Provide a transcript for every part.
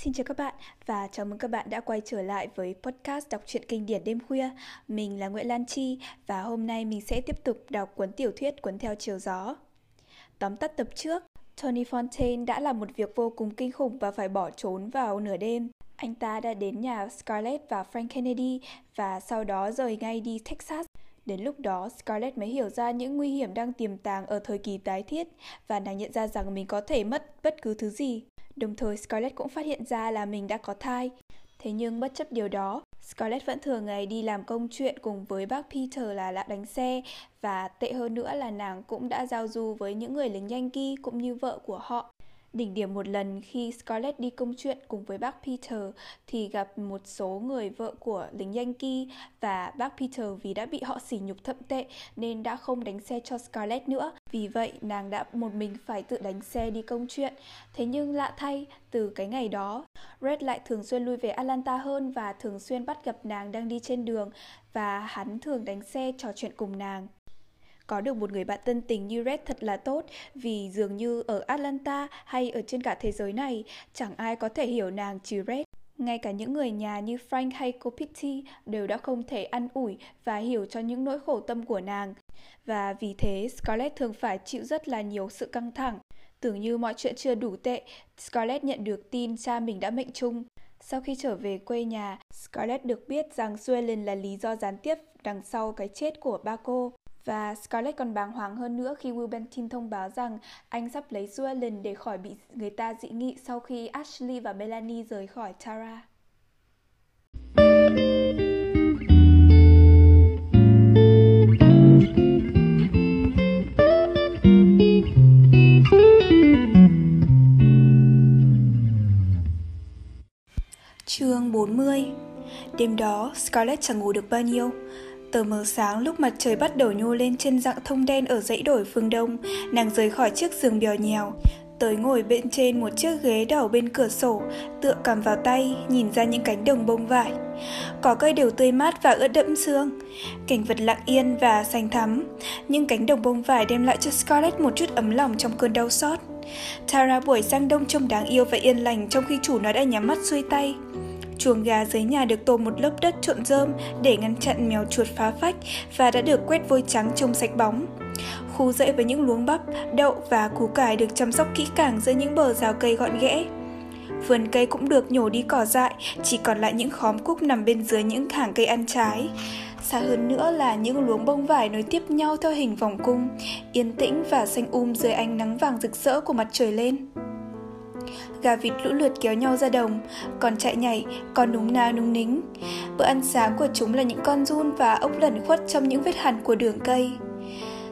Xin chào các bạn và chào mừng các bạn đã quay trở lại với podcast đọc truyện kinh điển đêm khuya. Mình là Nguyễn Lan Chi và hôm nay mình sẽ tiếp tục đọc cuốn tiểu thuyết Cuốn theo chiều gió. Tóm tắt tập trước, Tony Fontaine đã làm một việc vô cùng kinh khủng và phải bỏ trốn vào nửa đêm. Anh ta đã đến nhà Scarlett và Frank Kennedy và sau đó rời ngay đi Texas. Đến lúc đó, Scarlett mới hiểu ra những nguy hiểm đang tiềm tàng ở thời kỳ tái thiết và nàng nhận ra rằng mình có thể mất bất cứ thứ gì. Đồng thời Scarlett cũng phát hiện ra là mình đã có thai. Thế nhưng bất chấp điều đó, Scarlett vẫn thường ngày đi làm công chuyện cùng với bác Peter là lạ đánh xe và tệ hơn nữa là nàng cũng đã giao du với những người lính Yankee cũng như vợ của họ. Đỉnh điểm một lần khi Scarlett đi công chuyện cùng với bác Peter thì gặp một số người vợ của lính Yankee và bác Peter vì đã bị họ sỉ nhục thậm tệ nên đã không đánh xe cho Scarlett nữa. Vì vậy nàng đã một mình phải tự đánh xe đi công chuyện. Thế nhưng lạ thay, từ cái ngày đó, Red lại thường xuyên lui về Atlanta hơn và thường xuyên bắt gặp nàng đang đi trên đường và hắn thường đánh xe trò chuyện cùng nàng. Có được một người bạn tân tình như Red thật là tốt vì dường như ở Atlanta hay ở trên cả thế giới này chẳng ai có thể hiểu nàng trừ Red. Ngay cả những người nhà như Frank hay cô Pitty đều đã không thể ăn ủi và hiểu cho những nỗi khổ tâm của nàng. Và vì thế Scarlett thường phải chịu rất là nhiều sự căng thẳng. Tưởng như mọi chuyện chưa đủ tệ, Scarlett nhận được tin cha mình đã mệnh chung. Sau khi trở về quê nhà, Scarlett được biết rằng Suellen là lý do gián tiếp đằng sau cái chết của ba cô. Và Scarlett còn bàng hoàng hơn nữa khi Will Bentin thông báo rằng anh sắp lấy Suellen để khỏi bị người ta dị nghị sau khi Ashley và Melanie rời khỏi Tara. Chương 40 Đêm đó, Scarlett chẳng ngủ được bao nhiêu. Tờ mờ sáng lúc mặt trời bắt đầu nhô lên trên dạng thông đen ở dãy đồi phương đông, nàng rời khỏi chiếc giường bèo nhèo, tới ngồi bên trên một chiếc ghế đỏ bên cửa sổ, tựa cầm vào tay, nhìn ra những cánh đồng bông vải. Có cây đều tươi mát và ướt đẫm sương, cảnh vật lặng yên và xanh thắm, nhưng cánh đồng bông vải đem lại cho Scarlett một chút ấm lòng trong cơn đau xót. Tara buổi sang đông trông đáng yêu và yên lành trong khi chủ nó đã nhắm mắt xuôi tay. Chuồng gà dưới nhà được tô một lớp đất trộn rơm để ngăn chặn mèo chuột phá phách và đã được quét vôi trắng trông sạch bóng. Khu rẫy với những luống bắp, đậu và củ cải được chăm sóc kỹ càng giữa những bờ rào cây gọn ghẽ. Vườn cây cũng được nhổ đi cỏ dại, chỉ còn lại những khóm cúc nằm bên dưới những hàng cây ăn trái. Xa hơn nữa là những luống bông vải nối tiếp nhau theo hình vòng cung, yên tĩnh và xanh um dưới ánh nắng vàng rực rỡ của mặt trời lên gà vịt lũ lượt kéo nhau ra đồng, còn chạy nhảy, còn núng na núng nính. Bữa ăn sáng của chúng là những con run và ốc lẩn khuất trong những vết hằn của đường cây.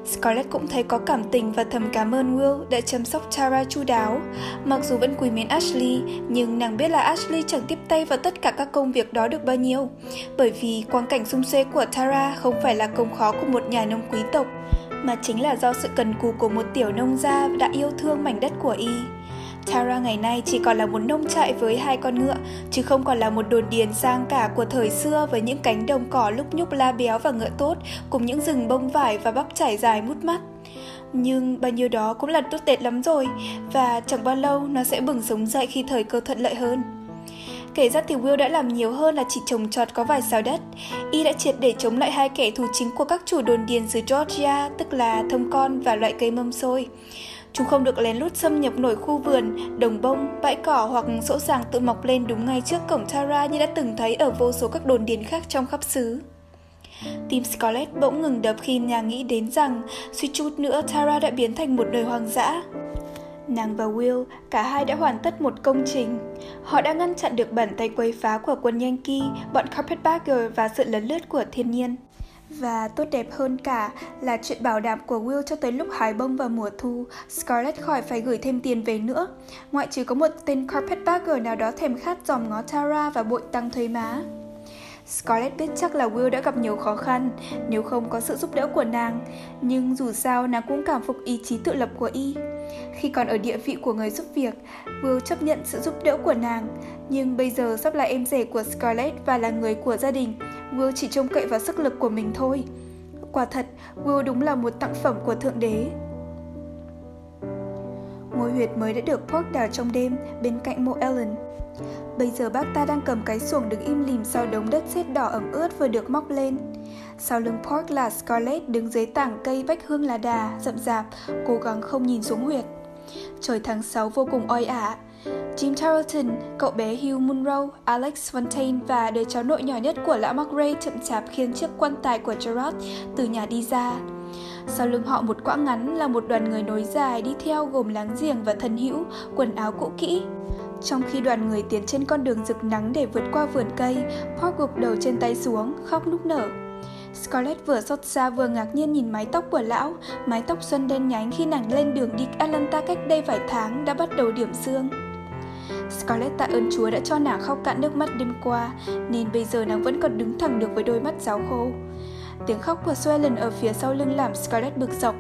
Scarlett cũng thấy có cảm tình và thầm cảm ơn Will đã chăm sóc Tara chu đáo. Mặc dù vẫn quý mến Ashley, nhưng nàng biết là Ashley chẳng tiếp tay vào tất cả các công việc đó được bao nhiêu. Bởi vì quang cảnh sung xuê của Tara không phải là công khó của một nhà nông quý tộc, mà chính là do sự cần cù của một tiểu nông gia đã yêu thương mảnh đất của y. Tara ngày nay chỉ còn là một nông trại với hai con ngựa, chứ không còn là một đồn điền sang cả của thời xưa với những cánh đồng cỏ lúc nhúc la béo và ngựa tốt, cùng những rừng bông vải và bắp trải dài mút mắt. Nhưng bao nhiêu đó cũng là tốt tệ lắm rồi, và chẳng bao lâu nó sẽ bừng sống dậy khi thời cơ thuận lợi hơn. Kể ra thì Will đã làm nhiều hơn là chỉ trồng trọt có vài sao đất. Y đã triệt để chống lại hai kẻ thù chính của các chủ đồn điền xứ Georgia, tức là thông con và loại cây mâm xôi. Chúng không được lén lút xâm nhập nổi khu vườn, đồng bông, bãi cỏ hoặc sỗ sàng tự mọc lên đúng ngay trước cổng Tara như đã từng thấy ở vô số các đồn điền khác trong khắp xứ. Tim Scarlett bỗng ngừng đập khi nhà nghĩ đến rằng suy chút nữa Tara đã biến thành một nơi hoang dã. Nàng và Will, cả hai đã hoàn tất một công trình. Họ đã ngăn chặn được bàn tay quấy phá của quân Yankee, bọn Carpetbagger và sự lấn lướt của thiên nhiên. Và tốt đẹp hơn cả là chuyện bảo đảm của Will cho tới lúc hái bông vào mùa thu, Scarlett khỏi phải gửi thêm tiền về nữa, ngoại trừ có một tên carpetbagger nào đó thèm khát dòm ngó Tara và bội tăng thuế má. Scarlett biết chắc là Will đã gặp nhiều khó khăn nếu không có sự giúp đỡ của nàng, nhưng dù sao nàng cũng cảm phục ý chí tự lập của y. Khi còn ở địa vị của người giúp việc, Will chấp nhận sự giúp đỡ của nàng, nhưng bây giờ sắp là em rể của Scarlett và là người của gia đình, Will chỉ trông cậy vào sức lực của mình thôi. Quả thật, Will đúng là một tặng phẩm của Thượng Đế. Ngôi huyệt mới đã được Park đào trong đêm bên cạnh mộ Ellen. Bây giờ bác ta đang cầm cái xuồng đứng im lìm sau đống đất sét đỏ ẩm ướt vừa được móc lên. Sau lưng Park là Scarlett đứng dưới tảng cây bách hương lá đà, rậm rạp, cố gắng không nhìn xuống huyệt. Trời tháng 6 vô cùng oi ả. Jim Tarleton, cậu bé Hugh Munro, Alex Fontaine và đứa cháu nội nhỏ nhất của lão McRae chậm chạp khiến chiếc quan tài của Gerard từ nhà đi ra. Sau lưng họ một quãng ngắn là một đoàn người nối dài đi theo gồm láng giềng và thân hữu, quần áo cũ kỹ. Trong khi đoàn người tiến trên con đường rực nắng để vượt qua vườn cây, Paul gục đầu trên tay xuống, khóc nức nở. Scarlett vừa xót xa vừa ngạc nhiên nhìn mái tóc của lão, mái tóc xuân đen nhánh khi nàng lên đường đi Atlanta cách đây vài tháng đã bắt đầu điểm xương. Scarlett tạ ơn Chúa đã cho nàng khóc cạn nước mắt đêm qua, nên bây giờ nàng vẫn còn đứng thẳng được với đôi mắt giáo khô. Tiếng khóc của Suellen ở phía sau lưng làm Scarlett bực dọc.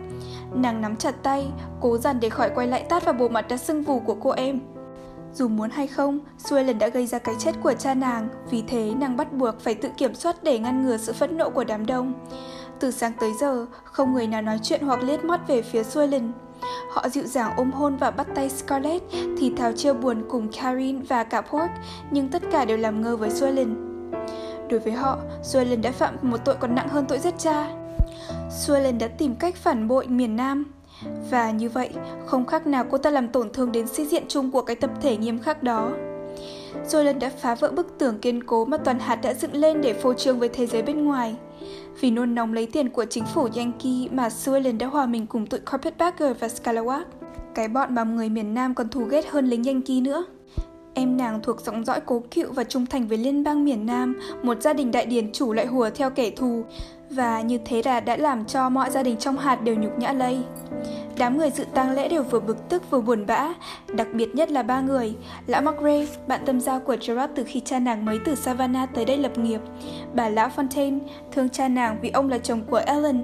Nàng nắm chặt tay, cố dằn để khỏi quay lại tát vào bộ mặt đã sưng vù của cô em. Dù muốn hay không, Suellen đã gây ra cái chết của cha nàng, vì thế nàng bắt buộc phải tự kiểm soát để ngăn ngừa sự phẫn nộ của đám đông. Từ sáng tới giờ, không người nào nói chuyện hoặc liếc mắt về phía Suellen. Họ dịu dàng ôm hôn và bắt tay Scarlett, thì thào chia buồn cùng Karin và cả Pork, nhưng tất cả đều làm ngơ với Suellen. Đối với họ, Suellen đã phạm một tội còn nặng hơn tội giết cha. Suellen đã tìm cách phản bội miền Nam, và như vậy, không khác nào cô ta làm tổn thương đến sĩ diện chung của cái tập thể nghiêm khắc đó. rồi lần đã phá vỡ bức tường kiên cố mà toàn hạt đã dựng lên để phô trương với thế giới bên ngoài. Vì nôn nóng lấy tiền của chính phủ Yankee mà Suellen đã hòa mình cùng tụi Carpetbagger và Scalawag. Cái bọn mà người miền Nam còn thù ghét hơn lính Yankee nữa. Em nàng thuộc dòng dõi cố cựu và trung thành với liên bang miền Nam, một gia đình đại điển chủ lại hùa theo kẻ thù, và như thế là đã làm cho mọi gia đình trong hạt đều nhục nhã lây. Đám người dự tang lễ đều vừa bực tức vừa buồn bã, đặc biệt nhất là ba người, lão Margrave, bạn tâm giao của Gerard từ khi cha nàng mới từ Savannah tới đây lập nghiệp, bà lão Fontaine, thương cha nàng vì ông là chồng của Ellen,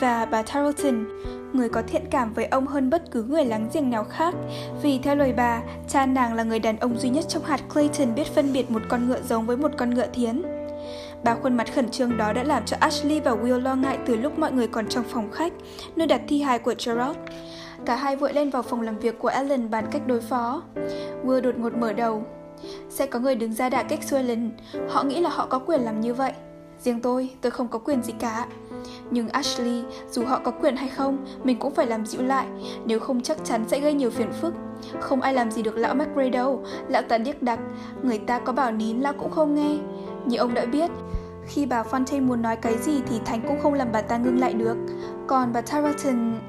và bà Tarleton, người có thiện cảm với ông hơn bất cứ người láng giềng nào khác, vì theo lời bà, cha nàng là người đàn ông duy nhất trong hạt Clayton biết phân biệt một con ngựa giống với một con ngựa thiến. Ba khuôn mặt khẩn trương đó đã làm cho Ashley và Will lo ngại từ lúc mọi người còn trong phòng khách, nơi đặt thi hài của Gerald. Cả hai vội lên vào phòng làm việc của Ellen bàn cách đối phó. Will đột ngột mở đầu. Sẽ có người đứng ra đả kích Suellen. Họ nghĩ là họ có quyền làm như vậy. Riêng tôi, tôi không có quyền gì cả. Nhưng Ashley, dù họ có quyền hay không, mình cũng phải làm dịu lại, nếu không chắc chắn sẽ gây nhiều phiền phức. Không ai làm gì được lão McRae đâu, lão ta điếc đặc, người ta có bảo nín lão cũng không nghe. Như ông đã biết, khi bà Fontaine muốn nói cái gì thì Thánh cũng không làm bà ta ngưng lại được. Còn bà Tarleton...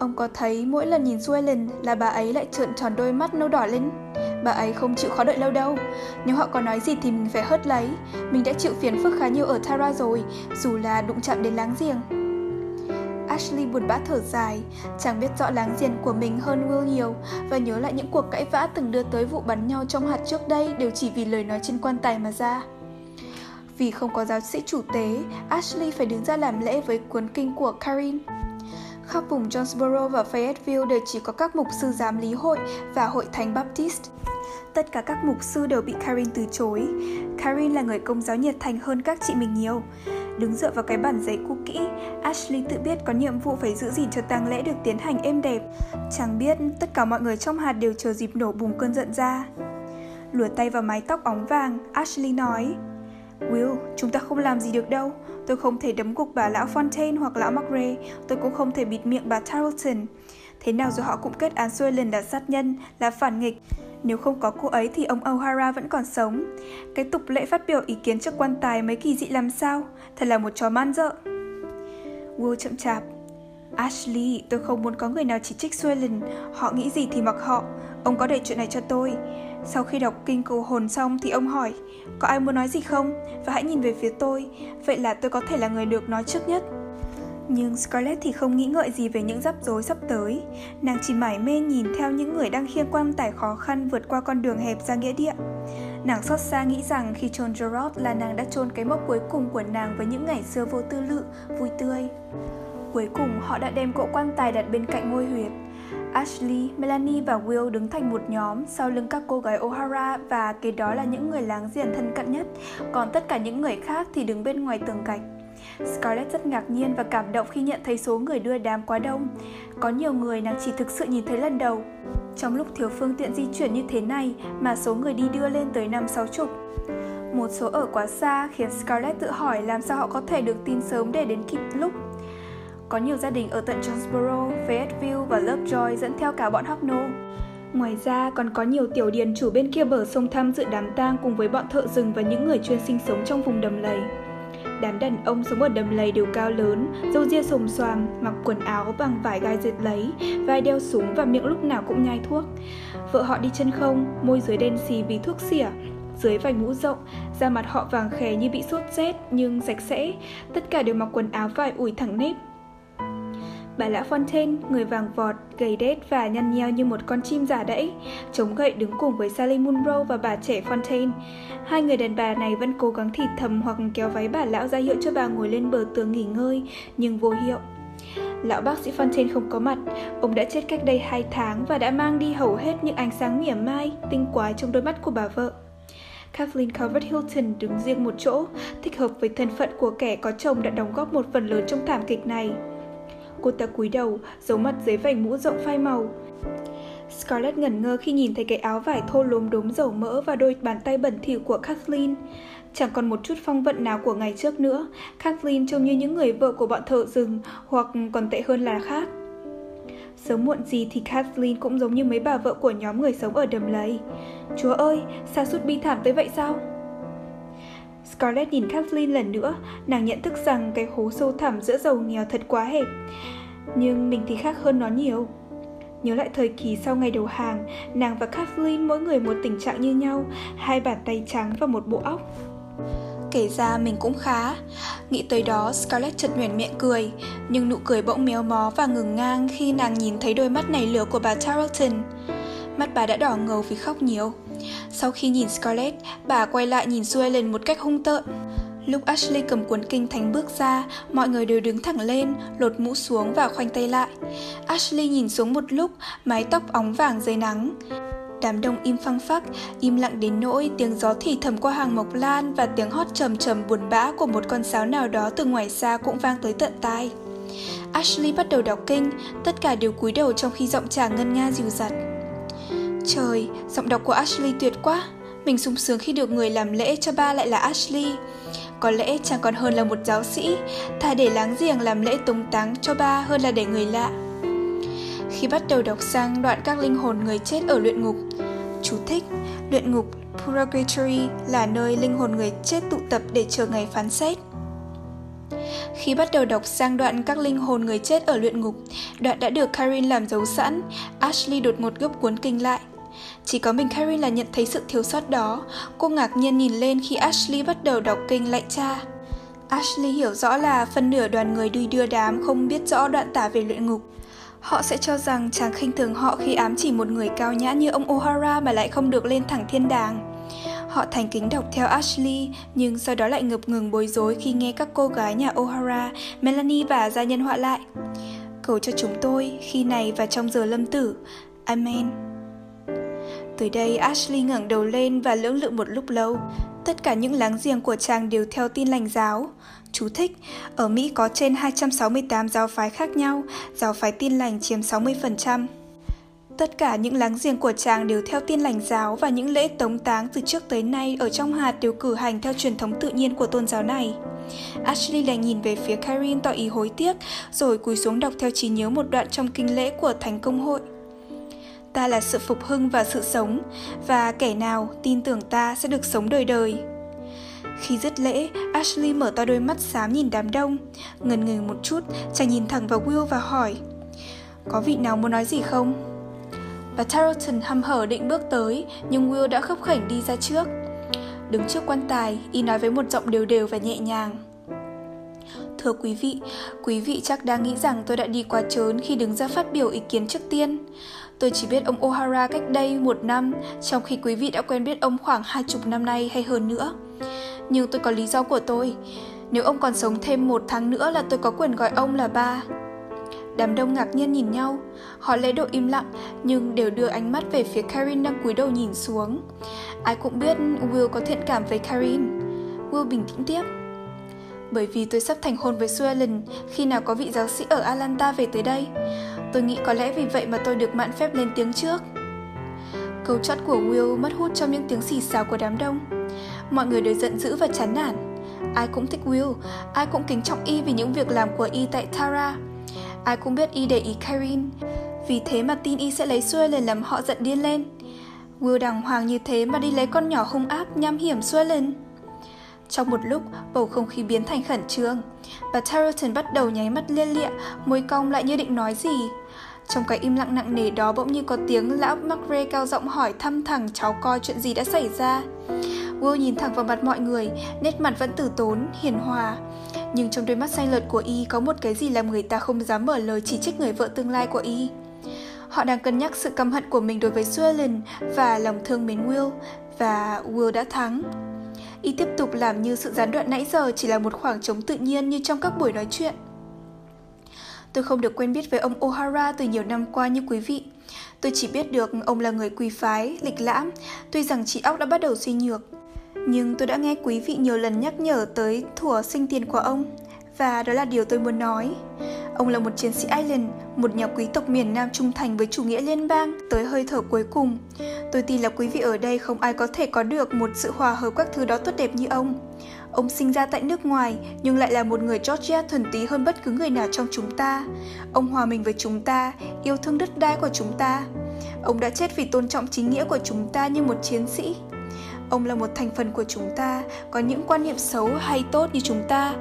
Ông có thấy mỗi lần nhìn Suellen là bà ấy lại trợn tròn đôi mắt nâu đỏ lên? Bà ấy không chịu khó đợi lâu đâu. Nếu họ có nói gì thì mình phải hớt lấy. Mình đã chịu phiền phức khá nhiều ở Tara rồi, dù là đụng chạm đến láng giềng. Ashley buồn bã thở dài, chẳng biết rõ láng giềng của mình hơn Will nhiều và nhớ lại những cuộc cãi vã từng đưa tới vụ bắn nhau trong hạt trước đây đều chỉ vì lời nói trên quan tài mà ra. Vì không có giáo sĩ chủ tế, Ashley phải đứng ra làm lễ với cuốn kinh của Karin. Khắp vùng Jonesboro và Fayetteville đều chỉ có các mục sư giám lý hội và hội thánh Baptist. Tất cả các mục sư đều bị Karin từ chối. Karin là người công giáo nhiệt thành hơn các chị mình nhiều. Đứng dựa vào cái bản giấy cũ kỹ, Ashley tự biết có nhiệm vụ phải giữ gìn cho tang lễ được tiến hành êm đẹp. Chẳng biết tất cả mọi người trong hạt đều chờ dịp nổ bùng cơn giận ra. Lùa tay vào mái tóc óng vàng, Ashley nói Will, chúng ta không làm gì được đâu. Tôi không thể đấm gục bà lão Fontaine hoặc lão McRae, tôi cũng không thể bịt miệng bà Tarleton. Thế nào rồi họ cũng kết án Suellen là sát nhân, là phản nghịch. Nếu không có cô ấy thì ông O'Hara vẫn còn sống. Cái tục lệ phát biểu ý kiến trước quan tài mấy kỳ dị làm sao? Thật là một trò man dợ. Will chậm chạp. Ashley, tôi không muốn có người nào chỉ trích Suellen. Họ nghĩ gì thì mặc họ. Ông có để chuyện này cho tôi. Sau khi đọc kinh cầu hồn xong thì ông hỏi, có ai muốn nói gì không? Và hãy nhìn về phía tôi, vậy là tôi có thể là người được nói trước nhất. Nhưng Scarlett thì không nghĩ ngợi gì về những rắc rối sắp tới. Nàng chỉ mải mê nhìn theo những người đang khiêng quan tải khó khăn vượt qua con đường hẹp ra nghĩa địa. Nàng xót xa nghĩ rằng khi chôn Gerard là nàng đã chôn cái mốc cuối cùng của nàng với những ngày xưa vô tư lự, vui tươi. Cuối cùng họ đã đem cỗ quan tài đặt bên cạnh ngôi huyệt. Ashley, Melanie và Will đứng thành một nhóm sau lưng các cô gái O'Hara và kế đó là những người láng giềng thân cận nhất, còn tất cả những người khác thì đứng bên ngoài tường gạch. Scarlett rất ngạc nhiên và cảm động khi nhận thấy số người đưa đám quá đông. Có nhiều người nàng chỉ thực sự nhìn thấy lần đầu. Trong lúc thiếu phương tiện di chuyển như thế này mà số người đi đưa lên tới năm sáu chục. Một số ở quá xa khiến Scarlett tự hỏi làm sao họ có thể được tin sớm để đến kịp lúc. Có nhiều gia đình ở tận Jonesboro, Fayetteville và Lovejoy dẫn theo cả bọn Hocknall. Ngoài ra còn có nhiều tiểu điền chủ bên kia bờ sông thăm dự đám tang cùng với bọn thợ rừng và những người chuyên sinh sống trong vùng đầm lầy. Đám đàn ông sống ở đầm lầy đều cao lớn, râu ria xồm xoàm, mặc quần áo bằng vải gai dệt lấy, vai đeo súng và miệng lúc nào cũng nhai thuốc. Vợ họ đi chân không, môi dưới đen xì vì thuốc xỉa, dưới vành mũ rộng, da mặt họ vàng khè như bị sốt rét nhưng sạch sẽ, tất cả đều mặc quần áo vải ủi thẳng nếp, Bà lão Fontaine, người vàng vọt, gầy đét và nhăn nheo như một con chim giả đẫy, chống gậy đứng cùng với Sally Munro và bà trẻ Fontaine. Hai người đàn bà này vẫn cố gắng thì thầm hoặc kéo váy bà lão ra hiệu cho bà ngồi lên bờ tường nghỉ ngơi, nhưng vô hiệu. Lão bác sĩ Fontaine không có mặt, ông đã chết cách đây 2 tháng và đã mang đi hầu hết những ánh sáng mỉa mai, tinh quái trong đôi mắt của bà vợ. Kathleen Calvert Hilton đứng riêng một chỗ, thích hợp với thân phận của kẻ có chồng đã đóng góp một phần lớn trong thảm kịch này. Cô ta cúi đầu, giấu mặt dưới vành mũ rộng phai màu. Scarlett ngẩn ngơ khi nhìn thấy cái áo vải thô lốm đốm dầu mỡ và đôi bàn tay bẩn thỉu của Kathleen. Chẳng còn một chút phong vận nào của ngày trước nữa, Kathleen trông như những người vợ của bọn thợ rừng, hoặc còn tệ hơn là khác. Sớm muộn gì thì Kathleen cũng giống như mấy bà vợ của nhóm người sống ở đầm lầy. Chúa ơi, sao sút bi thảm tới vậy sao? Scarlett nhìn Kathleen lần nữa, nàng nhận thức rằng cái hố sâu thẳm giữa giàu nghèo thật quá hẹp. Nhưng mình thì khác hơn nó nhiều. Nhớ lại thời kỳ sau ngày đầu hàng, nàng và Kathleen mỗi người một tình trạng như nhau, hai bàn tay trắng và một bộ óc. Kể ra mình cũng khá. Nghĩ tới đó, Scarlett chợt nhoẻn miệng cười, nhưng nụ cười bỗng méo mó và ngừng ngang khi nàng nhìn thấy đôi mắt nảy lửa của bà Tarleton. Mắt bà đã đỏ ngầu vì khóc nhiều. Sau khi nhìn Scarlett, bà quay lại nhìn Suellen một cách hung tợn. Lúc Ashley cầm cuốn kinh thánh bước ra, mọi người đều đứng thẳng lên, lột mũ xuống và khoanh tay lại. Ashley nhìn xuống một lúc, mái tóc óng vàng dưới nắng. Đám đông im phăng phắc, im lặng đến nỗi tiếng gió thì thầm qua hàng mộc lan và tiếng hót trầm trầm buồn bã của một con sáo nào đó từ ngoài xa cũng vang tới tận tai. Ashley bắt đầu đọc kinh, tất cả đều cúi đầu trong khi giọng chàng ngân nga dịu dặt. Trời, giọng đọc của Ashley tuyệt quá. Mình sung sướng khi được người làm lễ cho ba lại là Ashley. Có lẽ chẳng còn hơn là một giáo sĩ, thà để láng giềng làm lễ tống táng cho ba hơn là để người lạ. Khi bắt đầu đọc sang đoạn các linh hồn người chết ở luyện ngục, chú thích, luyện ngục Purgatory là nơi linh hồn người chết tụ tập để chờ ngày phán xét. Khi bắt đầu đọc sang đoạn các linh hồn người chết ở luyện ngục, đoạn đã được Karin làm dấu sẵn, Ashley đột ngột gấp cuốn kinh lại. Chỉ có mình Karen là nhận thấy sự thiếu sót đó. Cô ngạc nhiên nhìn lên khi Ashley bắt đầu đọc kinh lại cha. Ashley hiểu rõ là phần nửa đoàn người đi đưa đám không biết rõ đoạn tả về luyện ngục. Họ sẽ cho rằng chàng khinh thường họ khi ám chỉ một người cao nhã như ông O'Hara mà lại không được lên thẳng thiên đàng. Họ thành kính đọc theo Ashley, nhưng sau đó lại ngập ngừng bối rối khi nghe các cô gái nhà O'Hara, Melanie và gia nhân họa lại. Cầu cho chúng tôi khi này và trong giờ lâm tử. Amen. Tới đây Ashley ngẩng đầu lên và lưỡng lự một lúc lâu. Tất cả những láng giềng của chàng đều theo tin lành giáo. Chú thích, ở Mỹ có trên 268 giáo phái khác nhau, giáo phái tin lành chiếm 60%. Tất cả những láng giềng của chàng đều theo tin lành giáo và những lễ tống táng từ trước tới nay ở trong hạt đều cử hành theo truyền thống tự nhiên của tôn giáo này. Ashley lại nhìn về phía Karin tỏ ý hối tiếc, rồi cúi xuống đọc theo trí nhớ một đoạn trong kinh lễ của Thánh Công hội. Ta là sự phục hưng và sự sống, và kẻ nào tin tưởng ta sẽ được sống đời đời. Khi dứt lễ, Ashley mở to đôi mắt xám nhìn đám đông. Ngần ngừ một chút, chàng nhìn thẳng vào Will và hỏi Có vị nào muốn nói gì không? Bà Tarleton hăm hở định bước tới, nhưng Will đã khấp khảnh đi ra trước. Đứng trước quan tài, y nói với một giọng đều đều và nhẹ nhàng. Thưa quý vị, quý vị chắc đang nghĩ rằng tôi đã đi quá trớn khi đứng ra phát biểu ý kiến trước tiên. Tôi chỉ biết ông O'Hara cách đây một năm, trong khi quý vị đã quen biết ông khoảng hai chục năm nay hay hơn nữa. Nhưng tôi có lý do của tôi. Nếu ông còn sống thêm một tháng nữa là tôi có quyền gọi ông là ba. Đám đông ngạc nhiên nhìn nhau. Họ lấy độ im lặng, nhưng đều đưa ánh mắt về phía Karin đang cúi đầu nhìn xuống. Ai cũng biết Will có thiện cảm với Karin. Will bình tĩnh tiếp. Bởi vì tôi sắp thành hôn với Suellen khi nào có vị giáo sĩ ở Atlanta về tới đây. Tôi nghĩ có lẽ vì vậy mà tôi được mạn phép lên tiếng trước. Câu chót của Will mất hút trong những tiếng xì xào của đám đông. Mọi người đều giận dữ và chán nản. Ai cũng thích Will, ai cũng kính trọng y vì những việc làm của y tại Tara. Ai cũng biết y để ý Karin Vì thế mà tin y sẽ lấy xuôi lên làm họ giận điên lên. Will đàng hoàng như thế mà đi lấy con nhỏ hung ác nham hiểm xuôi lên Trong một lúc, bầu không khí biến thành khẩn trương. Bà Tarleton bắt đầu nháy mắt lia lịa, môi cong lại như định nói gì. Trong cái im lặng nặng nề đó bỗng như có tiếng lão McRae cao giọng hỏi thăm thẳng cháu coi chuyện gì đã xảy ra. Will nhìn thẳng vào mặt mọi người, nét mặt vẫn tử tốn, hiền hòa. Nhưng trong đôi mắt say lợt của y có một cái gì làm người ta không dám mở lời chỉ trích người vợ tương lai của y. Họ đang cân nhắc sự căm hận của mình đối với Suellen và lòng thương mến Will, và Will đã thắng. Y tiếp tục làm như sự gián đoạn nãy giờ chỉ là một khoảng trống tự nhiên như trong các buổi nói chuyện. Tôi không được quen biết với ông O'Hara từ nhiều năm qua như quý vị. Tôi chỉ biết được ông là người quý phái, lịch lãm, tuy rằng trí óc đã bắt đầu suy nhược. Nhưng tôi đã nghe quý vị nhiều lần nhắc nhở tới thủa sinh tiền của ông, và đó là điều tôi muốn nói. Ông là một chiến sĩ Ireland, một nhà quý tộc miền Nam trung thành với chủ nghĩa liên bang tới hơi thở cuối cùng. Tôi tin là quý vị ở đây không ai có thể có được một sự hòa hợp các thứ đó tốt đẹp như ông. Ông sinh ra tại nước ngoài nhưng lại là một người Georgia thuần túy hơn bất cứ người nào trong chúng ta. Ông hòa mình với chúng ta, yêu thương đất đai của chúng ta. Ông đã chết vì tôn trọng chính nghĩa của chúng ta như một chiến sĩ. Ông là một thành phần của chúng ta, có những quan niệm xấu hay tốt như chúng ta.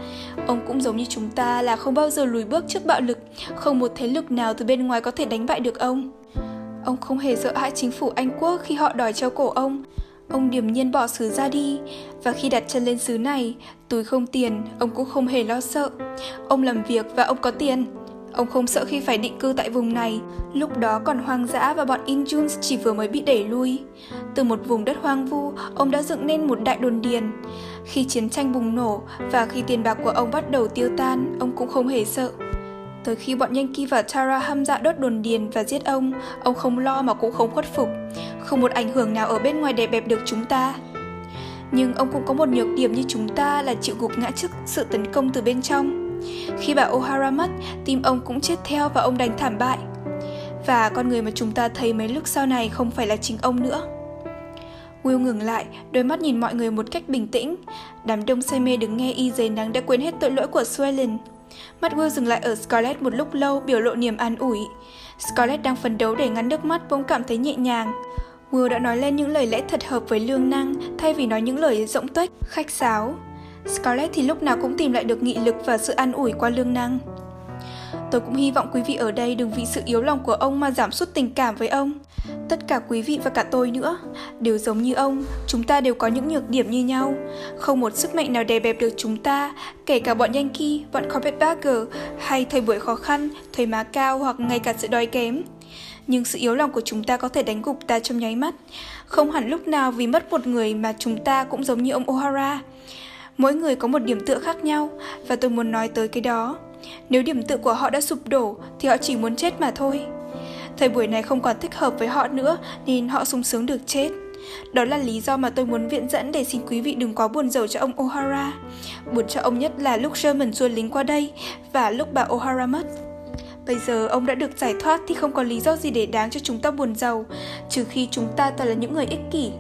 Ông cũng giống như chúng ta là không bao giờ lùi bước trước bạo lực, không một thế lực nào từ bên ngoài có thể đánh bại được ông. Ông không hề sợ hãi chính phủ Anh quốc khi họ đòi treo cổ ông. Ông điềm nhiên bỏ xứ ra đi, và khi đặt chân lên xứ này, túi không tiền, ông cũng không hề lo sợ. Ông làm việc và ông có tiền. Ông không sợ khi phải định cư tại vùng này, lúc đó còn hoang dã và bọn Injuns chỉ vừa mới bị đẩy lui. Từ một vùng đất hoang vu, ông đã dựng nên một đại đồn điền. Khi chiến tranh bùng nổ và khi tiền bạc của ông bắt đầu tiêu tan, ông cũng không hề sợ. Tới khi bọn Yankee và Tara hâm dạ đốt đồn điền và giết ông, ông không lo mà cũng không khuất phục. Không một ảnh hưởng nào ở bên ngoài đè bẹp được chúng ta. Nhưng ông cũng có một nhược điểm như chúng ta là chịu gục ngã trước sự tấn công từ bên trong. Khi bà O'Hara mất, tim ông cũng chết theo và ông đành thảm bại. Và con người mà chúng ta thấy mấy lúc sau này không phải là chính ông nữa. Will ngừng lại, đôi mắt nhìn mọi người một cách bình tĩnh. Đám đông say mê đứng nghe y dày nắng đã quên hết tội lỗi của Swellen. Mắt Will dừng lại ở Scarlett một lúc lâu biểu lộ niềm an ủi. Scarlett đang phấn đấu để ngăn nước mắt bỗng cảm thấy nhẹ nhàng. Will đã nói lên những lời lẽ thật hợp với lương năng thay vì nói những lời rỗng tuếch, khách sáo. Scarlett thì lúc nào cũng tìm lại được nghị lực và sự an ủi qua lương năng. Tôi cũng hy vọng quý vị ở đây đừng vì sự yếu lòng của ông mà giảm sút tình cảm với ông. Tất cả quý vị và cả tôi nữa, đều giống như ông, chúng ta đều có những nhược điểm như nhau. Không một sức mạnh nào đè bẹp được chúng ta, kể cả bọn Yankee, bọn Carpetbagger, hay thời buổi khó khăn, thời má cao hoặc ngay cả sự đói kém. Nhưng sự yếu lòng của chúng ta có thể đánh gục ta trong nháy mắt. Không hẳn lúc nào vì mất một người mà chúng ta cũng giống như ông O'Hara. Mỗi người có một điểm tựa khác nhau, và tôi muốn nói tới cái đó. Nếu điểm tựa của họ đã sụp đổ thì họ chỉ muốn chết mà thôi. Thời buổi này không còn thích hợp với họ nữa nên họ sung sướng được chết. Đó là lý do mà tôi muốn viện dẫn để xin quý vị đừng quá buồn rầu cho ông O'Hara. Buồn cho ông nhất là lúc Sherman xua lính qua đây và lúc bà O'Hara mất. Bây giờ ông đã được giải thoát thì không có lý do gì để đáng cho chúng ta buồn giàu, trừ khi chúng ta toàn là những người ích kỷ.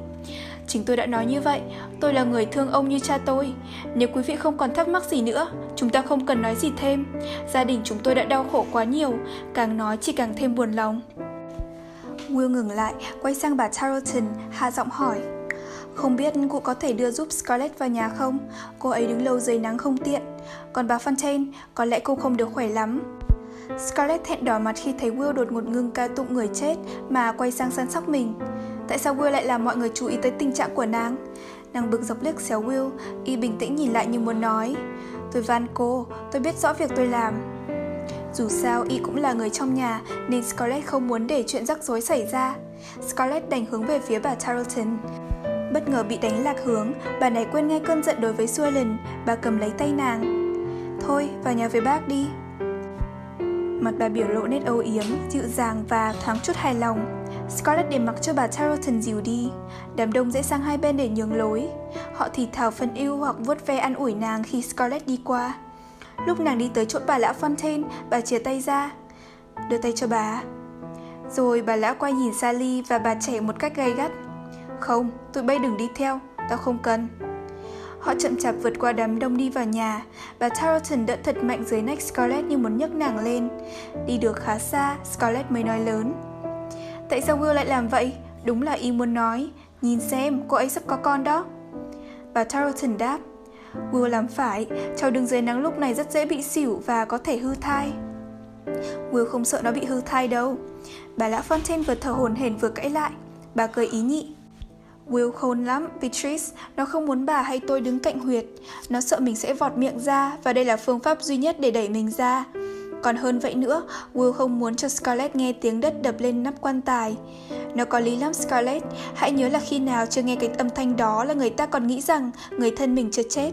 Chính tôi đã nói như vậy, tôi là người thương ông như cha tôi. Nếu quý vị không còn thắc mắc gì nữa, chúng ta không cần nói gì thêm. Gia đình chúng tôi đã đau khổ quá nhiều, càng nói chỉ càng thêm buồn lòng. Will ngừng lại, quay sang bà Tarleton, hạ giọng hỏi. Không biết cụ có thể đưa giúp Scarlett vào nhà không? Cô ấy đứng lâu dưới nắng không tiện. Còn bà Fontaine, có lẽ cô không được khỏe lắm. Scarlett thẹn đỏ mặt khi thấy Will đột ngột ngưng ca tụng người chết mà quay sang săn sóc mình. Tại sao Will lại làm mọi người chú ý tới tình trạng của nàng? Nàng bực dọc liếc xéo Will, y bình tĩnh nhìn lại như muốn nói. Tôi van cô, tôi biết rõ việc tôi làm. Dù sao, y cũng là người trong nhà nên Scarlett không muốn để chuyện rắc rối xảy ra. Scarlett đành hướng về phía bà Tarleton. Bất ngờ bị đánh lạc hướng, bà này quên ngay cơn giận đối với Suellen, bà cầm lấy tay nàng. Thôi, vào nhà với bác đi. Mặt bà biểu lộ nét âu yếm, dịu dàng và thoáng chút hài lòng. Scarlett để mặc cho bà Tarleton dìu đi. Đám đông dễ sang hai bên để nhường lối. Họ thì thào phân yêu hoặc vuốt ve an ủi nàng khi Scarlett đi qua. Lúc nàng đi tới chỗ bà lão Fontaine, bà chia tay ra. Đưa tay cho bà. Rồi bà lão quay nhìn Sally và bà trẻ một cách gay gắt. Không, tụi bay đừng đi theo, tao không cần. Họ chậm chạp vượt qua đám đông đi vào nhà. Bà Tarleton đỡ thật mạnh dưới nách Scarlett như muốn nhấc nàng lên. Đi được khá xa, Scarlett mới nói lớn. Tại sao Will lại làm vậy? Đúng là y muốn nói. Nhìn xem, cô ấy sắp có con đó. Bà Tarleton đáp. Will làm phải, cháu đứng dưới nắng lúc này rất dễ bị xỉu và có thể hư thai. Will không sợ nó bị hư thai đâu. Bà lão Fontaine vừa thở hổn hển vừa cãi lại. Bà cười ý nhị. Will khôn lắm, Beatrice, nó không muốn bà hay tôi đứng cạnh huyệt. Nó sợ mình sẽ vọt miệng ra và đây là phương pháp duy nhất để đẩy mình ra. Còn hơn vậy nữa, Will không muốn cho Scarlett nghe tiếng đất đập lên nắp quan tài. Nó có lý lắm Scarlett, hãy nhớ là khi nào chưa nghe cái âm thanh đó là người ta còn nghĩ rằng người thân mình chưa chết.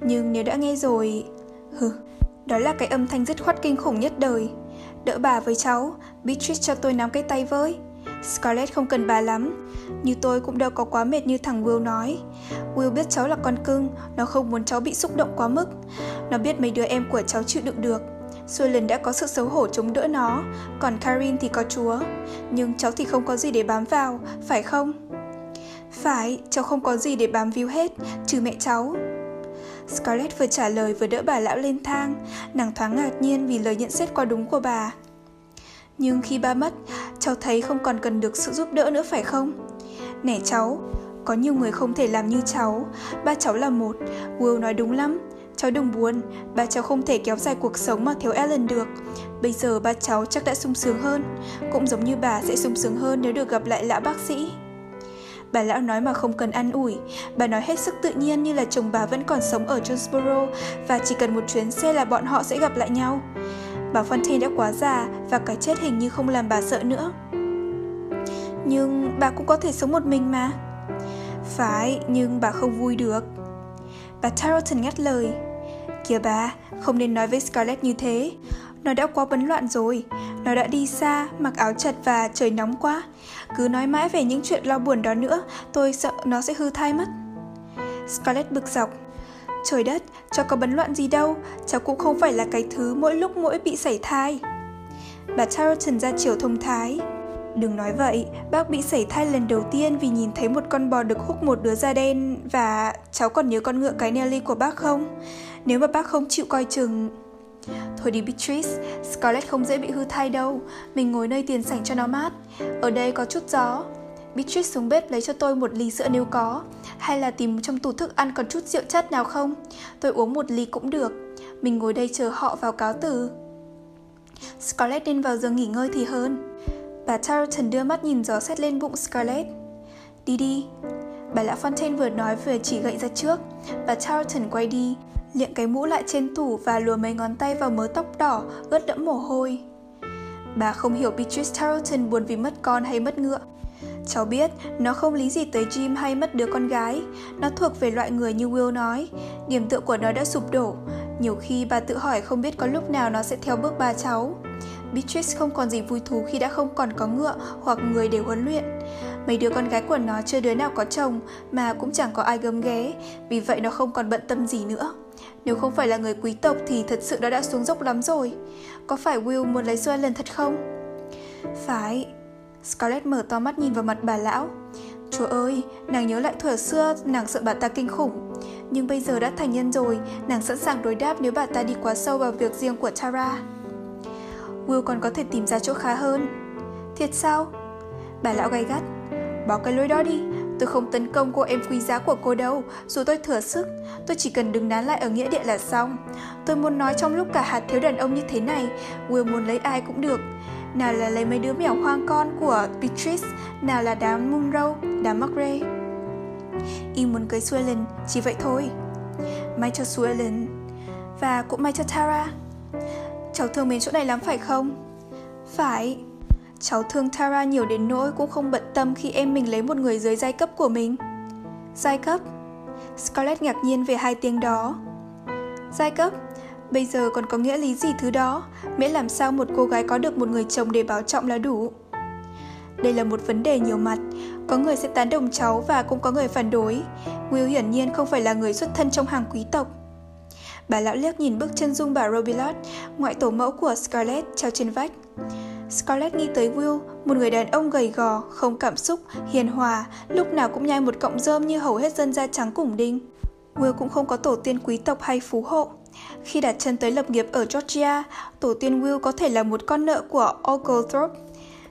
Nhưng nếu đã nghe rồi... Hừ, đó là cái âm thanh dứt khoát kinh khủng nhất đời. Đỡ bà với cháu, Beatrice cho tôi nắm cái tay với. Scarlett không cần bà lắm, như tôi cũng đâu có quá mệt như thằng Will nói. Will biết cháu là con cưng, nó không muốn cháu bị xúc động quá mức. Nó biết mấy đứa em của cháu chịu đựng được. Suelen đã có sự xấu hổ chống đỡ nó, còn Karin thì có chúa. Nhưng cháu thì không có gì để bám vào, phải không? Phải, cháu không có gì để bám víu hết, trừ mẹ cháu. Scarlett vừa trả lời vừa đỡ bà lão lên thang, nàng thoáng ngạc nhiên vì lời nhận xét quá đúng của bà. Nhưng khi ba mất, cháu thấy không còn cần được sự giúp đỡ nữa phải không? Nè cháu, có nhiều người không thể làm như cháu, ba cháu là một, Will nói đúng lắm, Cháu đừng buồn, ba cháu không thể kéo dài cuộc sống mà thiếu Ellen được. Bây giờ ba cháu chắc đã sung sướng hơn, cũng giống như bà sẽ sung sướng hơn nếu được gặp lại lão bác sĩ. Bà lão nói mà không cần ăn ủi, bà nói hết sức tự nhiên như là chồng bà vẫn còn sống ở Jonesboro và chỉ cần một chuyến xe là bọn họ sẽ gặp lại nhau. Bà Fontaine đã quá già và cái chết hình như không làm bà sợ nữa. Nhưng bà cũng có thể sống một mình mà. Phải, nhưng bà không vui được. Bà Tarleton ngắt lời. Kìa bà, không nên nói với Scarlett như thế. Nó đã quá bấn loạn rồi. Nó đã đi xa, mặc áo chật và trời nóng quá. Cứ nói mãi về những chuyện lo buồn đó nữa, tôi sợ nó sẽ hư thai mất. Scarlett bực dọc. Trời đất, cháu có bấn loạn gì đâu, cháu cũng không phải là cái thứ mỗi lúc mỗi bị sảy thai. Bà Tarleton ra chiều thông thái. Đừng nói vậy, bác bị sảy thai lần đầu tiên vì nhìn thấy một con bò được húc một đứa da đen và cháu còn nhớ con ngựa cái Nelly của bác không? Nếu mà bác không chịu coi chừng... Thôi đi Beatrice, Scarlett không dễ bị hư thai đâu, mình ngồi nơi tiền sảnh cho nó mát. Ở đây có chút gió. Beatrice xuống bếp lấy cho tôi một ly sữa nếu có, hay là tìm trong tủ thức ăn còn chút rượu chất nào không? Tôi uống một ly cũng được. Mình ngồi đây chờ họ vào cáo từ. Scarlett nên vào giường nghỉ ngơi thì hơn. Bà Tarleton đưa mắt nhìn gió xét lên bụng Scarlett. Đi đi. Bà lão Fontaine vừa nói vừa chỉ gậy ra trước. Bà Tarleton quay đi, liệng cái mũ lại trên tủ và lùa mấy ngón tay vào mớ tóc đỏ, ướt đẫm mồ hôi. Bà không hiểu Beatrice Tarleton buồn vì mất con hay mất ngựa. Cháu biết, nó không lý gì tới Jim hay mất đứa con gái. Nó thuộc về loại người như Will nói. Điểm tựa của nó đã sụp đổ. Nhiều khi bà tự hỏi không biết có lúc nào nó sẽ theo bước ba cháu. Beatrice không còn gì vui thú khi đã không còn có ngựa hoặc người để huấn luyện. Mấy đứa con gái của nó chưa đứa nào có chồng mà cũng chẳng có ai gấm ghé, vì vậy nó không còn bận tâm gì nữa. Nếu không phải là người quý tộc thì thật sự nó đã xuống dốc lắm rồi. Có phải Will muốn lấy Sue lần thật không? Phải. Scarlett mở to mắt nhìn vào mặt bà lão. Chúa ơi, nàng nhớ lại thuở xưa nàng sợ bà ta kinh khủng. Nhưng bây giờ đã thành nhân rồi, nàng sẵn sàng đối đáp nếu bà ta đi quá sâu vào việc riêng của Tara. Will còn có thể tìm ra chỗ khá hơn. Thiệt sao? Bà lão gay gắt. Bỏ cái lối đó đi, tôi không tấn công cô em quý giá của cô đâu, dù tôi thừa sức, tôi chỉ cần đứng nán lại ở nghĩa địa là xong. Tôi muốn nói trong lúc cả hạt thiếu đàn ông như thế này, Will muốn lấy ai cũng được. Nào là lấy mấy đứa mèo hoang con của Beatrice, nào là đám Munro, đám McRae. Y muốn cưới Suellen, chỉ vậy thôi. May cho Suellen. và cũng may cho Tara. Cháu thương mến chỗ này lắm phải không? Phải. Cháu thương Tara nhiều đến nỗi cũng không bận tâm khi em mình lấy một người dưới giai cấp của mình. Giai cấp? Scarlett ngạc nhiên về hai tiếng đó. Giai cấp? Bây giờ còn có nghĩa lý gì thứ đó? Miễn làm sao một cô gái có được một người chồng để bảo trọng là đủ. Đây là một vấn đề nhiều mặt, có người sẽ tán đồng cháu và cũng có người phản đối. Will hiển nhiên không phải là người xuất thân trong hàng quý tộc. Bà lão liếc nhìn bức chân dung bà Robillard, ngoại tổ mẫu của Scarlett treo trên vách. Scarlett nghĩ tới Will, một người đàn ông gầy gò, không cảm xúc, hiền hòa, lúc nào cũng nhai một cọng rơm như hầu hết dân da trắng cùng đinh. Will cũng không có tổ tiên quý tộc hay phú hộ. Khi đặt chân tới lập nghiệp ở Georgia, tổ tiên Will có thể là một con nợ của Oglethorpe.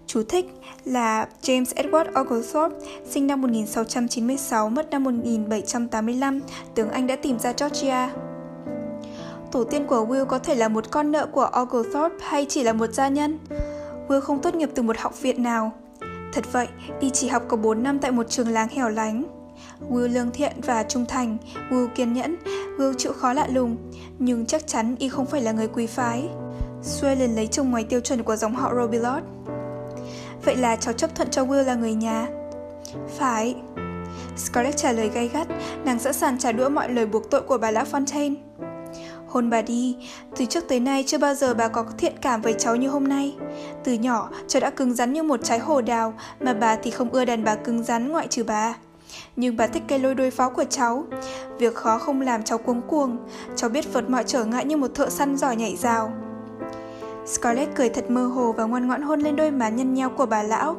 Chú thích là James Edward Oglethorpe, sinh năm 1696, mất năm 1785, tướng Anh đã tìm ra Georgia. Tổ tiên của Will có thể là một con nợ của Oglethorpe hay chỉ là một gia nhân. Will không tốt nghiệp từ một học viện nào. Thật vậy, đi chỉ học có 4 năm tại một trường làng hẻo lánh. Will lương thiện và trung thành, Will kiên nhẫn, Will chịu khó lạ lùng, nhưng chắc chắn y không phải là người quý phái. Suelen lấy chồng ngoài tiêu chuẩn của dòng họ Robillard. Vậy là cháu chấp thuận cho Will là người nhà. Phải. Scarlett trả lời gay gắt, nàng sẵn sàng trả đũa mọi lời buộc tội của bà lão Fontaine. Hôn bà đi, từ trước tới nay chưa bao giờ bà có thiện cảm với cháu như hôm nay. Từ nhỏ, cháu đã cứng rắn như một trái hồ đào, mà bà thì không ưa đàn bà cứng rắn ngoại trừ bà. Nhưng bà thích cái lôi đối phó của cháu. Việc khó không làm cháu cuống cuồng, cháu biết vượt mọi trở ngại như một thợ săn giỏi nhảy rào. Scarlett cười thật mơ hồ và ngoan ngoãn hôn lên đôi má nhân nhau của bà lão.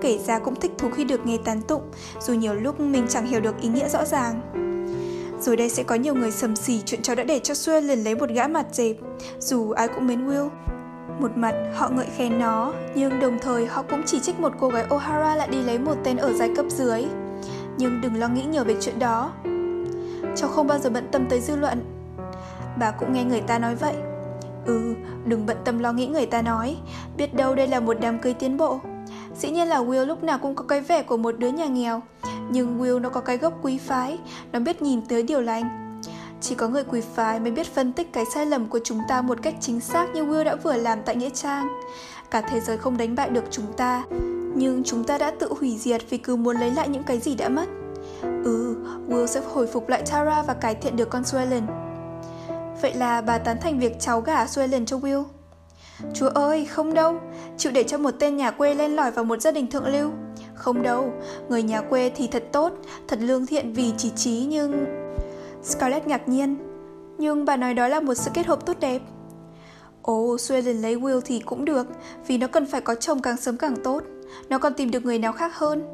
Kể ra cũng thích thú khi được nghe tán tụng, dù nhiều lúc mình chẳng hiểu được ý nghĩa rõ ràng. Rồi đây sẽ có nhiều người sầm xì chuyện cháu đã để cho Xuê liền lấy một gã mặt dẹp, dù ai cũng mến Will. Một mặt họ ngợi khen nó, nhưng đồng thời họ cũng chỉ trích một cô gái O'Hara lại đi lấy một tên ở giai cấp dưới. Nhưng đừng lo nghĩ nhiều về chuyện đó. Cháu không bao giờ bận tâm tới dư luận. Bà cũng nghe người ta nói vậy. Ừ, đừng bận tâm lo nghĩ người ta nói, biết đâu đây là một đám cưới tiến bộ. Dĩ nhiên là Will lúc nào cũng có cái vẻ của một đứa nhà nghèo, nhưng Will nó có cái gốc quý phái, nó biết nhìn tới điều lành. Chỉ có người quý phái mới biết phân tích cái sai lầm của chúng ta một cách chính xác như Will đã vừa làm tại Nghĩa Trang. Cả thế giới không đánh bại được chúng ta, nhưng chúng ta đã tự hủy diệt vì cứ muốn lấy lại những cái gì đã mất. Ừ, Will sẽ hồi phục lại Tara và cải thiện được con Swellen. Vậy là bà tán thành việc cháu gả Swellen cho Will. Chúa ơi, không đâu, chịu để cho một tên nhà quê lên lỏi vào một gia đình thượng lưu. Không đâu, người nhà quê thì thật tốt, thật lương thiện vì chỉ trí nhưng... Scarlett ngạc nhiên. Nhưng bà nói đó là một sự kết hợp tốt đẹp. Ồ, Sweden lấy Will thì cũng được, vì nó cần phải có chồng càng sớm càng tốt. Nó còn tìm được người nào khác hơn.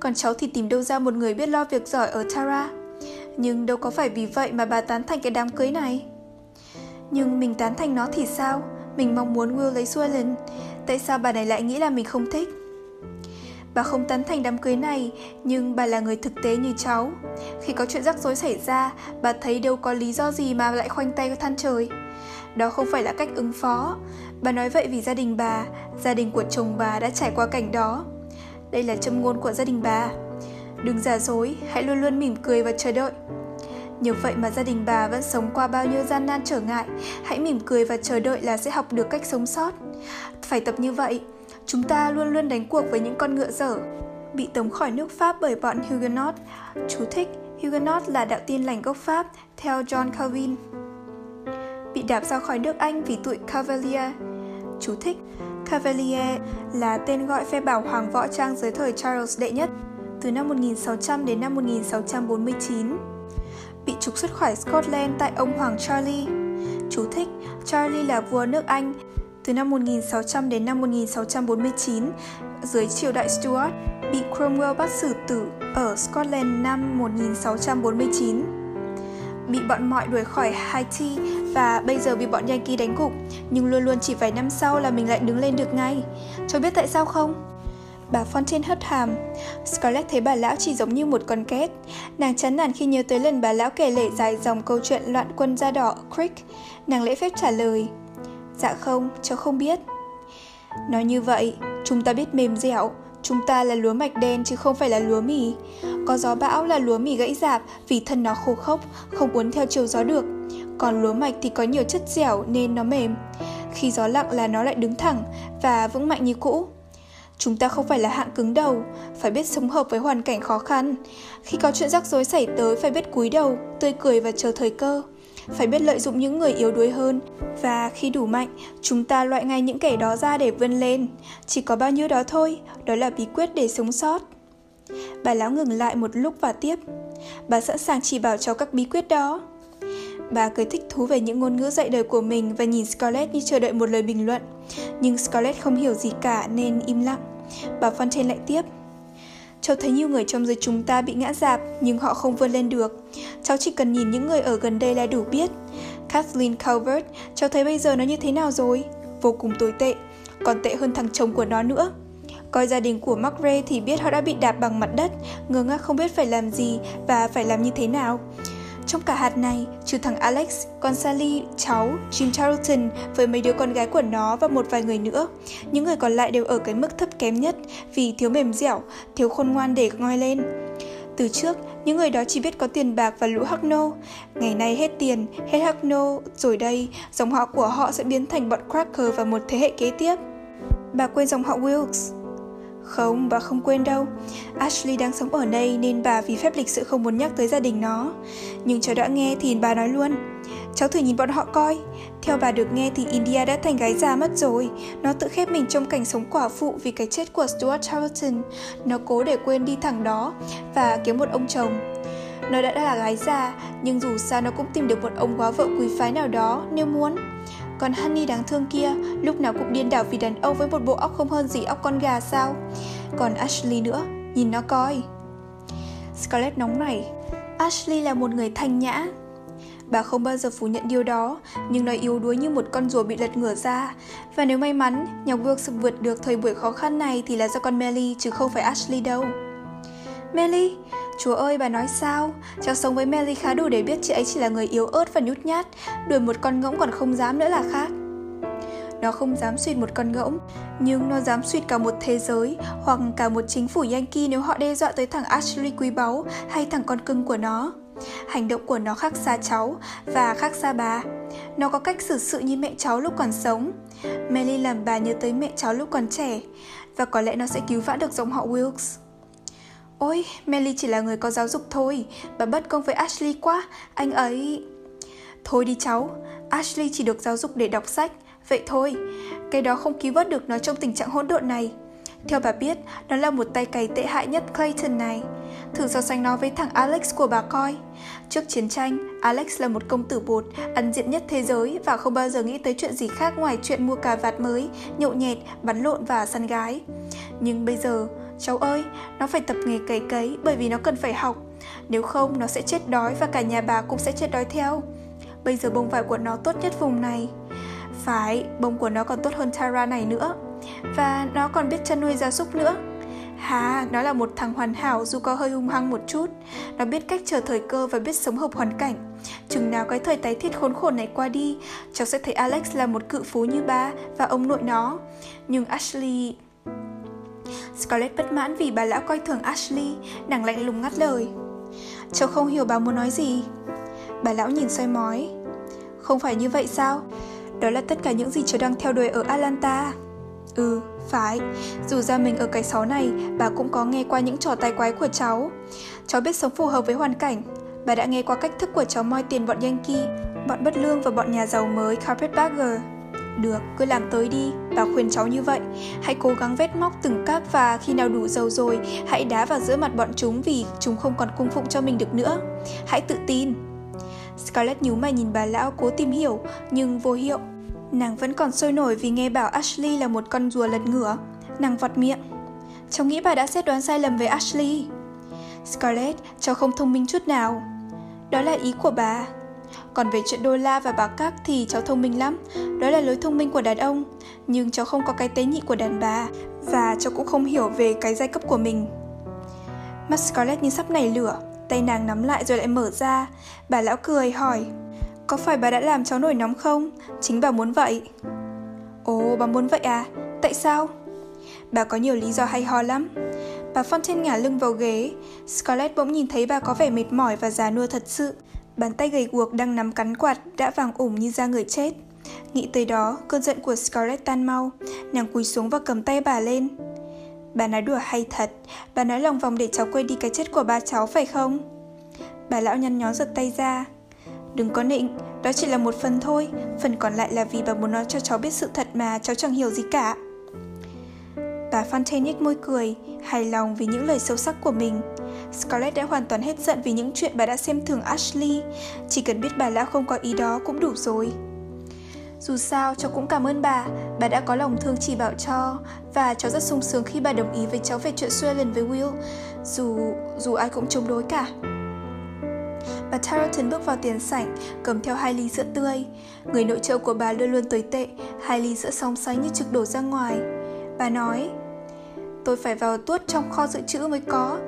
Còn cháu thì tìm đâu ra một người biết lo việc giỏi ở Tara. Nhưng đâu có phải vì vậy mà bà tán thành cái đám cưới này. Nhưng mình tán thành nó thì sao? Mình mong muốn Will lấy Swellen. Tại sao bà này lại nghĩ là mình không thích? Bà không tán thành đám cưới này, nhưng bà là người thực tế như cháu. Khi có chuyện rắc rối xảy ra, bà thấy đâu có lý do gì mà lại khoanh tay than trời. Đó không phải là cách ứng phó. Bà nói vậy vì gia đình bà, gia đình của chồng bà đã trải qua cảnh đó. Đây là châm ngôn của gia đình bà. Đừng giả dối, hãy luôn luôn mỉm cười và chờ đợi. Nhờ vậy mà gia đình bà vẫn sống qua bao nhiêu gian nan trở ngại, hãy mỉm cười và chờ đợi là sẽ học được cách sống sót. Phải tập như vậy, Chúng ta luôn luôn đánh cuộc với những con ngựa dở, bị tống khỏi nước Pháp bởi bọn Huguenot. Chú thích, Huguenot là đạo tin lành gốc Pháp, theo John Calvin. Bị đạp ra khỏi nước Anh vì tụi Cavalier. Chú thích, Cavalier là tên gọi phe bảo hoàng võ trang dưới thời Charles đệ nhất, từ năm 1600 đến năm 1649. Bị trục xuất khỏi Scotland tại ông Hoàng Charlie. Chú thích, Charlie là vua nước Anh, từ năm 1600 đến năm 1649 dưới triều đại Stuart, bị Cromwell bắt xử tử ở Scotland năm 1649. Bị bọn mọi đuổi khỏi Haiti và bây giờ bị bọn Yankee đánh gục, nhưng luôn luôn chỉ vài năm sau là mình lại đứng lên được ngay. Cho biết tại sao không? Bà Fontaine hất hàm. Scarlett thấy bà lão chỉ giống như một con két. Nàng chán nản khi nhớ tới lần bà lão kể lể dài dòng câu chuyện loạn quân da đỏ Creek. Nàng lễ phép trả lời. Dạ không, cháu không biết. Nói như vậy, chúng ta biết mềm dẻo, chúng ta là lúa mạch đen chứ không phải là lúa mì. Có gió bão là lúa mì gãy rạp vì thân nó khô khốc, không uốn theo chiều gió được. Còn lúa mạch thì có nhiều chất dẻo nên nó mềm. Khi gió lặng là nó lại đứng thẳng và vững mạnh như cũ. Chúng ta không phải là hạng cứng đầu, phải biết sống hợp với hoàn cảnh khó khăn. Khi có chuyện rắc rối xảy tới phải biết cúi đầu, tươi cười và chờ thời cơ. phải biết lợi dụng những người yếu đuối hơn. Và khi đủ mạnh, chúng ta loại ngay những kẻ đó ra để vươn lên. Chỉ có bao nhiêu đó thôi, đó là bí quyết để sống sót. Bà lão ngừng lại một lúc và tiếp. Bà sẵn sàng chỉ bảo cháu các bí quyết đó. Bà cười thích thú về những ngôn ngữ dạy đời của mình và nhìn Scarlett như chờ đợi một lời bình luận. Nhưng Scarlett không hiểu gì cả nên im lặng. Bà Fontaine lại tiếp. Cháu thấy nhiều người trong giới chúng ta bị ngã dạp nhưng họ không vươn lên được. Cháu chỉ cần nhìn những người ở gần đây là đủ biết. Kathleen Calvert, cháu thấy bây giờ nó như thế nào rồi? Vô cùng tồi tệ, còn tệ hơn thằng chồng của nó nữa. Coi gia đình của Mark Ray thì biết họ đã bị đạp bằng mặt đất, ngơ ngác không biết phải làm gì và phải làm như thế nào. Trong cả hạt này, trừ thằng Alex, con Sally, cháu, Jim Charlton với mấy đứa con gái của nó và một vài người nữa. Những người còn lại đều ở cái mức thấp kém nhất vì thiếu mềm dẻo, thiếu khôn ngoan để ngoi lên. Từ trước, những người đó chỉ biết có tiền bạc và lũ hắc nô. Ngày nay hết tiền, hết hắc nô, rồi đây, dòng họ của họ sẽ biến thành bọn cracker và một thế hệ kế tiếp. Bà quên dòng họ Wilkes, không, bà không quên đâu. Ashley đang sống ở đây nên bà vì phép lịch sự không muốn nhắc tới gia đình nó. Nhưng cháu đã nghe thì bà nói luôn. Cháu thử nhìn bọn họ coi. Theo bà được nghe thì India đã thành gái già mất rồi. Nó tự khép mình trong cảnh sống quả phụ vì cái chết của Stuart Charlton. Nó cố để quên đi thẳng đó và kiếm một ông chồng. Nó đã là gái già, nhưng dù sao nó cũng tìm được một ông quá vợ quý phái nào đó nếu muốn. Còn Honey đáng thương kia, lúc nào cũng điên đảo vì đàn ông với một bộ óc không hơn gì óc con gà sao? Còn Ashley nữa, nhìn nó coi. Scarlett nóng nảy. Ashley là một người thanh nhã. Bà không bao giờ phủ nhận điều đó, nhưng nó yếu đuối như một con rùa bị lật ngửa ra. Và nếu may mắn, nhà Wilkes vượt được thời buổi khó khăn này thì là do con Melly chứ không phải Ashley đâu. Melly, Chúa ơi, bà nói sao? Cháu sống với Melly khá đủ để biết chị ấy chỉ là người yếu ớt và nhút nhát, đuổi một con ngỗng còn không dám nữa là khác. Nó không dám suyệt một con ngỗng, nhưng nó dám suyệt cả một thế giới hoặc cả một chính phủ Yankee nếu họ đe dọa tới thằng Ashley quý báu hay thằng con cưng của nó. Hành động của nó khác xa cháu và khác xa bà. Nó có cách xử sự như mẹ cháu lúc còn sống. Melly làm bà nhớ tới mẹ cháu lúc còn trẻ và có lẽ nó sẽ cứu vãn được dòng họ Wilkes. Ôi, Melly chỉ là người có giáo dục thôi, bà bất công với Ashley quá, anh ấy... Thôi đi cháu, Ashley chỉ được giáo dục để đọc sách, vậy thôi, cái đó không cứu vớt được nó trong tình trạng hỗn độn này. Theo bà biết, nó là một tay cày tệ hại nhất Clayton này. Thử so sánh nó với thằng Alex của bà coi. Trước chiến tranh, Alex là một công tử bột, ăn diện nhất thế giới và không bao giờ nghĩ tới chuyện gì khác ngoài chuyện mua cà vạt mới, nhậu nhẹt, bắn lộn và săn gái. Nhưng bây giờ, Cháu ơi, nó phải tập nghề cấy cấy bởi vì nó cần phải học. Nếu không, nó sẽ chết đói và cả nhà bà cũng sẽ chết đói theo. Bây giờ bông vải của nó tốt nhất vùng này. Phải, bông của nó còn tốt hơn Tara này nữa. Và nó còn biết chăn nuôi gia súc nữa. Hà, nó là một thằng hoàn hảo dù có hơi hung hăng một chút. Nó biết cách chờ thời cơ và biết sống hợp hoàn cảnh. Chừng nào cái thời tái thiết khốn khổ này qua đi, cháu sẽ thấy Alex là một cự phú như ba và ông nội nó. Nhưng Ashley Scarlett bất mãn vì bà lão coi thường Ashley, nàng lạnh lùng ngắt lời. Cháu không hiểu bà muốn nói gì. Bà lão nhìn soi mói. Không phải như vậy sao? Đó là tất cả những gì cháu đang theo đuổi ở Atlanta. Ừ, phải. Dù ra mình ở cái xó này, bà cũng có nghe qua những trò tài quái của cháu. Cháu biết sống phù hợp với hoàn cảnh. Bà đã nghe qua cách thức của cháu moi tiền bọn Yankee, bọn bất lương và bọn nhà giàu mới Carpetbagger. Được, cứ làm tới đi, bà khuyên cháu như vậy. Hãy cố gắng vét móc từng các và khi nào đủ giàu rồi, hãy đá vào giữa mặt bọn chúng vì chúng không còn cung phụng cho mình được nữa. Hãy tự tin. Scarlett nhíu mày nhìn bà lão cố tìm hiểu, nhưng vô hiệu. Nàng vẫn còn sôi nổi vì nghe bảo Ashley là một con rùa lật ngửa. Nàng vọt miệng. Cháu nghĩ bà đã xét đoán sai lầm về Ashley. Scarlett, cháu không thông minh chút nào. Đó là ý của bà. Còn về chuyện đô la và bạc các thì cháu thông minh lắm, đó là lối thông minh của đàn ông. Nhưng cháu không có cái tế nhị của đàn bà, và cháu cũng không hiểu về cái giai cấp của mình. Mắt Scarlett như sắp nảy lửa, tay nàng nắm lại rồi lại mở ra. Bà lão cười hỏi, có phải bà đã làm cháu nổi nóng không? Chính bà muốn vậy. Ồ, bà muốn vậy à? Tại sao? Bà có nhiều lý do hay ho lắm. Bà Fontaine ngả lưng vào ghế. Scarlett bỗng nhìn thấy bà có vẻ mệt mỏi và già nua thật sự. Bàn tay gầy guộc đang nắm cắn quạt đã vàng ủng như da người chết. Nghĩ tới đó, cơn giận của Scarlett tan mau, nàng cúi xuống và cầm tay bà lên. Bà nói đùa hay thật, bà nói lòng vòng để cháu quên đi cái chết của ba cháu phải không? Bà lão nhăn nhó giật tay ra. Đừng có nịnh, đó chỉ là một phần thôi, phần còn lại là vì bà muốn nói cho cháu biết sự thật mà cháu chẳng hiểu gì cả. Bà Fontaine nhếch môi cười, hài lòng vì những lời sâu sắc của mình. Scarlett đã hoàn toàn hết giận vì những chuyện bà đã xem thường Ashley. Chỉ cần biết bà lão không có ý đó cũng đủ rồi. Dù sao, cháu cũng cảm ơn bà, bà đã có lòng thương chỉ bảo cho và cháu rất sung sướng khi bà đồng ý với cháu về chuyện Suelen với Will, dù dù ai cũng chống đối cả. Bà Tarleton bước vào tiền sảnh, cầm theo hai ly sữa tươi. Người nội trợ của bà luôn luôn tồi tệ, hai ly sữa sóng sánh như trực đổ ra ngoài. Bà nói, tôi phải vào tuốt trong kho dự trữ mới có.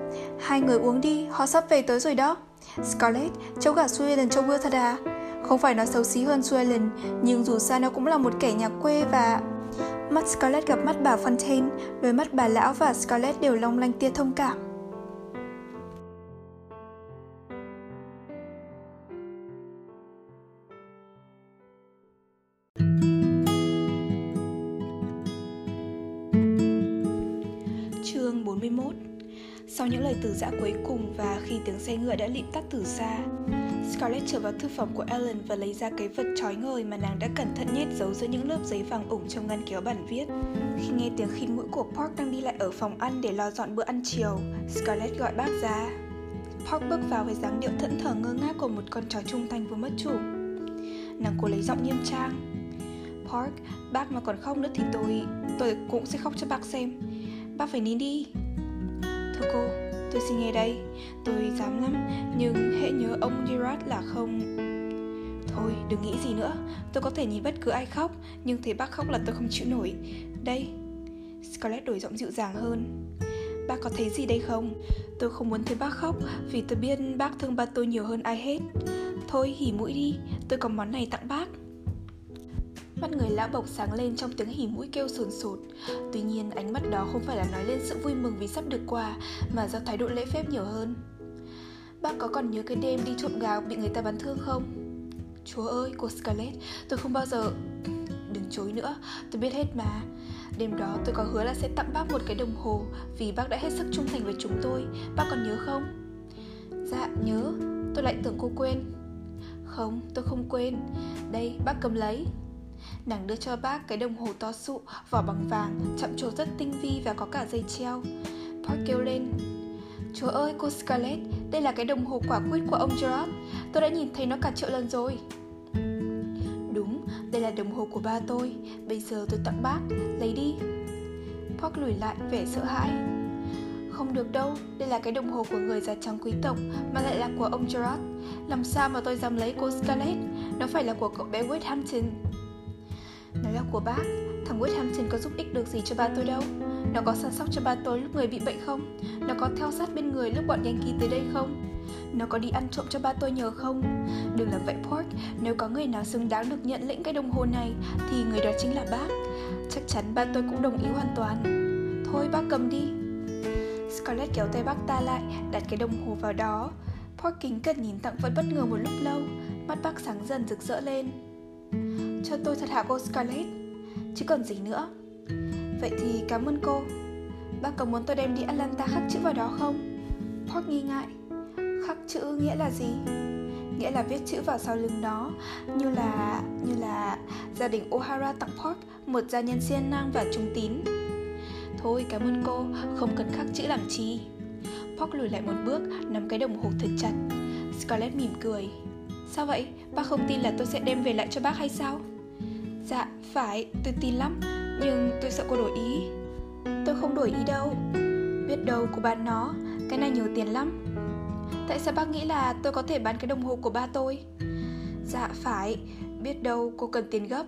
Hai người uống đi, họ sắp về tới rồi đó. Scarlett, cháu gả Suellen cho Will thật à? Không phải nó xấu xí hơn Suellen, nhưng dù sao nó cũng là một kẻ nhà quê và... Mắt Scarlett gặp mắt bà Fontaine, đôi mắt bà lão và Scarlett đều long lanh tia thông cảm. Chương 41 sau những lời từ giã cuối cùng và khi tiếng xe ngựa đã lịm tắt từ xa, Scarlett trở vào thư phòng của Ellen và lấy ra cái vật trói ngời mà nàng đã cẩn thận nhét giấu giữa những lớp giấy vàng ủng trong ngăn kéo bản viết. Khi nghe tiếng khinh mũi của Park đang đi lại ở phòng ăn để lo dọn bữa ăn chiều, Scarlett gọi bác ra. Park bước vào với dáng điệu thẫn thờ ngơ ngác của một con chó trung thành vừa mất chủ. Nàng cố lấy giọng nghiêm trang. Park, bác mà còn khóc nữa thì tôi, tôi cũng sẽ khóc cho bác xem. Bác phải nín đi. Thưa cô, Tôi xin nghe đây, tôi dám lắm, nhưng hệ nhớ ông Gerard là không... Thôi, đừng nghĩ gì nữa, tôi có thể nhìn bất cứ ai khóc, nhưng thấy bác khóc là tôi không chịu nổi. Đây, Scarlett đổi giọng dịu dàng hơn. Bác có thấy gì đây không? Tôi không muốn thấy bác khóc vì tôi biết bác thương ba tôi nhiều hơn ai hết. Thôi, hỉ mũi đi, tôi có món này tặng bác. Mắt người lão bộc sáng lên trong tiếng hỉ mũi kêu sồn sột. Tuy nhiên ánh mắt đó không phải là nói lên sự vui mừng vì sắp được quà Mà do thái độ lễ phép nhiều hơn. Bác có còn nhớ cái đêm đi trộm gạo bị người ta bắn thương không? Chúa ơi, cô Scarlett, tôi không bao giờ... Đừng chối nữa, tôi biết hết mà. Đêm đó tôi có hứa là sẽ tặng bác một cái đồng hồ Vì bác đã hết sức trung thành với chúng tôi. Bác còn nhớ không? Dạ, nhớ. Tôi lại tưởng cô quên. Không, tôi không quên. Đây, bác cầm lấy. Nàng đưa cho bác cái đồng hồ to sụ, vỏ bằng vàng, chậm trổ rất tinh vi và có cả dây treo. Park kêu lên, Chúa ơi, cô Scarlett, đây là cái đồng hồ quả quyết của ông Gerard. Tôi đã nhìn thấy nó cả triệu lần rồi. Đúng, đây là đồng hồ của ba tôi. Bây giờ tôi tặng bác, lấy đi. Park lùi lại vẻ sợ hãi. Không được đâu, đây là cái đồng hồ của người già trắng quý tộc mà lại là của ông Gerard. Làm sao mà tôi dám lấy cô Scarlett? Nó phải là của cậu bé Hampton. Nó là của bác, Thằng Hampton có giúp ích được gì cho ba tôi đâu? Nó có săn sóc cho ba tôi lúc người bị bệnh không? Nó có theo sát bên người lúc bọn Yankee tới đây không? Nó có đi ăn trộm cho ba tôi nhờ không? Đừng làm vậy, Pork. Nếu có người nào xứng đáng được nhận lĩnh cái đồng hồ này, Thì người đó chính là bác. Chắc chắn ba tôi cũng đồng ý hoàn toàn. Thôi, bác cầm đi. Scarlett kéo tay bác ta lại, Đặt cái đồng hồ vào đó. Pork kính cận nhìn tặng vẫn bất ngờ một lúc lâu. Mắt bác sáng dần rực rỡ lên cho tôi thật hả cô Scarlett Chứ còn gì nữa Vậy thì cảm ơn cô Bác có muốn tôi đem đi Atlanta khắc chữ vào đó không? Park nghi ngại Khắc chữ nghĩa là gì? Nghĩa là viết chữ vào sau lưng đó, Như là... như là Gia đình O'Hara tặng Park Một gia nhân siêng năng và trung tín Thôi, cảm ơn cô, Không cần khắc chữ làm chi Park lùi lại một bước, Nắm cái đồng hồ thật chặt Scarlett mỉm cười Sao vậy? Bác không tin là tôi sẽ đem về lại cho bác hay sao? Dạ, phải, tôi tin lắm Nhưng tôi sợ cô đổi ý. Tôi không đổi ý đâu. Biết đâu cô bán nó Cái này nhiều tiền lắm. Tại sao bác nghĩ là tôi có thể bán cái đồng hồ của ba tôi? Dạ, phải Biết đâu cô cần tiền gấp.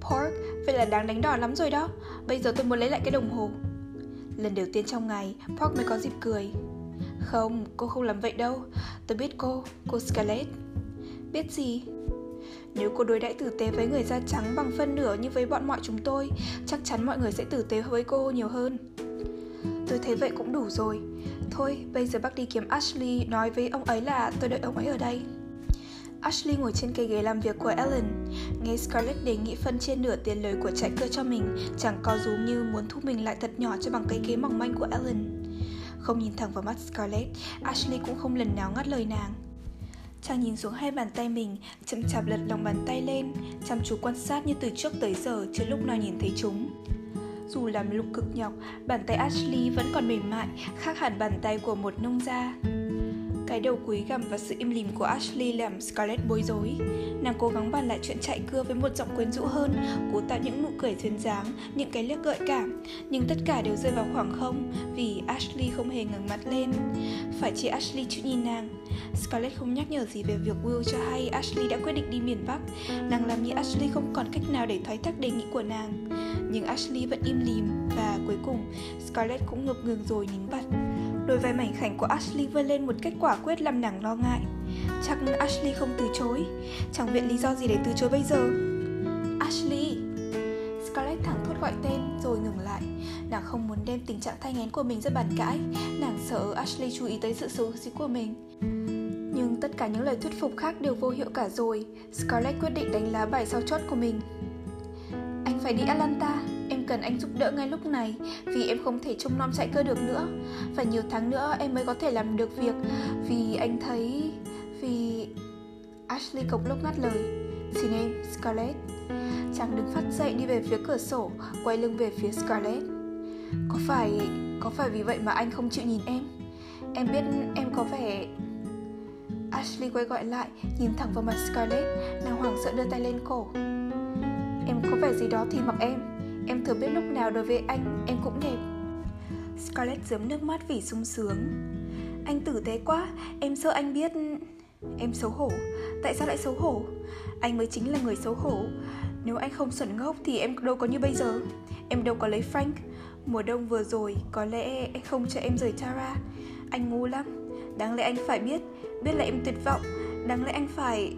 Pork, vậy là đáng đánh đỏ lắm rồi đó. Bây giờ tôi muốn lấy lại cái đồng hồ. Lần đầu tiên trong ngày, Pork mới có dịp cười. Không, cô không làm vậy đâu. Tôi biết cô, cô Scarlett. Biết gì? Nếu cô đối đãi tử tế với người da trắng bằng phân nửa như với bọn mọi chúng tôi, chắc chắn mọi người sẽ tử tế với cô nhiều hơn. Tôi thấy vậy cũng đủ rồi. Thôi, bây giờ bác đi kiếm Ashley nói với ông ấy là tôi đợi ông ấy ở đây. Ashley ngồi trên cây ghế làm việc của Ellen Nghe Scarlett đề nghị phân trên nửa tiền lời của trại cơ cho mình Chẳng có dù như muốn thu mình lại thật nhỏ cho bằng cây ghế mỏng manh của Ellen Không nhìn thẳng vào mắt Scarlett Ashley cũng không lần nào ngắt lời nàng Chàng nhìn xuống hai bàn tay mình, chậm chạp lật lòng bàn tay lên, chăm chú quan sát như từ trước tới giờ chưa lúc nào nhìn thấy chúng. Dù làm lục cực nhọc, bàn tay Ashley vẫn còn mềm mại, khác hẳn bàn tay của một nông gia. Cái đầu cúi gằm và sự im lìm của Ashley làm Scarlett bối rối. Nàng cố gắng bàn lại chuyện chạy cưa với một giọng quyến rũ hơn, cố tạo những nụ cười duyên dáng, những cái liếc gợi cảm, nhưng tất cả đều rơi vào khoảng không vì Ashley không hề ngẩng mặt lên. Phải chỉ Ashley chịu nhìn nàng. Scarlett không nhắc nhở gì về việc Will cho hay Ashley đã quyết định đi miền Bắc. Nàng làm như Ashley không còn cách nào để thoái thác đề nghị của nàng. Nhưng Ashley vẫn im lìm và cuối cùng Scarlett cũng ngập ngừng rồi nín bặt. Đôi vai mảnh khảnh của Ashley vươn lên một cách quả quyết làm nàng lo ngại. Chắc Ashley không từ chối. Chẳng viện lý do gì để từ chối bây giờ. Ashley! Scarlett thẳng thốt gọi tên rồi ngừng lại. Nàng không muốn đem tình trạng thai ngén của mình ra bàn cãi. Nàng sợ Ashley chú ý tới sự xấu xí của mình. Nhưng tất cả những lời thuyết phục khác đều vô hiệu cả rồi. Scarlett quyết định đánh lá bài sau chót của mình. Anh phải đi Atlanta, cần anh giúp đỡ ngay lúc này, vì em không thể trông nom chạy cơ được nữa. Và nhiều tháng nữa em mới có thể làm được việc, vì anh thấy, vì Ashley cộc lốc ngắt lời. Xin em, Scarlett. Chàng đứng phát dậy đi về phía cửa sổ, quay lưng về phía Scarlett. Có phải có phải vì vậy mà anh không chịu nhìn em? Em biết em có vẻ Ashley quay gọi lại, nhìn thẳng vào mặt Scarlett, nàng hoảng sợ đưa tay lên cổ. Em có vẻ gì đó thì mặc em. Em thừa biết lúc nào đối với anh, em cũng đẹp. Scarlett giấm nước mắt vì sung sướng. Anh tử tế quá, Em sợ anh biết Em xấu hổ. Tại sao lại xấu hổ? Anh mới chính là người xấu hổ. Nếu anh không xuẩn ngốc thì em đâu có như bây giờ. Em đâu có lấy Frank. Mùa đông vừa rồi, Có lẽ anh không cho em rời Tara. Anh ngu lắm. Đáng lẽ anh phải biết Biết là em tuyệt vọng. Đáng lẽ anh phải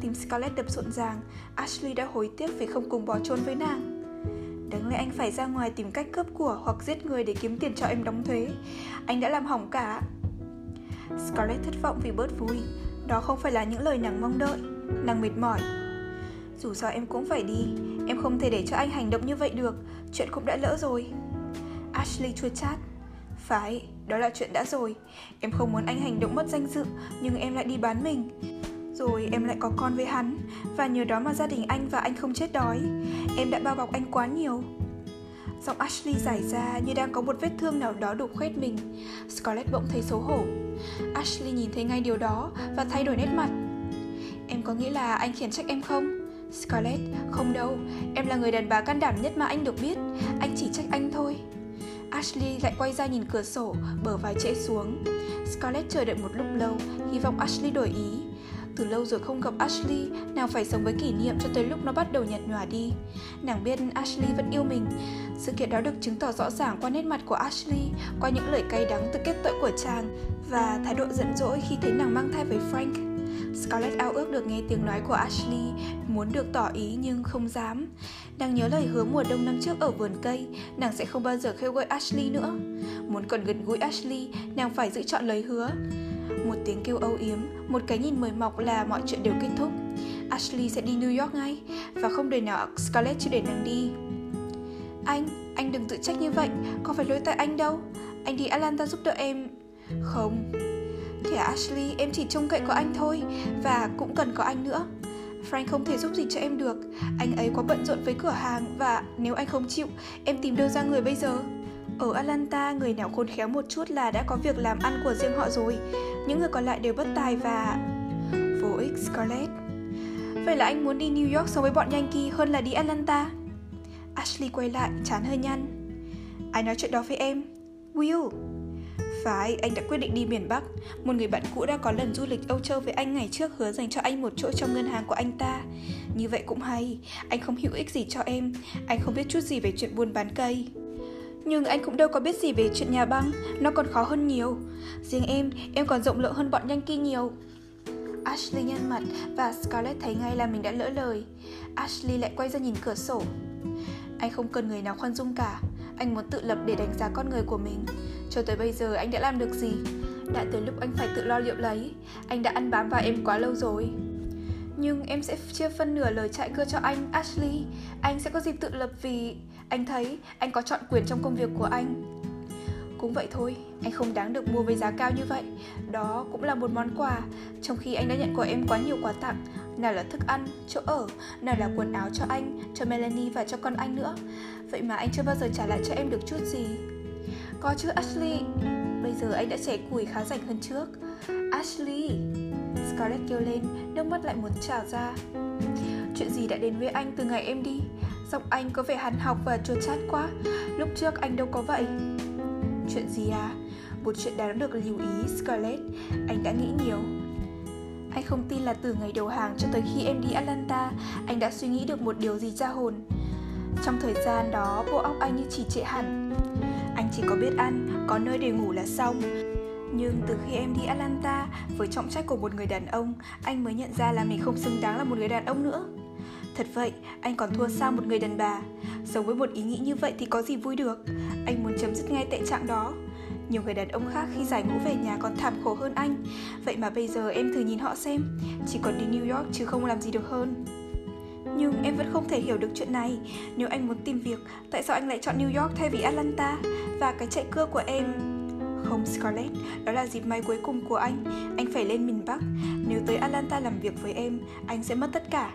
Tim Scarlett đập rộn ràng. Ashley đã hối tiếc vì không cùng bỏ trốn với nàng. Đáng lẽ anh phải ra ngoài tìm cách cướp của hoặc giết người để kiếm tiền cho em đóng thuế. Anh đã làm hỏng cả. Scarlett thất vọng vì bớt vui. Đó không phải là những lời nàng mong đợi. Nàng mệt mỏi. Dù sao em cũng phải đi. Em không thể để cho anh hành động như vậy được. Chuyện cũng đã lỡ rồi. Ashley chua chát. Phải, đó là chuyện đã rồi. Em không muốn anh hành động mất danh dự Nhưng em lại đi bán mình rồi em lại có con với hắn Và nhờ đó mà gia đình anh và anh không chết đói. Em đã bao bọc anh quá nhiều. Giọng Ashley giải ra như đang có một vết thương nào đó đục khoét mình. Scarlett bỗng thấy xấu hổ. Ashley nhìn thấy ngay điều đó và thay đổi nét mặt. Em có nghĩ là anh khiển trách em không? Scarlett, không đâu. Em là người đàn bà can đảm nhất mà anh được biết. Anh chỉ trách anh thôi. Ashley lại quay ra nhìn cửa sổ, bờ vai trễ xuống. Scarlett chờ đợi một lúc lâu, hy vọng Ashley đổi ý từ lâu rồi không gặp Ashley, nàng phải sống với kỷ niệm cho tới lúc nó bắt đầu nhạt nhòa đi. Nàng biết Ashley vẫn yêu mình. Sự kiện đó được chứng tỏ rõ ràng qua nét mặt của Ashley, qua những lời cay đắng từ kết tội của chàng và thái độ giận dỗi khi thấy nàng mang thai với Frank. Scarlett ao ước được nghe tiếng nói của Ashley, muốn được tỏ ý nhưng không dám. Nàng nhớ lời hứa mùa đông năm trước ở vườn cây, nàng sẽ không bao giờ khêu gọi Ashley nữa. Muốn còn gần gũi Ashley, nàng phải giữ chọn lời hứa. Một tiếng kêu âu yếm, một cái nhìn mời mọc là mọi chuyện đều kết thúc. Ashley sẽ đi New York ngay và không đời nào Scarlett chưa để nàng đi. Anh, anh đừng tự trách như vậy, có phải lỗi tại anh đâu. Anh đi Atlanta giúp đỡ em. Không. Thẻ Ashley, em chỉ trông cậy có anh thôi và cũng cần có anh nữa. Frank không thể giúp gì cho em được Anh ấy quá bận rộn với cửa hàng Và nếu anh không chịu Em tìm đâu ra người bây giờ ở Atlanta, người nào khôn khéo một chút là đã có việc làm ăn của riêng họ rồi. Những người còn lại đều bất tài và... Vô ích Scarlett. Vậy là anh muốn đi New York sống với bọn Yankee hơn là đi Atlanta? Ashley quay lại, chán hơi nhăn. Ai nói chuyện đó với em? Will. Phải, anh đã quyết định đi miền Bắc. Một người bạn cũ đã có lần du lịch Âu Châu với anh ngày trước hứa dành cho anh một chỗ trong ngân hàng của anh ta. Như vậy cũng hay, anh không hữu ích gì cho em, anh không biết chút gì về chuyện buôn bán cây. Nhưng anh cũng đâu có biết gì về chuyện nhà băng. Nó còn khó hơn nhiều. Riêng em, em còn rộng lượng hơn bọn nhanh kia nhiều. Ashley nhăn mặt và Scarlett thấy ngay là mình đã lỡ lời. Ashley lại quay ra nhìn cửa sổ. Anh không cần người nào khoan dung cả. Anh muốn tự lập để đánh giá con người của mình. Cho tới bây giờ anh đã làm được gì? Đã tới lúc anh phải tự lo liệu lấy. Anh đã ăn bám vào em quá lâu rồi. Nhưng em sẽ chia phân nửa lời chạy cưa cho anh, Ashley. Anh sẽ có dịp tự lập vì anh thấy anh có chọn quyền trong công việc của anh. Cũng vậy thôi, anh không đáng được mua với giá cao như vậy. Đó cũng là một món quà. Trong khi anh đã nhận của em quá nhiều quà tặng Nào là thức ăn, chỗ ở Nào là quần áo cho anh, cho Melanie và cho con anh nữa. Vậy mà anh chưa bao giờ trả lại cho em được chút gì. Có chứ Ashley. Bây giờ anh đã trẻ củi khá rảnh hơn trước. Ashley Scarlett kêu lên, nước mắt lại muốn trào ra. Chuyện gì đã đến với anh từ ngày em đi? Giọng anh có vẻ hằn học và chua chát quá. Lúc trước anh đâu có vậy. Chuyện gì à? Một chuyện đáng được lưu ý, Scarlett. Anh đã nghĩ nhiều. Anh không tin là từ ngày đầu hàng cho tới khi em đi Atlanta Anh đã suy nghĩ được một điều gì ra hồn. Trong thời gian đó, bộ óc anh như chỉ trệ hẳn. Anh chỉ có biết ăn, có nơi để ngủ là xong. Nhưng từ khi em đi Atlanta với trọng trách của một người đàn ông, anh mới nhận ra là mình không xứng đáng là một người đàn ông nữa. Thật vậy, anh còn thua xa một người đàn bà. Sống với một ý nghĩ như vậy thì có gì vui được. Anh muốn chấm dứt ngay tệ trạng đó. Nhiều người đàn ông khác khi giải ngũ về nhà còn thảm khổ hơn anh. Vậy mà bây giờ em thử nhìn họ xem, chỉ còn đi New York chứ không làm gì được hơn. Nhưng em vẫn không thể hiểu được chuyện này Nếu anh muốn tìm việc, tại sao anh lại chọn New York thay vì Atlanta? Và cái chạy cưa của em không Scarlett, đó là dịp may cuối cùng của anh Anh phải lên miền Bắc Nếu tới Atlanta làm việc với em, anh sẽ mất tất cả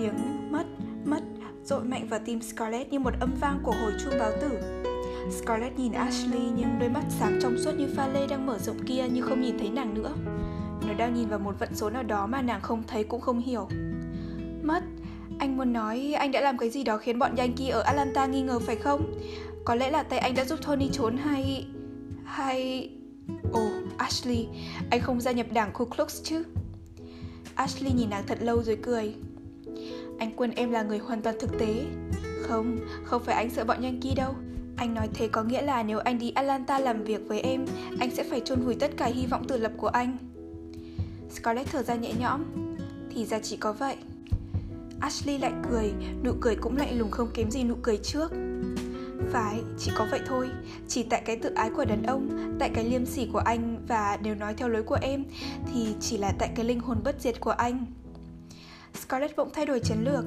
Tiếng mất, mất dội mạnh vào tim Scarlett như một âm vang của hồi chuông báo tử Scarlett nhìn Ashley nhưng đôi mắt sáng trong suốt như pha lê đang mở rộng kia như không nhìn thấy nàng nữa Nó đang nhìn vào một vận số nào đó mà nàng không thấy cũng không hiểu Mất, anh muốn nói anh đã làm cái gì đó khiến bọn Yankee ở Atlanta nghi ngờ phải không? Có lẽ là tay anh đã giúp Tony trốn hay... Hay... Ồ, oh, Ashley, anh không gia nhập đảng Ku Klux chứ? Ashley nhìn nàng thật lâu rồi cười. Anh quên em là người hoàn toàn thực tế. Không, không phải anh sợ bọn Yankee đâu. Anh nói thế có nghĩa là nếu anh đi Atlanta làm việc với em, anh sẽ phải chôn vùi tất cả hy vọng tự lập của anh. Scarlett thở ra nhẹ nhõm. Thì ra chỉ có vậy. Ashley lại cười, nụ cười cũng lạnh lùng không kém gì nụ cười trước. Phải, chỉ có vậy thôi Chỉ tại cái tự ái của đàn ông Tại cái liêm sỉ của anh Và nếu nói theo lối của em Thì chỉ là tại cái linh hồn bất diệt của anh Scarlett bỗng thay đổi chiến lược.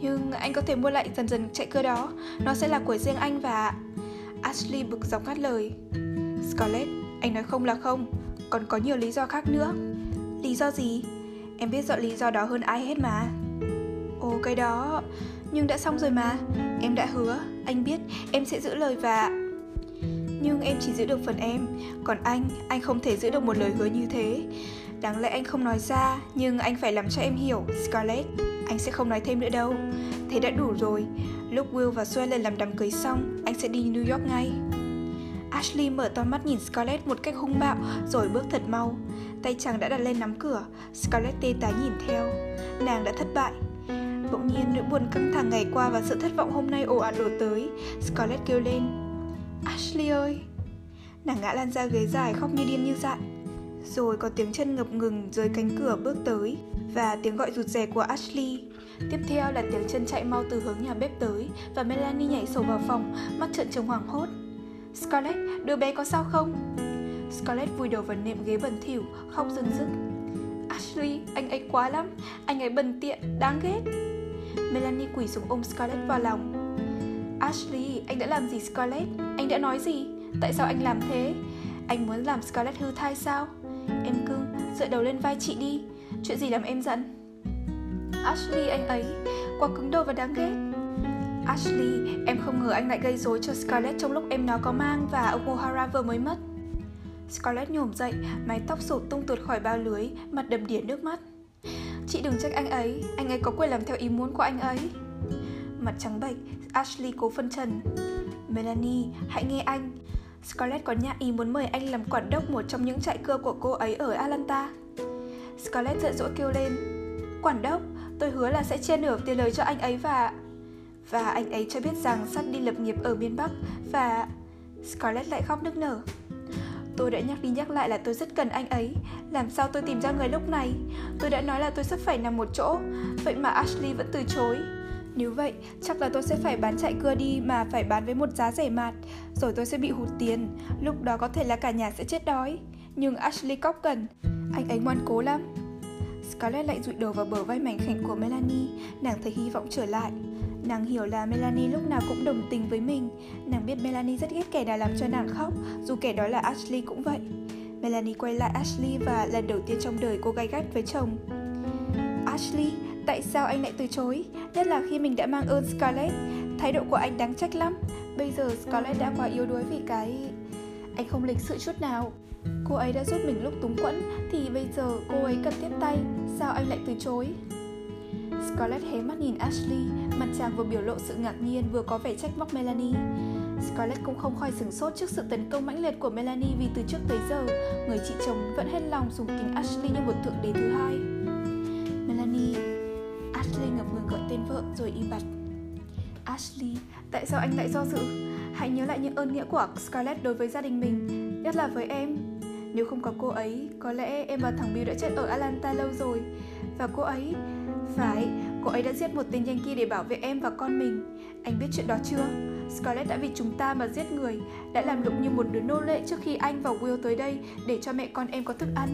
Nhưng anh có thể mua lại dần dần chạy cưa đó. Nó sẽ là của riêng anh và Ashley bực dọc ngắt lời. Scarlett, anh nói không là không. Còn có nhiều lý do khác nữa. Lý do gì? Em biết rõ lý do đó hơn ai hết mà. Ồ cái đó. Nhưng đã xong rồi mà. Em đã hứa anh biết em sẽ giữ lời và nhưng em chỉ giữ được phần em. Còn anh anh không thể giữ được một lời hứa như thế đáng lẽ anh không nói ra nhưng anh phải làm cho em hiểu scarlett anh sẽ không nói thêm nữa đâu. Thế đã đủ rồi. Lúc will và Sue lên làm đám cưới xong anh sẽ đi new york ngay. Ashley mở to mắt nhìn Scarlett một cách hung bạo rồi bước thật mau. Tay chàng đã đặt lên nắm cửa, Scarlett tê tái nhìn theo. Nàng đã thất bại, Bỗng nhiên nỗi buồn căng thẳng ngày qua và sự thất vọng hôm nay ồ ạt đổ tới. Scarlett kêu lên Ashley ơi! Nàng ngã lan ra ghế dài khóc như điên như dại. Rồi có tiếng chân ngập ngừng dưới cánh cửa bước tới Và tiếng gọi rụt rè của Ashley Tiếp theo là tiếng chân chạy mau từ hướng nhà bếp tới Và Melanie nhảy sổ vào phòng Mắt trợn trừng hoảng hốt Scarlett, đứa bé có sao không? Scarlett vùi đầu vào nệm ghế bẩn thỉu, khóc dần dứt Ashley, anh ấy quá lắm Anh ấy bần tiện, đáng ghét Melanie quỳ xuống ôm Scarlett vào lòng Ashley, anh đã làm gì Scarlett? Anh đã nói gì? Tại sao anh làm thế? Anh muốn làm Scarlett hư thai sao? Em cưng, dựa đầu lên vai chị đi Chuyện gì làm em giận? Ashley anh ấy, quá cứng đầu và đáng ghét Ashley, em không ngờ anh lại gây rối cho Scarlett trong lúc em nó có mang và ông O'Hara vừa mới mất. Scarlett nhổm dậy, mái tóc sổ tung tuột khỏi bao lưới, mặt đầm đìa nước mắt. Chị đừng trách anh ấy, anh ấy có quyền làm theo ý muốn của anh ấy. Mặt trắng bệch, Ashley cố phân trần. Melanie, hãy nghe anh. Scarlett có nhã ý muốn mời anh làm quản đốc một trong những trại cưa của cô ấy ở Atlanta. Scarlett giận dỗi kêu lên. Quản đốc, tôi hứa là sẽ chia nửa tiền lời cho anh ấy và... Và anh ấy cho biết rằng sắp đi lập nghiệp ở miền Bắc và... Scarlett lại khóc nức nở. Tôi đã nhắc đi nhắc lại là tôi rất cần anh ấy Làm sao tôi tìm ra người lúc này Tôi đã nói là tôi sắp phải nằm một chỗ Vậy mà Ashley vẫn từ chối nếu vậy, chắc là tôi sẽ phải bán chạy cưa đi mà phải bán với một giá rẻ mạt Rồi tôi sẽ bị hụt tiền. Lúc đó có thể là cả nhà sẽ chết đói. Nhưng Ashley cóc cần Anh ấy ngoan cố lắm. Scarlett lại rụi đầu vào bờ vai mảnh khảnh của Melanie. Nàng thấy hy vọng trở lại. Nàng hiểu là Melanie lúc nào cũng đồng tình với mình. Nàng biết Melanie rất ghét kẻ đã làm cho nàng khóc Dù kẻ đó là Ashley cũng vậy. Melanie quay lại Ashley và lần đầu tiên trong đời cô gay gắt với chồng. Ashley, tại sao anh lại từ chối? Nhất là khi mình đã mang ơn Scarlett Thái độ của anh đáng trách lắm Bây giờ Scarlett đã quá yếu đuối vì cái... Anh không lịch sự chút nào Cô ấy đã giúp mình lúc túng quẫn Thì bây giờ cô ấy cần tiếp tay Sao anh lại từ chối? Scarlett hé mắt nhìn Ashley, mặt chàng vừa biểu lộ sự ngạc nhiên vừa có vẻ trách móc Melanie. Scarlett cũng không khỏi sửng sốt trước sự tấn công mãnh liệt của Melanie vì từ trước tới giờ, người chị chồng vẫn hết lòng dùng kính Ashley như một thượng đế thứ hai. Melanie, Ashley ngập ngừng gọi tên vợ rồi im bặt. Ashley, tại sao anh lại do dự? Hãy nhớ lại những ơn nghĩa của Scarlett đối với gia đình mình, nhất là với em. Nếu không có cô ấy, có lẽ em và thằng Bill đã chết ở Atlanta lâu rồi. Và cô ấy, phải, cô ấy đã giết một tên Yankee để bảo vệ em và con mình. Anh biết chuyện đó chưa? Scarlett đã vì chúng ta mà giết người, đã làm lụng như một đứa nô lệ trước khi anh và Will tới đây để cho mẹ con em có thức ăn.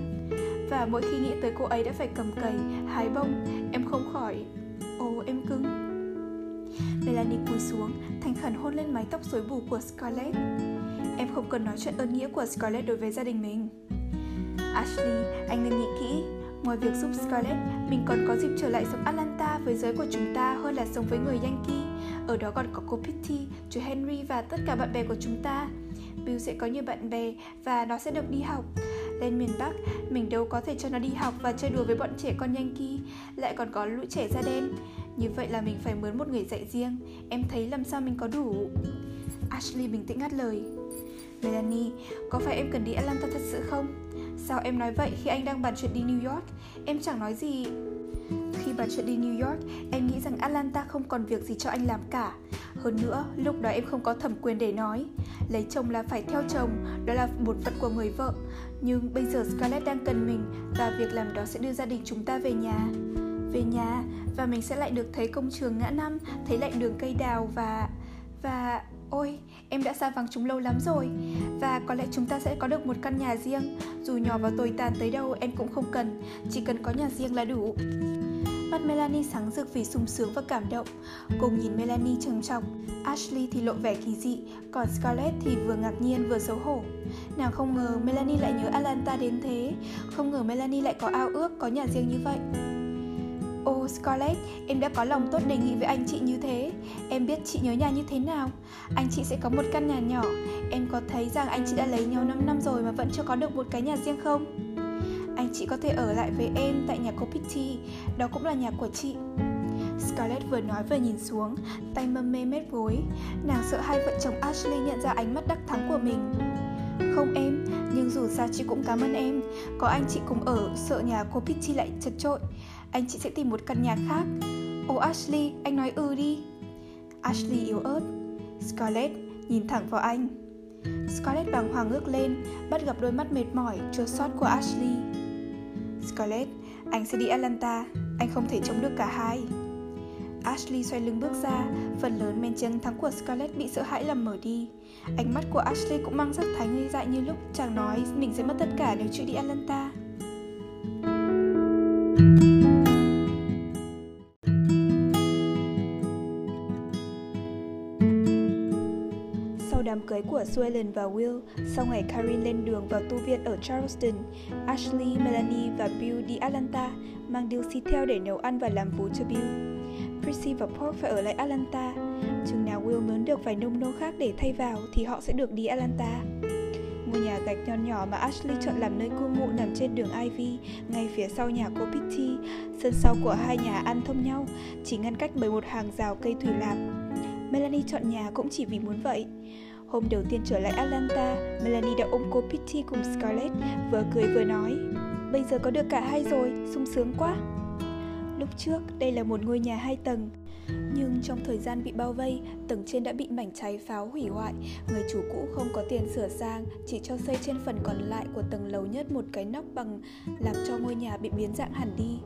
Và mỗi khi nghĩ tới cô ấy đã phải cầm cày, hái bông, em không khỏi... Ồ, em cưng. Melanie cúi xuống, thành khẩn hôn lên mái tóc rối bù của Scarlett. Em không cần nói chuyện ơn nghĩa của Scarlett đối với gia đình mình. Ashley, anh nên nghĩ kỹ, Ngoài việc giúp Scarlett, mình còn có dịp trở lại sống Atlanta với giới của chúng ta hơn là sống với người Yankee. Ở đó còn có cô Pitty, chú Henry và tất cả bạn bè của chúng ta. Bill sẽ có nhiều bạn bè và nó sẽ được đi học. Lên miền Bắc, mình đâu có thể cho nó đi học và chơi đùa với bọn trẻ con Yankee, lại còn có lũ trẻ da đen. Như vậy là mình phải mướn một người dạy riêng. Em thấy làm sao mình có đủ? Ashley bình tĩnh ngắt lời. Melanie, có phải em cần đi Atlanta thật sự không? Sao em nói vậy khi anh đang bàn chuyện đi New York? Em chẳng nói gì khi bàn chuyện đi New York, em nghĩ rằng Atlanta không còn việc gì cho anh làm cả. Hơn nữa, lúc đó em không có thẩm quyền để nói. Lấy chồng là phải theo chồng, đó là một phận của người vợ. Nhưng bây giờ Scarlett đang cần mình và việc làm đó sẽ đưa gia đình chúng ta về nhà. Về nhà và mình sẽ lại được thấy công trường ngã năm, thấy lại đường cây đào và... và... Ôi, em đã xa vắng chúng lâu lắm rồi. Và có lẽ chúng ta sẽ có được một căn nhà riêng. Dù nhỏ và tồi tàn tới đâu em cũng không cần. Chỉ cần có nhà riêng là đủ. Mắt Melanie sáng rực vì sung sướng và cảm động. Cô nhìn Melanie trầm trọng. Ashley thì lộ vẻ kỳ dị Còn Scarlett thì vừa ngạc nhiên vừa xấu hổ. Nàng không ngờ Melanie lại nhớ Atlanta đến thế. Không ngờ Melanie lại có ao ước có nhà riêng như vậy. Ô oh, Scarlett, em đã có lòng tốt đề nghị với anh chị như thế. Em biết chị nhớ nhà như thế nào. Anh chị sẽ có một căn nhà nhỏ. Em có thấy rằng anh chị đã lấy nhau 5 năm rồi mà vẫn chưa có được một cái nhà riêng không? Anh chị có thể ở lại với em tại nhà cô Pitty. Đó cũng là nhà của chị Scarlett vừa nói vừa nhìn xuống Tay mâm mê mét gối Nàng sợ hai vợ chồng Ashley nhận ra ánh mắt đắc thắng của mình Không em, nhưng dù sao chị cũng cảm ơn em Có anh chị cùng ở, sợ nhà cô Pitty lại chật trội anh chị sẽ tìm một căn nhà khác. Ô oh, Ashley, anh nói ừ đi. Ashley yếu ớt. Scarlett nhìn thẳng vào anh. Scarlett bàng hoàng ngước lên, bắt gặp đôi mắt mệt mỏi, chua xót của Ashley. Scarlett, anh sẽ đi Atlanta, anh không thể chống được cả hai. Ashley xoay lưng bước ra, phần lớn men chân thắng của Scarlett bị sợ hãi làm mở đi. Ánh mắt của Ashley cũng mang sắc thái ngây dại như lúc chàng nói mình sẽ mất tất cả nếu chịu đi Atlanta. Cưới của Suellen và Will, sau ngày Karin lên đường vào tu viện ở Charleston, Ashley, Melanie và Bill đi Atlanta, mang Dilsey theo để nấu ăn và làm vú cho Bill. Prissy và Pork phải ở lại Atlanta. Chừng nào Will mướn được vài nông nô khác để thay vào thì họ sẽ được đi Atlanta. Ngôi nhà gạch nhỏ nhỏ mà Ashley chọn làm nơi cư ngụ nằm trên đường Ivy, ngay phía sau nhà cô Pitty. Sân sau của hai nhà ăn thông nhau, chỉ ngăn cách bởi một hàng rào cây thủy lạc. Melanie chọn nhà cũng chỉ vì muốn vậy. Hôm đầu tiên trở lại Atlanta, Melanie đã ôm cô Pitty cùng Scarlett, vừa cười vừa nói Bây giờ có được cả hai rồi, sung sướng quá Lúc trước, đây là một ngôi nhà hai tầng nhưng trong thời gian bị bao vây, tầng trên đã bị mảnh cháy pháo hủy hoại. Người chủ cũ không có tiền sửa sang, chỉ cho xây trên phần còn lại của tầng lầu nhất một cái nóc bằng làm cho ngôi nhà bị biến dạng hẳn đi.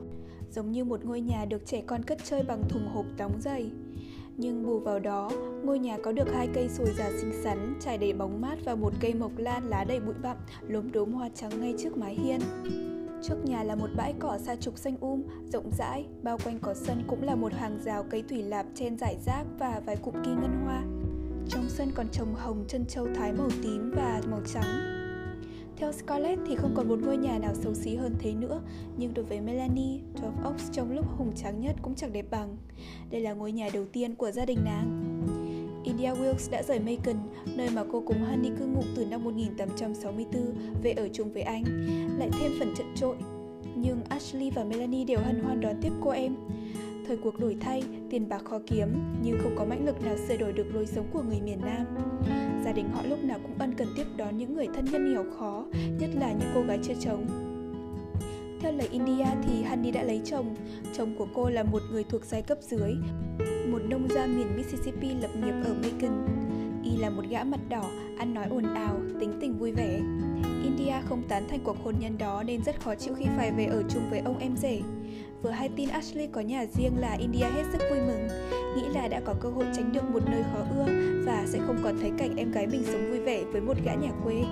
Giống như một ngôi nhà được trẻ con cất chơi bằng thùng hộp đóng giày. Nhưng bù vào đó, ngôi nhà có được hai cây sồi già xinh xắn, trải đầy bóng mát và một cây mộc lan lá đầy bụi bặm, lốm đốm hoa trắng ngay trước mái hiên. Trước nhà là một bãi cỏ xa trục xanh um, rộng rãi, bao quanh có sân cũng là một hàng rào cây thủy lạp trên giải rác và vài cụm kỳ ngân hoa. Trong sân còn trồng hồng chân châu thái màu tím và màu trắng. Theo Scarlett thì không còn một ngôi nhà nào xấu xí hơn thế nữa, nhưng đối với Melanie, Dwarf Oaks trong lúc hùng tráng nhất cũng chẳng đẹp bằng. Đây là ngôi nhà đầu tiên của gia đình nàng. India Wilkes đã rời Macon, nơi mà cô cùng Honey cư ngụ từ năm 1864, về ở chung với anh, lại thêm phần trận trội. Nhưng Ashley và Melanie đều hân hoan đón tiếp cô em. Thời cuộc đổi thay, tiền bạc khó kiếm, nhưng không có mãnh lực nào sửa đổi được lối sống của người miền Nam. Gia đình họ lúc nào cũng ân cần tiếp đón những người thân nhân nghèo khó, nhất là những cô gái chưa chồng. Theo lời India thì Honey đã lấy chồng. Chồng của cô là một người thuộc giai cấp dưới, một nông gia miền Mississippi lập nghiệp ở Macon. Y là một gã mặt đỏ, ăn nói ồn ào, tính tình vui vẻ. India không tán thành cuộc hôn nhân đó nên rất khó chịu khi phải về ở chung với ông em rể. Vừa hay tin Ashley có nhà riêng là India hết sức vui mừng, nghĩ là đã có cơ hội tránh được một nơi khó ưa và sẽ không còn thấy cảnh em gái mình sống vui vẻ với một gã nhà quê.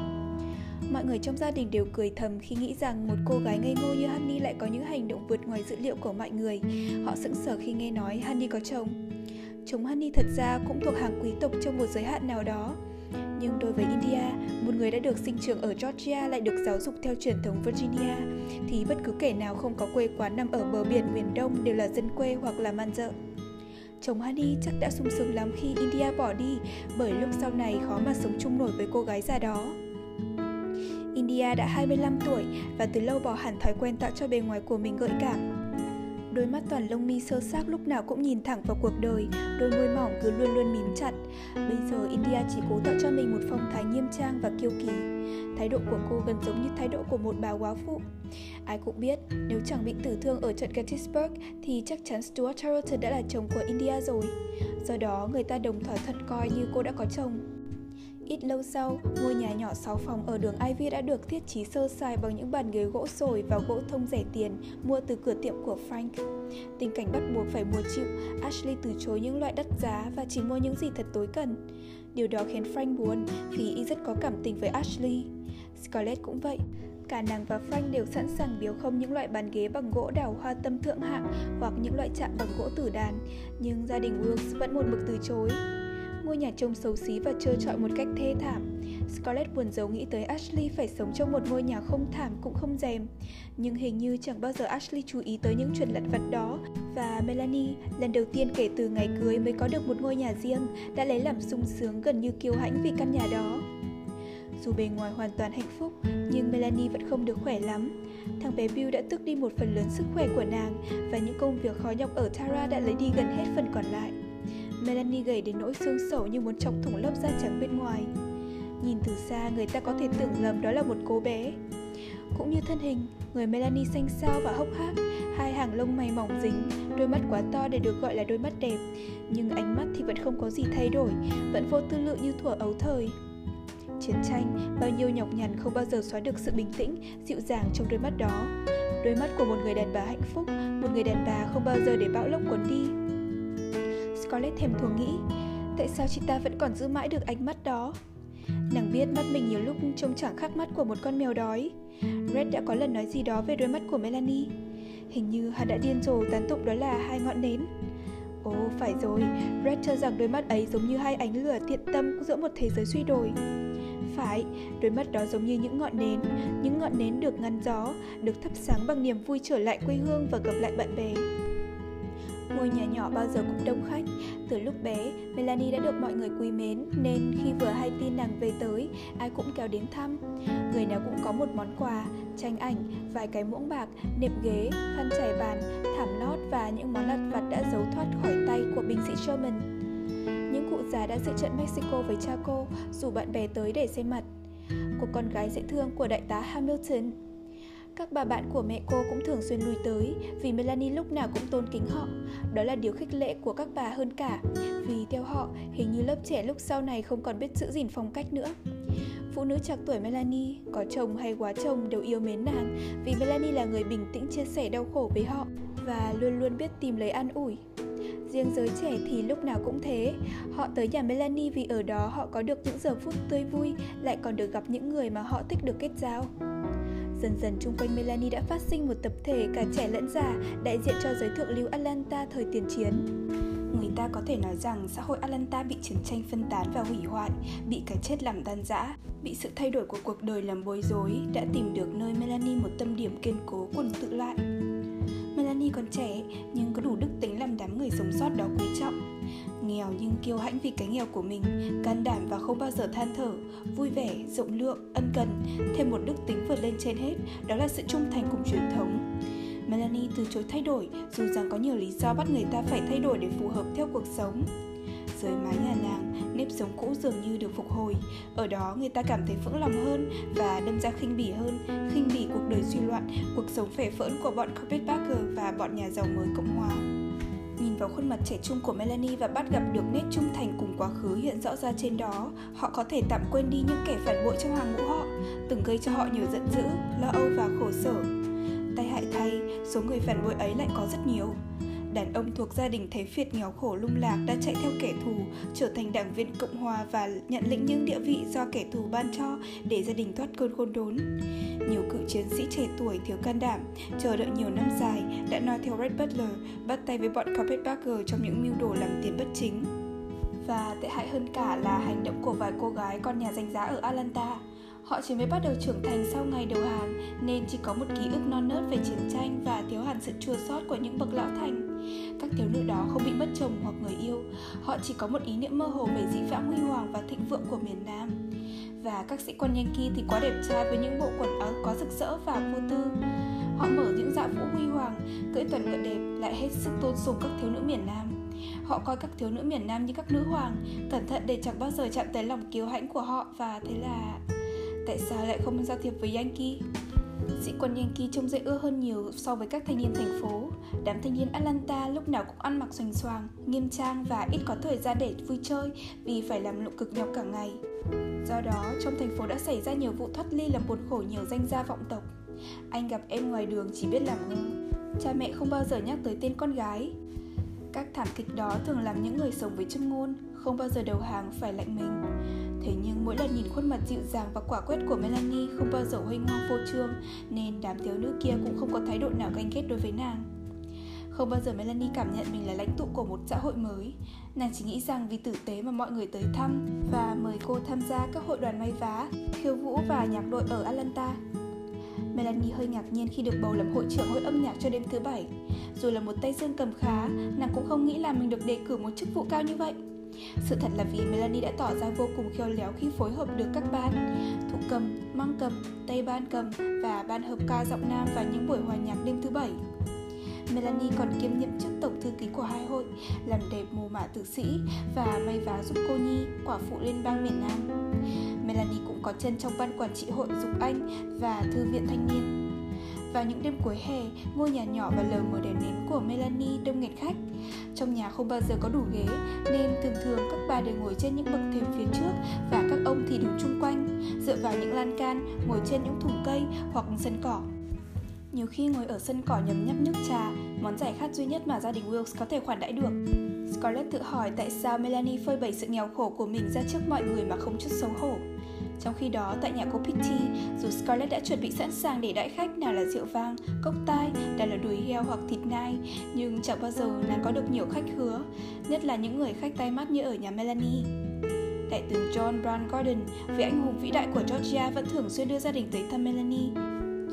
Mọi người trong gia đình đều cười thầm khi nghĩ rằng một cô gái ngây ngô như Honey lại có những hành động vượt ngoài dữ liệu của mọi người. Họ sững sờ khi nghe nói Honey có chồng. Chúng Honey thật ra cũng thuộc hàng quý tộc trong một giới hạn nào đó. Nhưng đối với India, một người đã được sinh trưởng ở Georgia lại được giáo dục theo truyền thống Virginia, thì bất cứ kẻ nào không có quê quán nằm ở bờ biển miền Đông đều là dân quê hoặc là man dợ. Chồng Honey chắc đã sung sướng lắm khi India bỏ đi, bởi lúc sau này khó mà sống chung nổi với cô gái già đó. India đã 25 tuổi và từ lâu bỏ hẳn thói quen tạo cho bề ngoài của mình gợi cảm. Đôi mắt toàn lông mi sơ xác lúc nào cũng nhìn thẳng vào cuộc đời, đôi môi mỏng cứ luôn luôn mím chặt. Bây giờ India chỉ cố tạo cho mình một phong thái nghiêm trang và kiêu kỳ. Thái độ của cô gần giống như thái độ của một bà quá phụ. Ai cũng biết, nếu chẳng bị tử thương ở trận Gettysburg thì chắc chắn Stuart Tarleton đã là chồng của India rồi. Do đó, người ta đồng thỏa thuận coi như cô đã có chồng. Ít lâu sau, ngôi nhà nhỏ 6 phòng ở đường Ivy đã được thiết trí sơ sài bằng những bàn ghế gỗ sồi và gỗ thông rẻ tiền mua từ cửa tiệm của Frank. Tình cảnh bắt buộc phải mua chịu, Ashley từ chối những loại đắt giá và chỉ mua những gì thật tối cần. Điều đó khiến Frank buồn vì y rất có cảm tình với Ashley. Scarlett cũng vậy. Cả nàng và Frank đều sẵn sàng biếu không những loại bàn ghế bằng gỗ đào hoa tâm thượng hạng hoặc những loại chạm bằng gỗ tử đàn, nhưng gia đình Wilkes vẫn một mực từ chối. Ngôi nhà trông xấu xí và trơ trọi một cách thê thảm. Scarlett buồn giấu nghĩ tới Ashley phải sống trong một ngôi nhà không thảm cũng không rèm. Nhưng hình như chẳng bao giờ Ashley chú ý tới những chuyện lặt vặt đó. Và Melanie, lần đầu tiên kể từ ngày cưới mới có được một ngôi nhà riêng, đã lấy làm sung sướng gần như kiêu hãnh vì căn nhà đó. Dù bề ngoài hoàn toàn hạnh phúc, nhưng Melanie vẫn không được khỏe lắm. Thằng bé Bill đã tước đi một phần lớn sức khỏe của nàng và những công việc khó nhọc ở Tara đã lấy đi gần hết phần còn lại. Melanie gầy đến nỗi xương sẩu như muốn chọc thủng lớp da trắng bên ngoài. Nhìn từ xa người ta có thể tưởng lầm đó là một cô bé. Cũng như thân hình, người Melanie xanh xao và hốc hác, hai hàng lông mày mỏng dính, đôi mắt quá to để được gọi là đôi mắt đẹp. Nhưng ánh mắt thì vẫn không có gì thay đổi, vẫn vô tư lự như thuở ấu thời. Chiến tranh, bao nhiêu nhọc nhằn không bao giờ xóa được sự bình tĩnh, dịu dàng trong đôi mắt đó. Đôi mắt của một người đàn bà hạnh phúc, một người đàn bà không bao giờ để bão lốc cuốn đi, Scarlett thèm thuồng nghĩ. Tại sao chị ta vẫn còn giữ mãi được ánh mắt đó? Nàng biết mắt mình nhiều lúc trông chẳng khác mắt của một con mèo đói. Red đã có lần nói gì đó về đôi mắt của Melanie. Hình như hắn đã điên rồ tán tụng đó là hai ngọn nến. Ồ phải rồi, Red cho rằng đôi mắt ấy giống như hai ánh lửa thiện tâm giữa một thế giới suy đồi. Phải, đôi mắt đó giống như những ngọn nến, những ngọn nến được ngăn gió, được thắp sáng bằng niềm vui trở lại quê hương và gặp lại bạn bè. Ngôi nhà nhỏ bao giờ cũng đông khách. Từ lúc bé, Melanie đã được mọi người quý mến nên khi vừa hay tin nàng về tới, ai cũng kéo đến thăm. Người nào cũng có một món quà, tranh ảnh, vài cái muỗng bạc, nệm ghế, khăn trải bàn, thảm lót và những món lặt vặt đã giấu thoát khỏi tay của binh sĩ Sherman. Những cụ già đã dự trận Mexico với cha cô, dù bạn bè tới để xem mặt. Cô con gái dễ thương của đại tá Hamilton các bà bạn của mẹ cô cũng thường xuyên lui tới vì Melanie lúc nào cũng tôn kính họ. Đó là điều khích lệ của các bà hơn cả, vì theo họ, hình như lớp trẻ lúc sau này không còn biết giữ gìn phong cách nữa. Phụ nữ trạc tuổi Melanie, có chồng hay quá chồng đều yêu mến nàng vì Melanie là người bình tĩnh chia sẻ đau khổ với họ và luôn luôn biết tìm lấy an ủi. Riêng giới trẻ thì lúc nào cũng thế, họ tới nhà Melanie vì ở đó họ có được những giờ phút tươi vui, lại còn được gặp những người mà họ thích được kết giao. Dần dần chung quanh Melanie đã phát sinh một tập thể cả trẻ lẫn già, đại diện cho giới thượng lưu Atlanta thời tiền chiến. Người ta có thể nói rằng xã hội Atlanta bị chiến tranh phân tán và hủy hoại, bị cái chết làm tan rã, bị sự thay đổi của cuộc đời làm bối rối, đã tìm được nơi Melanie một tâm điểm kiên cố quần tự lại. Melanie còn trẻ nhưng có đủ đức tính làm đám người sống sót đó quý trọng. Nghèo nhưng kiêu hãnh vì cái nghèo của mình, can đảm và không bao giờ than thở, vui vẻ, rộng lượng, ân cần, thêm một đức tính vượt lên trên hết, đó là sự trung thành cùng truyền thống. Melanie từ chối thay đổi dù rằng có nhiều lý do bắt người ta phải thay đổi để phù hợp theo cuộc sống. Dưới mái nhà nàng, nếp sống cũ dường như được phục hồi. Ở đó người ta cảm thấy vững lòng hơn và đâm ra khinh bỉ hơn, khinh bỉ cuộc đời suy loạn, cuộc sống phể phỡn của bọn Carpetbagger và bọn nhà giàu mới Cộng hòa. Nhìn vào khuôn mặt trẻ trung của Melanie và bắt gặp được nét trung thành cùng quá khứ hiện rõ ra trên đó, họ có thể tạm quên đi những kẻ phản bội trong hàng ngũ họ, từng gây cho họ nhiều giận dữ, lo âu và khổ sở. Tay hại thay, số người phản bội ấy lại có rất nhiều. Đàn ông thuộc gia đình thấy phiệt nghèo khổ lung lạc đã chạy theo kẻ thù, trở thành đảng viên Cộng Hòa và nhận lĩnh những địa vị do kẻ thù ban cho để gia đình thoát cơn khôn đốn. Nhiều cựu chiến sĩ trẻ tuổi thiếu can đảm, chờ đợi nhiều năm dài, đã nói theo Red Butler, bắt tay với bọn Carpetbagger trong những mưu đồ làm tiền bất chính. Và tệ hại hơn cả là hành động của vài cô gái con nhà danh giá ở Atlanta. Họ chỉ mới bắt đầu trưởng thành sau ngày đầu hàng nên chỉ có một ký ức non nớt về chiến tranh và thiếu hẳn sự chua sót của những bậc lão thành. Các thiếu nữ đó không bị mất chồng hoặc người yêu, họ chỉ có một ý niệm mơ hồ về dĩ vãng huy hoàng và thịnh vượng của miền Nam. Và các sĩ quan Yankee thì quá đẹp trai với những bộ quần áo có rực rỡ và vô tư. Họ mở những dạ vũ huy hoàng, cưỡi tuần ngựa đẹp lại hết sức tôn sùng các thiếu nữ miền Nam. Họ coi các thiếu nữ miền Nam như các nữ hoàng, cẩn thận để chẳng bao giờ chạm tới lòng kiêu hãnh của họ và thế là tại sao lại không giao thiệp với Yankee? Sĩ quân Yankee trông dễ ưa hơn nhiều so với các thanh niên thành phố. Đám thanh niên Atlanta lúc nào cũng ăn mặc xoành xoàng, nghiêm trang và ít có thời gian để vui chơi vì phải làm lụng cực nhọc cả ngày. Do đó, trong thành phố đã xảy ra nhiều vụ thoát ly làm buồn khổ nhiều danh gia vọng tộc. Anh gặp em ngoài đường chỉ biết làm ngơ. Cha mẹ không bao giờ nhắc tới tên con gái. Các thảm kịch đó thường làm những người sống với châm ngôn, không bao giờ đầu hàng phải lạnh mình. Thế nhưng mỗi lần nhìn khuôn mặt dịu dàng và quả quyết của Melanie không bao giờ hoanh hoang phô trương Nên đám thiếu nữ kia cũng không có thái độ nào ganh ghét đối với nàng. Không bao giờ Melanie cảm nhận mình là lãnh tụ của một xã hội mới. Nàng chỉ nghĩ rằng vì tử tế mà mọi người tới thăm Và mời cô tham gia các hội đoàn may vá, khiêu vũ và nhạc đội ở Atlanta. Melanie hơi ngạc nhiên khi được bầu làm hội trưởng hội âm nhạc cho đêm thứ bảy. Dù là một tay dương cầm khá, nàng cũng không nghĩ là mình được đề cử một chức vụ cao như vậy sự thật là vì Melanie đã tỏ ra vô cùng khéo léo khi phối hợp được các ban thủ cầm, măng cầm, tây ban cầm và ban hợp ca giọng nam vào những buổi hòa nhạc đêm thứ bảy. Melanie còn kiêm nhiệm chức tổng thư ký của hai hội, làm đẹp mồ mả tử sĩ và may vá giúp cô Nhi, quả phụ liên bang miền Nam. Melanie cũng có chân trong ban quản trị hội Dục Anh và Thư viện Thanh niên. Vào những đêm cuối hè, ngôi nhà nhỏ và lờ mờ đèn nến của Melanie đông nghẹt khách. Trong nhà không bao giờ có đủ ghế, nên thường thường các bà đều ngồi trên những bậc thềm phía trước và các ông thì đứng chung quanh, dựa vào những lan can, ngồi trên những thùng cây hoặc sân cỏ. Nhiều khi ngồi ở sân cỏ nhấm nhấp nước trà, món giải khát duy nhất mà gia đình Wilkes có thể khoản đãi được. Scarlett tự hỏi tại sao Melanie phơi bày sự nghèo khổ của mình ra trước mọi người mà không chút xấu hổ. Trong khi đó, tại nhà cô Pitty, dù Scarlett đã chuẩn bị sẵn sàng để đãi khách nào là rượu vang, cốc tai, nào là đùi heo hoặc thịt nai, nhưng chẳng bao giờ nàng có được nhiều khách hứa, nhất là những người khách tay mắt như ở nhà Melanie. Đại tướng John Brown Gordon, vị anh hùng vĩ đại của Georgia vẫn thường xuyên đưa gia đình tới thăm Melanie.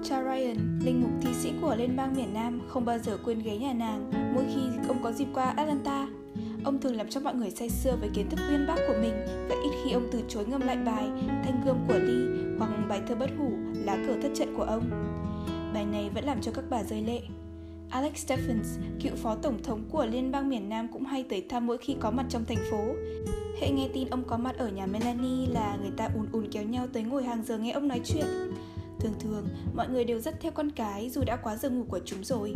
Cha Ryan, linh mục thi sĩ của Liên bang miền Nam, không bao giờ quên ghé nhà nàng mỗi khi ông có dịp qua Atlanta. Ông thường làm cho mọi người say sưa với kiến thức uyên bác của mình và ít khi ông từ chối ngâm lại bài Thanh gươm của Ly hoặc bài thơ bất hủ Lá cờ thất trận của ông. Bài này vẫn làm cho các bà rơi lệ. Alex Stephens, cựu phó tổng thống của Liên bang miền Nam cũng hay tới thăm mỗi khi có mặt trong thành phố. Hệ nghe tin ông có mặt ở nhà Melanie là người ta ùn ùn kéo nhau tới ngồi hàng giờ nghe ông nói chuyện. Thường thường, mọi người đều rất theo con cái dù đã quá giờ ngủ của chúng rồi.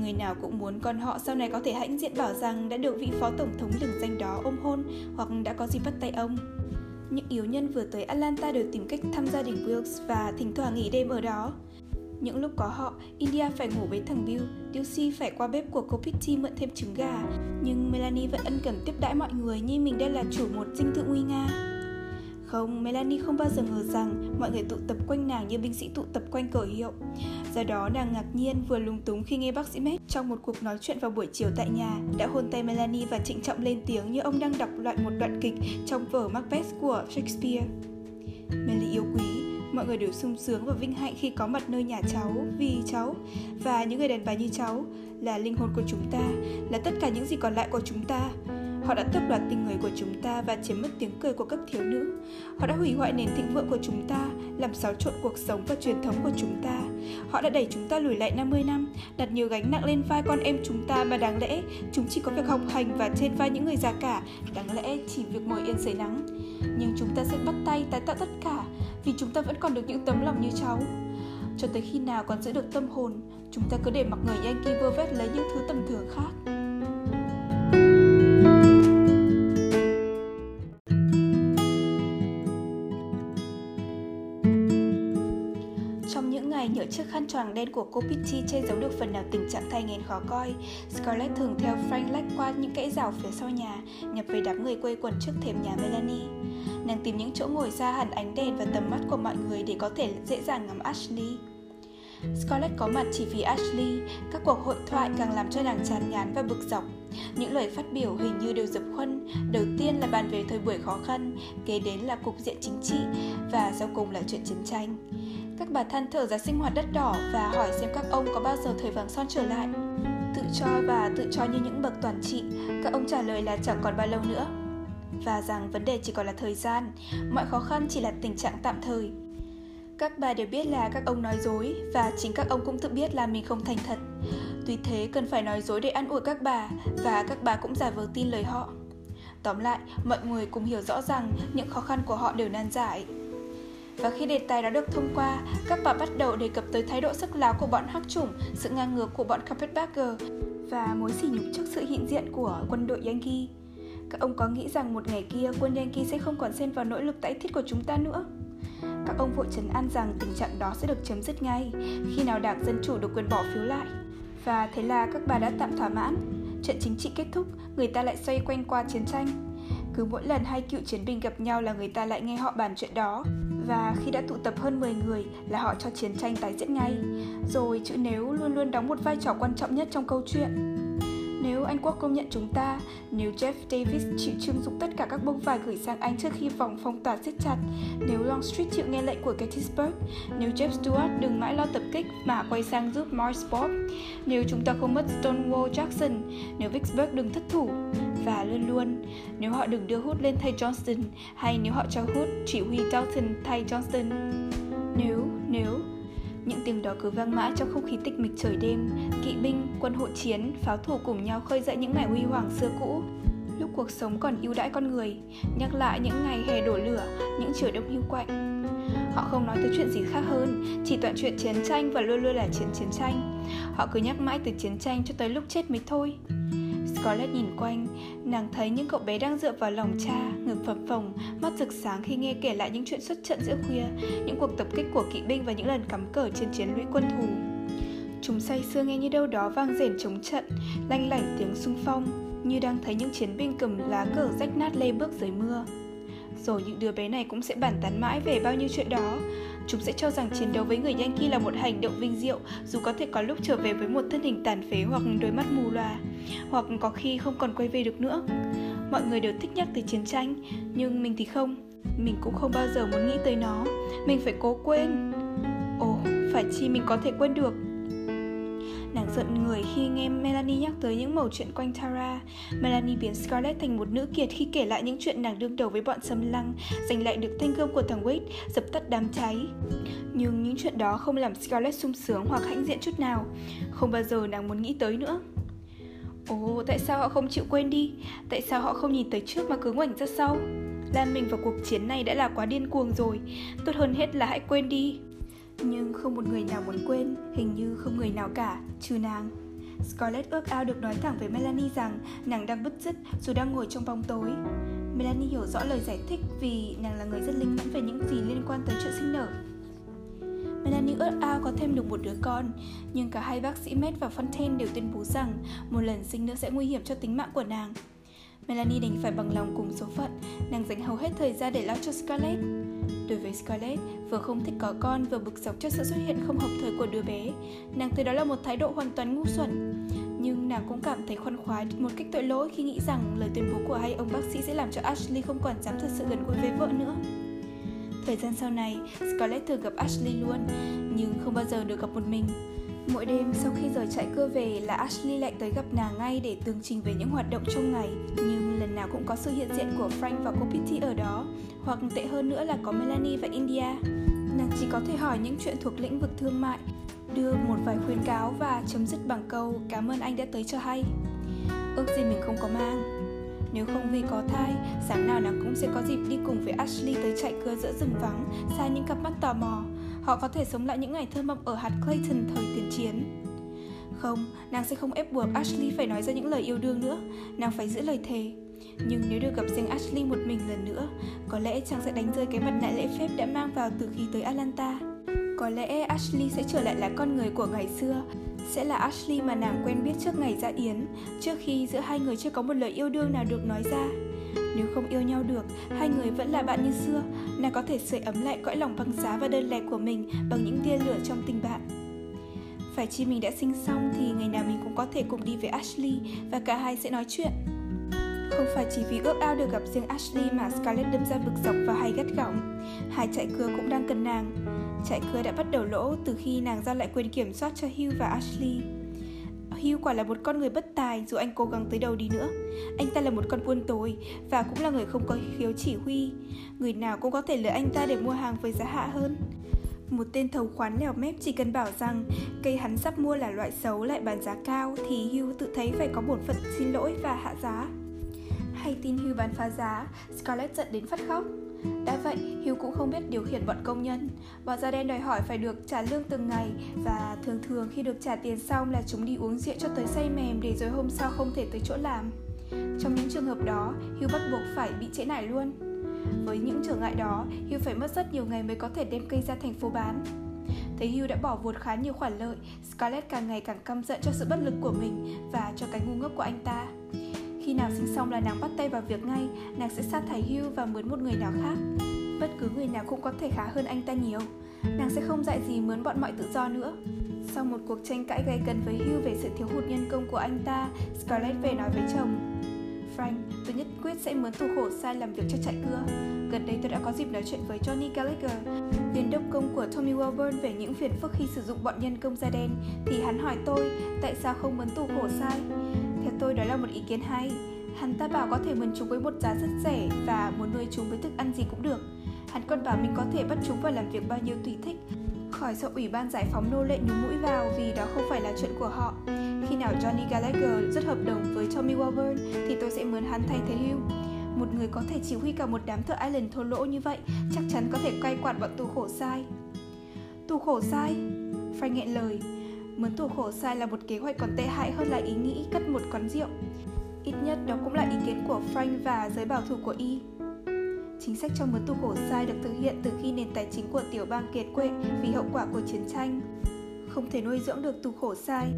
Người nào cũng muốn con họ sau này có thể hãnh diện bảo rằng đã được vị phó tổng thống lừng danh đó ôm hôn hoặc đã có gì bắt tay ông. Những yếu nhân vừa tới Atlanta đều tìm cách thăm gia đình Wilkes và thỉnh thoảng nghỉ đêm ở đó. Những lúc có họ, India phải ngủ với thằng Bill, Dulcie phải qua bếp của cô Pitty mượn thêm trứng gà, nhưng Melanie vẫn ân cần tiếp đãi mọi người như mình đây là chủ một dinh thự nguy nga không, Melanie không bao giờ ngờ rằng mọi người tụ tập quanh nàng như binh sĩ tụ tập quanh cờ hiệu. Do đó nàng ngạc nhiên vừa lúng túng khi nghe bác sĩ Mac trong một cuộc nói chuyện vào buổi chiều tại nhà đã hôn tay Melanie và trịnh trọng lên tiếng như ông đang đọc lại một đoạn kịch trong vở Macbeth của Shakespeare. Melly yêu quý, mọi người đều sung sướng và vinh hạnh khi có mặt nơi nhà cháu vì cháu và những người đàn bà như cháu là linh hồn của chúng ta, là tất cả những gì còn lại của chúng ta. Họ đã tước đoạt tình người của chúng ta và chiếm mất tiếng cười của các thiếu nữ. Họ đã hủy hoại nền thịnh vượng của chúng ta, làm xáo trộn cuộc sống và truyền thống của chúng ta. Họ đã đẩy chúng ta lùi lại 50 năm, đặt nhiều gánh nặng lên vai con em chúng ta mà đáng lẽ chúng chỉ có việc học hành và trên vai những người già cả, đáng lẽ chỉ việc ngồi yên dưới nắng. Nhưng chúng ta sẽ bắt tay tái tạo tất cả vì chúng ta vẫn còn được những tấm lòng như cháu. Cho tới khi nào còn giữ được tâm hồn, chúng ta cứ để mặc người Yankee vơ vét lấy những thứ tầm thường khác. Choàng đen của cô Pitty che giấu được phần nào tình trạng thai nghén khó coi. Scarlett thường theo Frank lách qua những kẽ rào phía sau nhà, nhập về đám người quây quần trước thềm nhà Melanie. Nàng tìm những chỗ ngồi xa hẳn ánh đèn và tầm mắt của mọi người để có thể dễ dàng ngắm Ashley. Scarlett có mặt chỉ vì Ashley, các cuộc hội thoại càng làm cho nàng chán ngán và bực dọc. Những lời phát biểu hình như đều dập khuân, đầu tiên là bàn về thời buổi khó khăn, kế đến là cục diện chính trị và sau cùng là chuyện chiến tranh. Các bà than thở ra sinh hoạt đất đỏ và hỏi xem các ông có bao giờ thời vàng son trở lại. Tự cho và tự cho như những bậc toàn trị, các ông trả lời là chẳng còn bao lâu nữa. Và rằng vấn đề chỉ còn là thời gian, mọi khó khăn chỉ là tình trạng tạm thời. Các bà đều biết là các ông nói dối và chính các ông cũng tự biết là mình không thành thật. Tuy thế cần phải nói dối để ăn ủi các bà và các bà cũng giả vờ tin lời họ. Tóm lại, mọi người cùng hiểu rõ rằng những khó khăn của họ đều nan giải. Và khi đề tài đã được thông qua, các bà bắt đầu đề cập tới thái độ sức láo của bọn hắc chủng, sự ngang ngược của bọn Carpetbagger và mối sỉ nhục trước sự hiện diện của quân đội Yankee. Các ông có nghĩ rằng một ngày kia quân Yankee sẽ không còn xen vào nỗ lực tái thiết của chúng ta nữa? Các ông vội trấn an rằng tình trạng đó sẽ được chấm dứt ngay khi nào Đảng Dân Chủ được quyền bỏ phiếu lại. Và thế là các bà đã tạm thỏa mãn. Trận chính trị kết thúc, người ta lại xoay quanh qua chiến tranh. Cứ mỗi lần hai cựu chiến binh gặp nhau là người ta lại nghe họ bàn chuyện đó và khi đã tụ tập hơn 10 người là họ cho chiến tranh tái diễn ngay. Rồi chữ nếu luôn luôn đóng một vai trò quan trọng nhất trong câu chuyện. Nếu Anh quốc công nhận chúng ta, nếu Jeff Davis chịu trưng dụng tất cả các bông vải gửi sang Anh trước khi vòng phong tỏa siết chặt, nếu Longstreet chịu nghe lệnh của Gettysburg, nếu Jeff Stuart đừng mãi lo tập kích mà quay sang giúp Morrisport, nếu chúng ta không mất Stonewall Jackson, nếu Vicksburg đừng thất thủ, và luôn luôn, nếu họ đừng đưa Hood lên thay Johnston, hay nếu họ cho Hood chỉ huy Dalton thay Johnston. Nếu, nếu, những tiếng đó cứ vang mãi trong không khí tịch mịch trời đêm, kỵ binh, quân hộ chiến, pháo thủ cùng nhau khơi dậy những ngày huy hoàng xưa cũ. Lúc cuộc sống còn ưu đãi con người, nhắc lại những ngày hè đổ lửa, những chiều đông hưu quạnh. Họ không nói tới chuyện gì khác hơn, chỉ toàn chuyện chiến tranh và luôn luôn là chiến chiến tranh. Họ cứ nhắc mãi từ chiến tranh cho tới lúc chết mới thôi. Scarlett nhìn quanh, nàng thấy những cậu bé đang dựa vào lòng cha, ngực phập phồng, mắt rực sáng khi nghe kể lại những chuyện xuất trận giữa khuya, những cuộc tập kích của kỵ binh và những lần cắm cờ trên chiến lũy quân thù. Chúng say sưa nghe như đâu đó vang rền chống trận, lanh lảnh tiếng xung phong, như đang thấy những chiến binh cầm lá cờ rách nát lê bước dưới mưa. Rồi những đứa bé này cũng sẽ bàn tán mãi về bao nhiêu chuyện đó, Chúng sẽ cho rằng chiến đấu với người Yankee là một hành động vinh diệu, dù có thể có lúc trở về với một thân hình tàn phế hoặc đôi mắt mù loà hoặc có khi không còn quay về được nữa. Mọi người đều thích nhắc tới chiến tranh, nhưng mình thì không. Mình cũng không bao giờ muốn nghĩ tới nó. Mình phải cố quên. Ồ, phải chi mình có thể quên được Nàng giận người khi nghe Melanie nhắc tới những mẩu chuyện quanh Tara. Melanie biến Scarlett thành một nữ kiệt khi kể lại những chuyện nàng đương đầu với bọn xâm lăng, giành lại được thanh gươm của thằng Wade, dập tắt đám cháy. Nhưng những chuyện đó không làm Scarlett sung sướng hoặc hãnh diện chút nào. Không bao giờ nàng muốn nghĩ tới nữa. Ồ, tại sao họ không chịu quên đi? Tại sao họ không nhìn tới trước mà cứ ngoảnh ra sau? Lan mình vào cuộc chiến này đã là quá điên cuồng rồi Tốt hơn hết là hãy quên đi nhưng không một người nào muốn quên, hình như không người nào cả, trừ nàng. Scarlett ước ao được nói thẳng với Melanie rằng nàng đang bứt rứt dù đang ngồi trong bóng tối. Melanie hiểu rõ lời giải thích vì nàng là người rất linh mẫn về những gì liên quan tới chuyện sinh nở. Melanie ước ao có thêm được một đứa con, nhưng cả hai bác sĩ Med và Fontaine đều tuyên bố rằng một lần sinh nữa sẽ nguy hiểm cho tính mạng của nàng. Melanie đành phải bằng lòng cùng số phận, nàng dành hầu hết thời gian để lo cho Scarlett. Đối với Scarlett, vừa không thích có con vừa bực dọc cho sự xuất hiện không hợp thời của đứa bé, nàng thấy đó là một thái độ hoàn toàn ngu xuẩn. Nhưng nàng cũng cảm thấy khoan khoái một cách tội lỗi khi nghĩ rằng lời tuyên bố của hai ông bác sĩ sẽ làm cho Ashley không còn dám thật sự gần gũi với vợ nữa. Thời gian sau này, Scarlett thường gặp Ashley luôn, nhưng không bao giờ được gặp một mình. Mỗi đêm sau khi rời chạy cưa về là Ashley lại tới gặp nàng ngay để tường trình về những hoạt động trong ngày. Nhưng lần nào cũng có sự hiện diện của Frank và cô Pitty ở đó Hoặc tệ hơn nữa là có Melanie và India. Nàng chỉ có thể hỏi những chuyện thuộc lĩnh vực thương mại Đưa một vài khuyến cáo và chấm dứt bằng câu cảm ơn anh đã tới cho hay. Ước gì mình không có mang nếu không vì có thai, sáng nào nàng cũng sẽ có dịp đi cùng với Ashley tới chạy cưa giữa rừng vắng, xa những cặp mắt tò mò họ có thể sống lại những ngày thơ mộng ở hạt Clayton thời tiền chiến. Không, nàng sẽ không ép buộc Ashley phải nói ra những lời yêu đương nữa, nàng phải giữ lời thề. Nhưng nếu được gặp riêng Ashley một mình lần nữa, có lẽ chàng sẽ đánh rơi cái mặt nạ lễ phép đã mang vào từ khi tới Atlanta. Có lẽ Ashley sẽ trở lại là con người của ngày xưa, sẽ là Ashley mà nàng quen biết trước ngày ra yến, trước khi giữa hai người chưa có một lời yêu đương nào được nói ra. Nếu không yêu nhau được, hai người vẫn là bạn như xưa, nàng có thể sưởi ấm lại cõi lòng băng giá và đơn lẻ của mình bằng những tia lửa trong tình bạn. Phải chi mình đã sinh xong thì ngày nào mình cũng có thể cùng đi với Ashley và cả hai sẽ nói chuyện. Không phải chỉ vì ước ao được gặp riêng Ashley mà Scarlett đâm ra vực dọc và hay gắt gỏng. Hai chạy cưa cũng đang cần nàng trại cưa đã bắt đầu lỗ từ khi nàng giao lại quyền kiểm soát cho Hugh và Ashley. Hugh quả là một con người bất tài dù anh cố gắng tới đâu đi nữa. Anh ta là một con buôn tồi và cũng là người không có khiếu chỉ huy. Người nào cũng có thể lừa anh ta để mua hàng với giá hạ hơn. Một tên thầu khoán lèo mép chỉ cần bảo rằng cây hắn sắp mua là loại xấu lại bán giá cao thì Hugh tự thấy phải có bổn phận xin lỗi và hạ giá. Hay tin Hugh bán phá giá, Scarlett giận đến phát khóc. Đã vậy, Hiếu cũng không biết điều khiển bọn công nhân. Bọn da đen đòi hỏi phải được trả lương từng ngày và thường thường khi được trả tiền xong là chúng đi uống rượu cho tới say mềm để rồi hôm sau không thể tới chỗ làm. Trong những trường hợp đó, Hiếu bắt buộc phải bị trễ nải luôn. Với những trở ngại đó, Hiếu phải mất rất nhiều ngày mới có thể đem cây ra thành phố bán. Thấy Hugh đã bỏ vụt khá nhiều khoản lợi, Scarlett càng ngày càng căm giận cho sự bất lực của mình và cho cái ngu ngốc của anh ta. Khi nào sinh xong là nàng bắt tay vào việc ngay, nàng sẽ sát thải Hugh và mướn một người nào khác. Bất cứ người nào cũng có thể khá hơn anh ta nhiều. Nàng sẽ không dạy gì mướn bọn mọi tự do nữa. Sau một cuộc tranh cãi gay cấn với Hugh về sự thiếu hụt nhân công của anh ta, Scarlett về nói với chồng. Frank, tôi nhất quyết sẽ mướn tù khổ sai làm việc cho trại cưa. Gần đây tôi đã có dịp nói chuyện với Johnny Gallagher, viên đốc công của Tommy Welburn về những phiền phức khi sử dụng bọn nhân công da đen, thì hắn hỏi tôi tại sao không mướn tù khổ sai. Tôi đó là một ý kiến hay. Hắn ta bảo có thể mượn chúng với một giá rất rẻ và muốn nuôi chúng với thức ăn gì cũng được. Hắn còn bảo mình có thể bắt chúng vào làm việc bao nhiêu tùy thích, khỏi sợ ủy ban giải phóng nô lệ nhúng mũi vào vì đó không phải là chuyện của họ. Khi nào Johnny Gallagher dứt hợp đồng với Tommy Welburn thì tôi sẽ mướn hắn thay thế Hugh. Một người có thể chỉ huy cả một đám thợ Island thô lỗ như vậy chắc chắn có thể quay quạt bọn tù khổ sai. Tù khổ sai? Frank nghẹn lời. Mướn thủ khổ sai là một kế hoạch còn tệ hại hơn là ý nghĩ cất một quán rượu. Ít nhất đó cũng là ý kiến của Frank và giới bảo thủ của Y. Chính sách cho mướn tù khổ sai được thực hiện từ khi nền tài chính của tiểu bang kiệt quệ vì hậu quả của chiến tranh. Không thể nuôi dưỡng được tù khổ sai.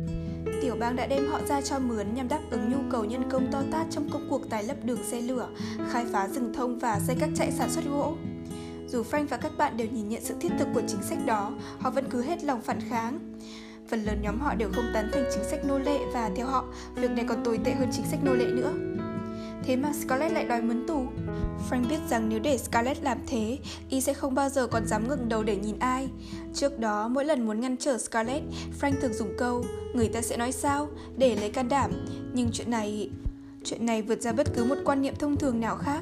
Tiểu bang đã đem họ ra cho mướn nhằm đáp ứng nhu cầu nhân công to tát trong công cuộc tái lập đường xe lửa, khai phá rừng thông và xây các trại sản xuất gỗ. Dù Frank và các bạn đều nhìn nhận sự thiết thực của chính sách đó, họ vẫn cứ hết lòng phản kháng. Phần lớn nhóm họ đều không tán thành chính sách nô lệ và theo họ, việc này còn tồi tệ hơn chính sách nô lệ nữa. Thế mà Scarlett lại đòi mướn tù. Frank biết rằng nếu để Scarlett làm thế, y sẽ không bao giờ còn dám ngẩng đầu để nhìn ai. Trước đó, mỗi lần muốn ngăn trở Scarlett, Frank thường dùng câu người ta sẽ nói sao để lấy can đảm. Nhưng chuyện này Chuyện này vượt ra bất cứ một quan niệm thông thường nào khác.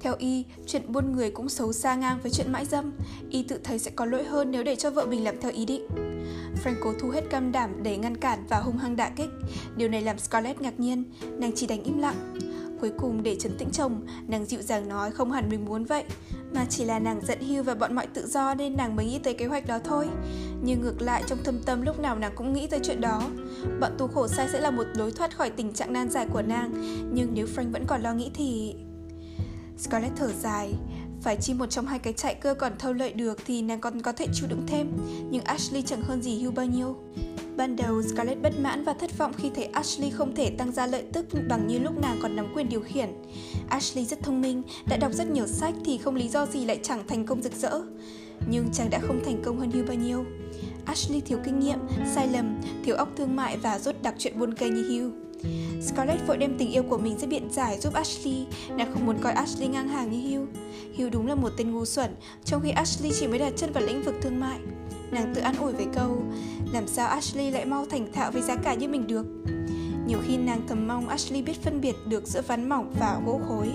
Theo Y, chuyện buôn người cũng xấu xa ngang với chuyện mãi dâm. Y tự thấy sẽ có lỗi hơn nếu để cho vợ mình làm theo ý định. franco thu hết cam đảm để ngăn cản và hung hăng đả kích. Điều này làm Scarlett ngạc nhiên, nàng chỉ đánh im lặng. Cuối cùng để chấn tĩnh chồng, nàng dịu dàng nói không hẳn mình muốn vậy, mà chỉ là nàng giận hưu và bọn mọi tự do nên nàng mới nghĩ tới kế hoạch đó thôi. Nhưng ngược lại trong thâm tâm lúc nào nàng cũng nghĩ tới chuyện đó. Bọn tù khổ sai sẽ là một lối thoát khỏi tình trạng nan giải của nàng, nhưng nếu Frank vẫn còn lo nghĩ thì... Scarlett thở dài, phải chi một trong hai cái chạy cơ còn thâu lợi được thì nàng còn có thể chịu đựng thêm, nhưng Ashley chẳng hơn gì Hugh bao nhiêu. Ban đầu, Scarlett bất mãn và thất vọng khi thấy Ashley không thể tăng gia lợi tức bằng như lúc nàng còn nắm quyền điều khiển. Ashley rất thông minh, đã đọc rất nhiều sách thì không lý do gì lại chẳng thành công rực rỡ. Nhưng chàng đã không thành công hơn Hugh bao nhiêu. Ashley thiếu kinh nghiệm, sai lầm, thiếu óc thương mại và rốt đặc chuyện buôn cây như Hugh. Scarlett vội đem tình yêu của mình ra biện giải giúp Ashley, nàng không muốn coi Ashley ngang hàng như Hugh. Hugh đúng là một tên ngu xuẩn, trong khi Ashley chỉ mới đặt chân vào lĩnh vực thương mại. Nàng tự an ủi với câu, làm sao Ashley lại mau thành thạo với giá cả như mình được. Nhiều khi nàng thầm mong Ashley biết phân biệt được giữa ván mỏng và gỗ khối.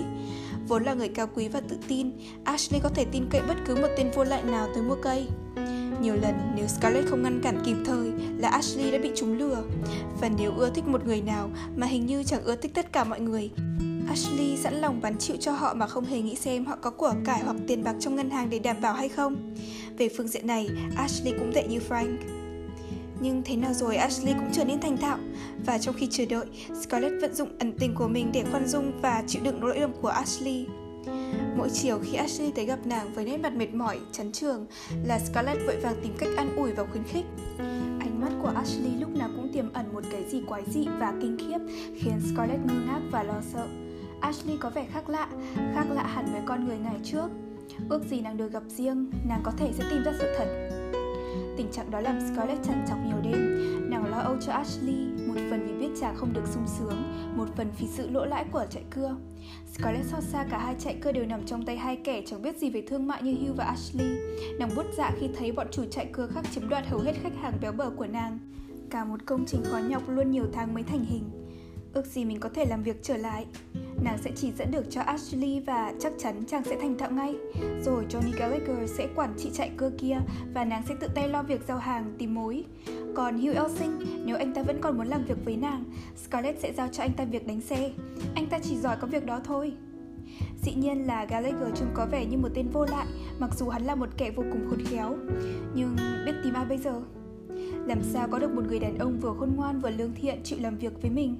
Vốn là người cao quý và tự tin, Ashley có thể tin cậy bất cứ một tên vô lại nào tới mua cây. Nhiều lần nếu Scarlett không ngăn cản kịp thời là Ashley đã bị chúng lừa. Và nếu ưa thích một người nào mà hình như chẳng ưa thích tất cả mọi người, Ashley sẵn lòng bán chịu cho họ mà không hề nghĩ xem họ có của cải hoặc tiền bạc trong ngân hàng để đảm bảo hay không. Về phương diện này, Ashley cũng tệ như Frank. Nhưng thế nào rồi Ashley cũng trở nên thành thạo Và trong khi chờ đợi, Scarlett vận dụng ẩn tình của mình để khoan dung và chịu đựng lỗi lầm của Ashley Mỗi chiều khi Ashley tới gặp nàng với nét mặt mệt mỏi, chán trường là Scarlett vội vàng tìm cách an ủi và khuyến khích. Ánh mắt của Ashley lúc nào cũng tiềm ẩn một cái gì quái dị và kinh khiếp khiến Scarlett ngơ ngác và lo sợ. Ashley có vẻ khác lạ, khác lạ hẳn với con người ngày trước. Ước gì nàng được gặp riêng, nàng có thể sẽ tìm ra sự thật. Tình trạng đó làm Scarlett trằn trọc nhiều đêm. Nàng lo âu cho Ashley, một phần vì biết chàng không được sung sướng, một phần vì sự lỗ lãi của chạy cưa. Scarlett xót xa cả hai chạy cưa đều nằm trong tay hai kẻ chẳng biết gì về thương mại như Hugh và Ashley. Nàng bút dạ khi thấy bọn chủ chạy cưa khác chiếm đoạt hầu hết khách hàng béo bở của nàng. Cả một công trình khó nhọc luôn nhiều tháng mới thành hình. Ước gì mình có thể làm việc trở lại. Nàng sẽ chỉ dẫn được cho Ashley và chắc chắn chàng sẽ thành thạo ngay. Rồi Johnny Gallagher sẽ quản trị chạy cơ kia Và nàng sẽ tự tay lo việc giao hàng, tìm mối. Còn Hugh Elsing, nếu anh ta vẫn còn muốn làm việc với nàng Scarlett sẽ giao cho anh ta việc đánh xe. Anh ta chỉ giỏi có việc đó thôi. Dĩ nhiên là Gallagher trông có vẻ như một tên vô lại Mặc dù hắn là một kẻ vô cùng khôn khéo. Nhưng biết tìm ai bây giờ? Làm sao có được một người đàn ông vừa khôn ngoan vừa lương thiện chịu làm việc với mình?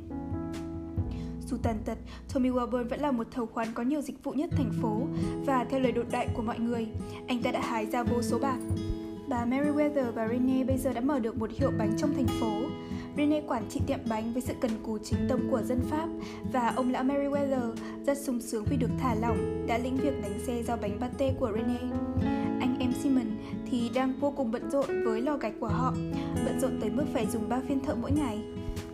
Dù tàn tật, Tommy Wilburn vẫn là một thầu khoán có nhiều dịch vụ nhất thành phố và theo lời đồn đại của mọi người, anh ta đã hái ra vô số bạc. Bà Meriwether và Rene bây giờ đã mở được một hiệu bánh trong thành phố. Rene quản trị tiệm bánh với sự cần cù chính tâm của dân Pháp và ông lão Meriwether rất sung sướng vì được thả lỏng đã lĩnh việc đánh xe giao bánh pate của Rene. Anh em Simon thì đang vô cùng bận rộn với lò gạch của họ, bận rộn tới mức phải dùng 3 phiên thợ mỗi ngày.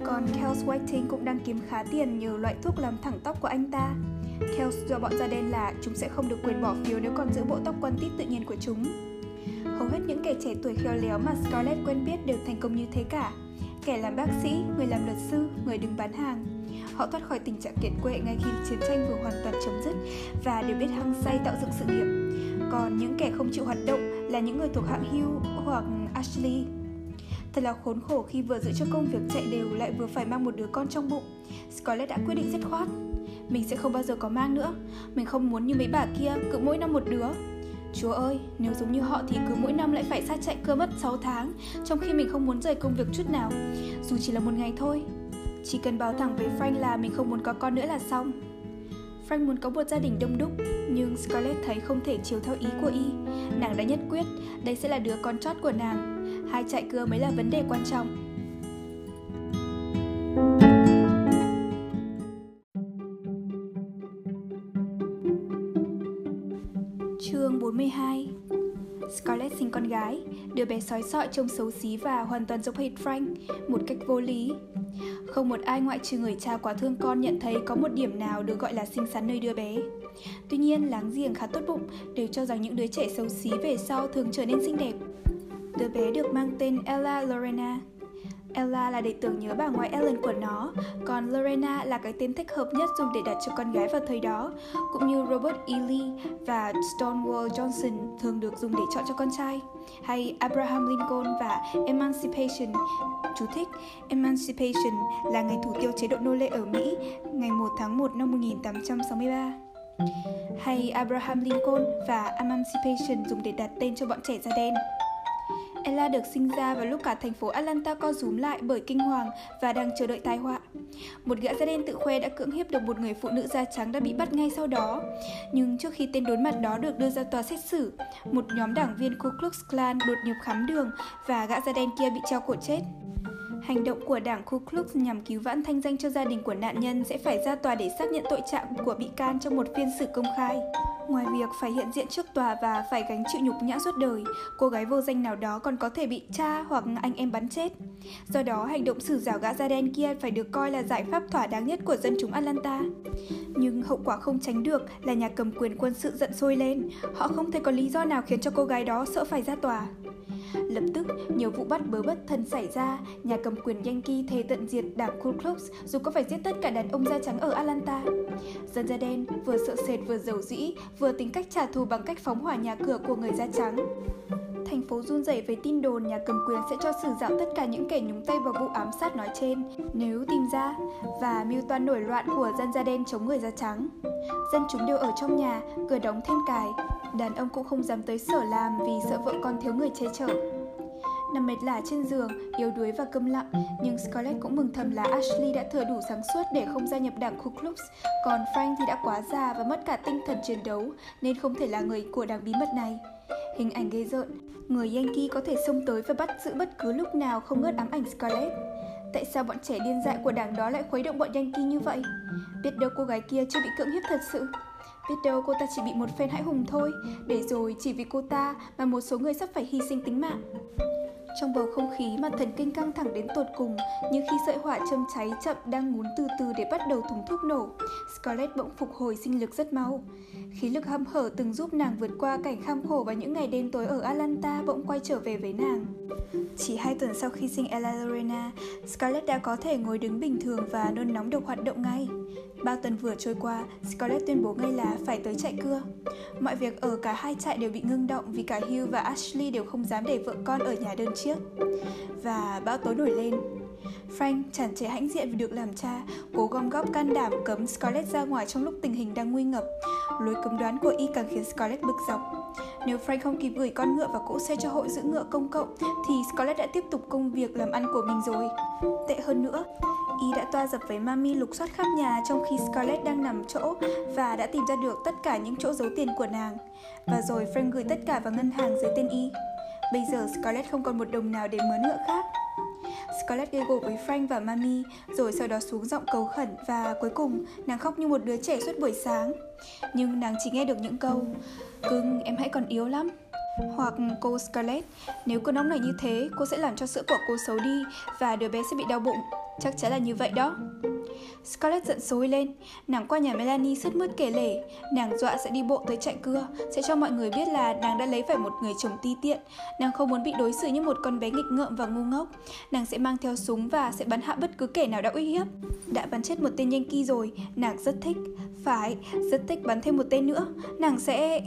Còn Kels Whiting cũng đang kiếm khá tiền nhờ loại thuốc làm thẳng tóc của anh ta. Kels do bọn da đen là chúng sẽ không được quyền bỏ phiếu nếu còn giữ bộ tóc quan tít tự nhiên của chúng. Hầu hết những kẻ trẻ tuổi khéo léo mà Scarlett quen biết đều thành công như thế cả. Kẻ làm bác sĩ, người làm luật sư, người đứng bán hàng. Họ thoát khỏi tình trạng kiệt quệ ngay khi chiến tranh vừa hoàn toàn chấm dứt và đều biết hăng say tạo dựng sự nghiệp. Còn những kẻ không chịu hoạt động là những người thuộc hạng Hugh hoặc Ashley Thật là khốn khổ khi vừa giữ cho công việc chạy đều lại vừa phải mang một đứa con trong bụng. Scarlett đã quyết định dứt khoát. Mình sẽ không bao giờ có mang nữa. Mình không muốn như mấy bà kia cứ mỗi năm một đứa. Chúa ơi, nếu giống như họ thì cứ mỗi năm lại phải xa chạy cơ mất 6 tháng, trong khi mình không muốn rời công việc chút nào, dù chỉ là một ngày thôi. Chỉ cần báo thẳng với Frank là mình không muốn có con nữa là xong. Frank muốn có một gia đình đông đúc, nhưng Scarlett thấy không thể chiều theo ý của y. Nàng đã nhất quyết, đây sẽ là đứa con chót của nàng, hai chạy cưa mới là vấn đề quan trọng. Chương 42 Scarlett sinh con gái, đứa bé sói sọi trông xấu xí và hoàn toàn giống hệt Frank, một cách vô lý. Không một ai ngoại trừ người cha quá thương con nhận thấy có một điểm nào được gọi là xinh xắn nơi đứa bé. Tuy nhiên, láng giềng khá tốt bụng đều cho rằng những đứa trẻ xấu xí về sau thường trở nên xinh đẹp. Đứa bé được mang tên Ella Lorena. Ella là để tưởng nhớ bà ngoại Ellen của nó, còn Lorena là cái tên thích hợp nhất dùng để đặt cho con gái vào thời đó, cũng như Robert E. Lee và Stonewall Johnson thường được dùng để chọn cho con trai, hay Abraham Lincoln và Emancipation. Chú thích, Emancipation là ngày thủ tiêu chế độ nô lệ ở Mỹ ngày 1 tháng 1 năm 1863 hay Abraham Lincoln và Emancipation dùng để đặt tên cho bọn trẻ da đen. Ella được sinh ra vào lúc cả thành phố Atlanta co rúm lại bởi kinh hoàng và đang chờ đợi tai họa. Một gã da đen tự khoe đã cưỡng hiếp được một người phụ nữ da trắng đã bị bắt ngay sau đó. Nhưng trước khi tên đối mặt đó được đưa ra tòa xét xử, một nhóm đảng viên Ku Klux Klan đột nhập khám đường và gã da đen kia bị treo cổ chết. Hành động của đảng Ku Klux nhằm cứu vãn thanh danh cho gia đình của nạn nhân sẽ phải ra tòa để xác nhận tội trạng của bị can trong một phiên xử công khai. Ngoài việc phải hiện diện trước tòa và phải gánh chịu nhục nhã suốt đời, cô gái vô danh nào đó còn có thể bị cha hoặc anh em bắn chết. Do đó, hành động xử rào gã da đen kia phải được coi là giải pháp thỏa đáng nhất của dân chúng Atlanta. Nhưng hậu quả không tránh được là nhà cầm quyền quân sự giận sôi lên. Họ không thể có lý do nào khiến cho cô gái đó sợ phải ra tòa. Lập tức, nhiều vụ bắt bớ bất thân xảy ra, nhà cầm quyền Yankee thề tận diệt đảng Ku Klux dù có phải giết tất cả đàn ông da trắng ở Atlanta. Dân da đen vừa sợ sệt vừa giàu dĩ, vừa tính cách trả thù bằng cách phóng hỏa nhà cửa của người da trắng. Thành phố run rẩy với tin đồn nhà cầm quyền sẽ cho xử dạo tất cả những kẻ nhúng tay vào vụ ám sát nói trên nếu tìm ra và mưu toan nổi loạn của dân da đen chống người da trắng. Dân chúng đều ở trong nhà, cửa đóng then cài, đàn ông cũng không dám tới sở làm vì sợ vợ con thiếu người che chở. Nằm mệt lả trên giường, yếu đuối và câm lặng, nhưng Scarlett cũng mừng thầm là Ashley đã thừa đủ sáng suốt để không gia nhập đảng Ku Klux, còn Frank thì đã quá già và mất cả tinh thần chiến đấu nên không thể là người của đảng bí mật này. Hình ảnh ghê rợn, người Yankee có thể xông tới và bắt giữ bất cứ lúc nào không ngớt ám ảnh Scarlett. Tại sao bọn trẻ điên dại của đảng đó lại khuấy động bọn Yankee như vậy? Biết đâu cô gái kia chưa bị cưỡng hiếp thật sự. Biết đâu cô ta chỉ bị một phen hãi hùng thôi, để rồi chỉ vì cô ta mà một số người sắp phải hy sinh tính mạng. Trong bầu không khí mà thần kinh căng thẳng đến tột cùng, như khi sợi hỏa châm cháy chậm đang ngún từ từ để bắt đầu thùng thuốc nổ, Scarlett bỗng phục hồi sinh lực rất mau. Khí lực hâm hở từng giúp nàng vượt qua cảnh kham khổ và những ngày đêm tối ở Atlanta bỗng quay trở về với nàng. Chỉ hai tuần sau khi sinh Ella Lorena, Scarlett đã có thể ngồi đứng bình thường và nôn nóng được hoạt động ngay. Ba tuần vừa trôi qua, Scarlett tuyên bố ngay là phải tới chạy cưa. Mọi việc ở cả hai trại đều bị ngưng động vì cả Hugh và Ashley đều không dám để vợ con ở nhà đơn chiếc. Và bão tố nổi lên. Frank chẳng chế hãnh diện vì được làm cha, cố gom góp can đảm cấm Scarlett ra ngoài trong lúc tình hình đang nguy ngập. Lối cấm đoán của y càng khiến Scarlett bực dọc. Nếu Frank không kịp gửi con ngựa và cỗ xe cho hội giữ ngựa công cộng, thì Scarlett đã tiếp tục công việc làm ăn của mình rồi. Tệ hơn nữa, y đã toa dập với Mami lục soát khắp nhà trong khi Scarlett đang nằm chỗ và đã tìm ra được tất cả những chỗ giấu tiền của nàng. Và rồi Frank gửi tất cả vào ngân hàng dưới tên y. Bây giờ Scarlett không còn một đồng nào để mướn ngựa khác. Scarlett gây gổ với Frank và Mami, rồi sau đó xuống giọng cầu khẩn và cuối cùng nàng khóc như một đứa trẻ suốt buổi sáng. Nhưng nàng chỉ nghe được những câu Cưng, em hãy còn yếu lắm. Hoặc cô Scarlett, nếu cô nóng này như thế, cô sẽ làm cho sữa của cô xấu đi và đứa bé sẽ bị đau bụng. Chắc chắn là như vậy đó. Scarlett giận sôi lên, nàng qua nhà Melanie sứt mướt kể lể, nàng dọa sẽ đi bộ tới trại cưa, sẽ cho mọi người biết là nàng đã lấy phải một người chồng ti tiện, nàng không muốn bị đối xử như một con bé nghịch ngợm và ngu ngốc, nàng sẽ mang theo súng và sẽ bắn hạ bất cứ kẻ nào đã uy hiếp. Đã bắn chết một tên Yankee rồi, nàng rất thích, phải, rất thích bắn thêm một tên nữa, nàng sẽ...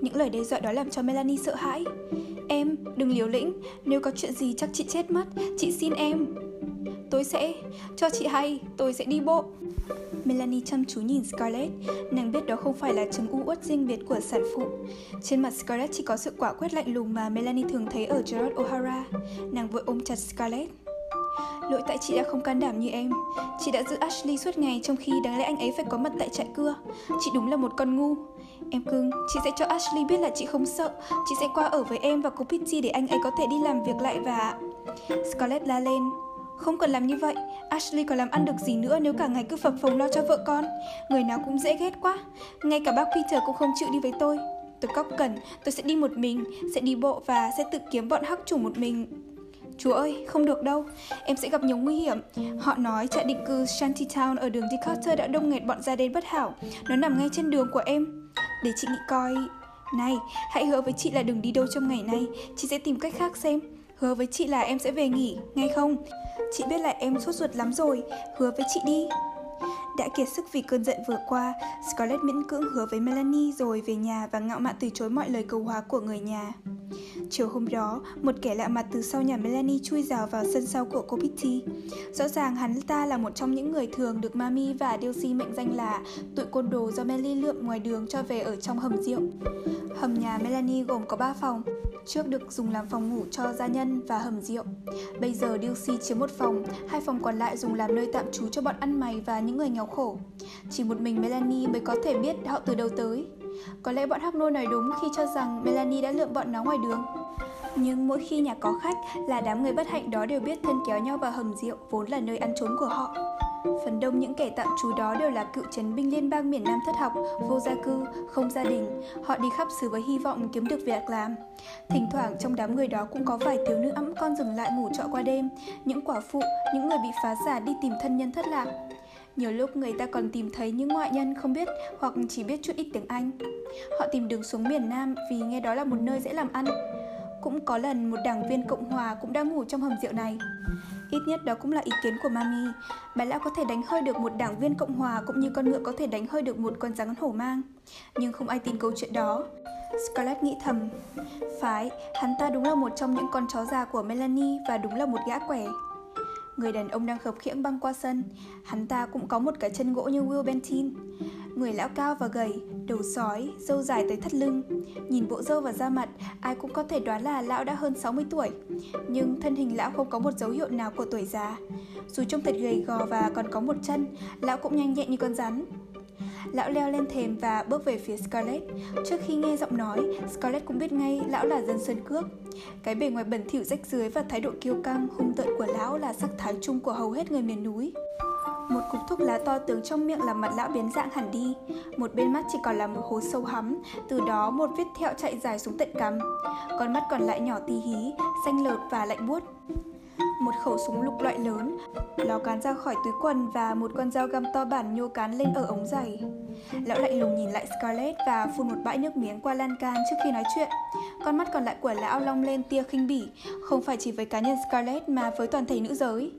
Những lời đe dọa đó làm cho Melanie sợ hãi. Em, đừng liều lĩnh, nếu có chuyện gì chắc chị chết mất, chị xin em. Tôi sẽ, cho chị hay, tôi sẽ đi bộ. Melanie chăm chú nhìn Scarlett, nàng biết đó không phải là chứng u uất riêng biệt của sản phụ. Trên mặt Scarlett chỉ có sự quả quyết lạnh lùng mà Melanie thường thấy ở Gerard O'Hara. Nàng vội ôm chặt Scarlett. Lỗi tại chị đã không can đảm như em Chị đã giữ Ashley suốt ngày trong khi đáng lẽ anh ấy phải có mặt tại trại cưa Chị đúng là một con ngu Em cưng, chị sẽ cho Ashley biết là chị không sợ Chị sẽ qua ở với em và cô Pitty để anh ấy có thể đi làm việc lại và... Scarlett la lên không cần làm như vậy, Ashley có làm ăn được gì nữa nếu cả ngày cứ phập phồng lo cho vợ con. Người nào cũng dễ ghét quá. Ngay cả bác Peter cũng không chịu đi với tôi. Tôi cóc cần, tôi sẽ đi một mình, sẽ đi bộ và sẽ tự kiếm bọn hắc chủ một mình. Chúa ơi, không được đâu, em sẽ gặp nhiều nguy hiểm. Họ nói trại định cư Shantytown ở đường Decatur đã đông nghẹt bọn gia đen bất hảo. Nó nằm ngay trên đường của em. Để chị nghĩ coi... Này, hãy hứa với chị là đừng đi đâu trong ngày này, chị sẽ tìm cách khác xem. Hứa với chị là em sẽ về nghỉ, ngay không? Chị biết là em sốt ruột lắm rồi, hứa với chị đi. Đã kiệt sức vì cơn giận vừa qua, Scarlett miễn cưỡng hứa với Melanie rồi về nhà và ngạo mạn từ chối mọi lời cầu hóa của người nhà. Chiều hôm đó, một kẻ lạ mặt từ sau nhà Melanie chui rào vào sân sau của cô Pitty. Rõ ràng hắn ta là một trong những người thường được Mami và Dilsey mệnh danh là tụi côn đồ do Melly lượm ngoài đường cho về ở trong hầm rượu. Hầm nhà Melanie gồm có 3 phòng, trước được dùng làm phòng ngủ cho gia nhân và hầm rượu. Bây giờ Dilsey chiếm một phòng, hai phòng còn lại dùng làm nơi tạm trú cho bọn ăn mày và những người nghèo khổ. Chỉ một mình Melanie mới có thể biết họ từ đâu tới. Có lẽ bọn Hắc Nô nói đúng khi cho rằng Melanie đã lượm bọn nó ngoài đường. Nhưng mỗi khi nhà có khách là đám người bất hạnh đó đều biết thân kéo nhau vào hầm rượu vốn là nơi ăn trốn của họ. Phần đông những kẻ tạm trú đó đều là cựu chiến binh liên bang miền Nam thất học, vô gia cư, không gia đình. Họ đi khắp xứ với hy vọng kiếm được việc làm. Thỉnh thoảng trong đám người đó cũng có vài thiếu nữ ẵm con dừng lại ngủ trọ qua đêm, những quả phụ, những người bị phá giả đi tìm thân nhân thất lạc. Nhiều lúc người ta còn tìm thấy những ngoại nhân không biết hoặc chỉ biết chút ít tiếng Anh. Họ tìm đường xuống miền Nam vì nghe đó là một nơi dễ làm ăn. Cũng có lần một đảng viên Cộng Hòa cũng đang ngủ trong hầm rượu này. Ít nhất đó cũng là ý kiến của Mami. Bà lão có thể đánh hơi được một đảng viên Cộng Hòa cũng như con ngựa có thể đánh hơi được một con rắn hổ mang. Nhưng không ai tin câu chuyện đó. Scarlett nghĩ thầm. Phải, hắn ta đúng là một trong những con chó già của Melanie và đúng là một gã quẻ. Người đàn ông đang khập khiễng băng qua sân. Hắn ta cũng có một cái chân gỗ như Will Bentin. Người lão cao và gầy, đầu sói, râu dài tới thắt lưng. Nhìn bộ râu và da mặt, ai cũng có thể đoán là lão đã hơn 60 tuổi. Nhưng thân hình lão không có một dấu hiệu nào của tuổi già. Dù trông thật gầy gò và còn có một chân, lão cũng nhanh nhẹn như con rắn. Lão leo lên thềm và bước về phía Scarlett. Trước khi nghe giọng nói, Scarlett cũng biết ngay lão là dân sơn cước. Cái bề ngoài bẩn thỉu rách dưới và thái độ kiêu căng, hung tợn của lão là sắc thái chung của hầu hết người miền núi. Một cục thuốc lá to tướng trong miệng làm mặt lão biến dạng hẳn đi Một bên mắt chỉ còn là một hố sâu hắm Từ đó một vết thẹo chạy dài xuống tận cằm Con mắt còn lại nhỏ tí hí, xanh lợt và lạnh buốt một khẩu súng lục loại lớn, lão cán ra khỏi túi quần và một con dao găm to bản nhô cán lên ở ống giày. Lão lạnh lùng nhìn lại Scarlett và phun một bãi nước miếng qua lan can trước khi nói chuyện. Con mắt còn lại của lão long lên tia khinh bỉ, không phải chỉ với cá nhân Scarlett mà với toàn thể nữ giới.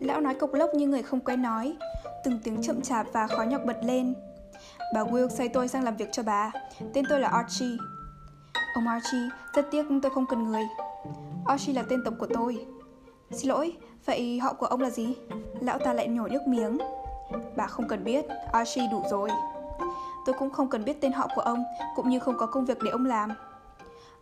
Lão nói cộc lốc như người không quen nói, từng tiếng chậm chạp và khó nhọc bật lên. Bà Will xây tôi sang làm việc cho bà. Tên tôi là Archie. Ông Archie, rất tiếc tôi không cần người. Archie là tên tổng của tôi. Xin lỗi, vậy họ của ông là gì? Lão ta lại nhổ nước miếng Bà không cần biết, Archie đủ rồi Tôi cũng không cần biết tên họ của ông Cũng như không có công việc để ông làm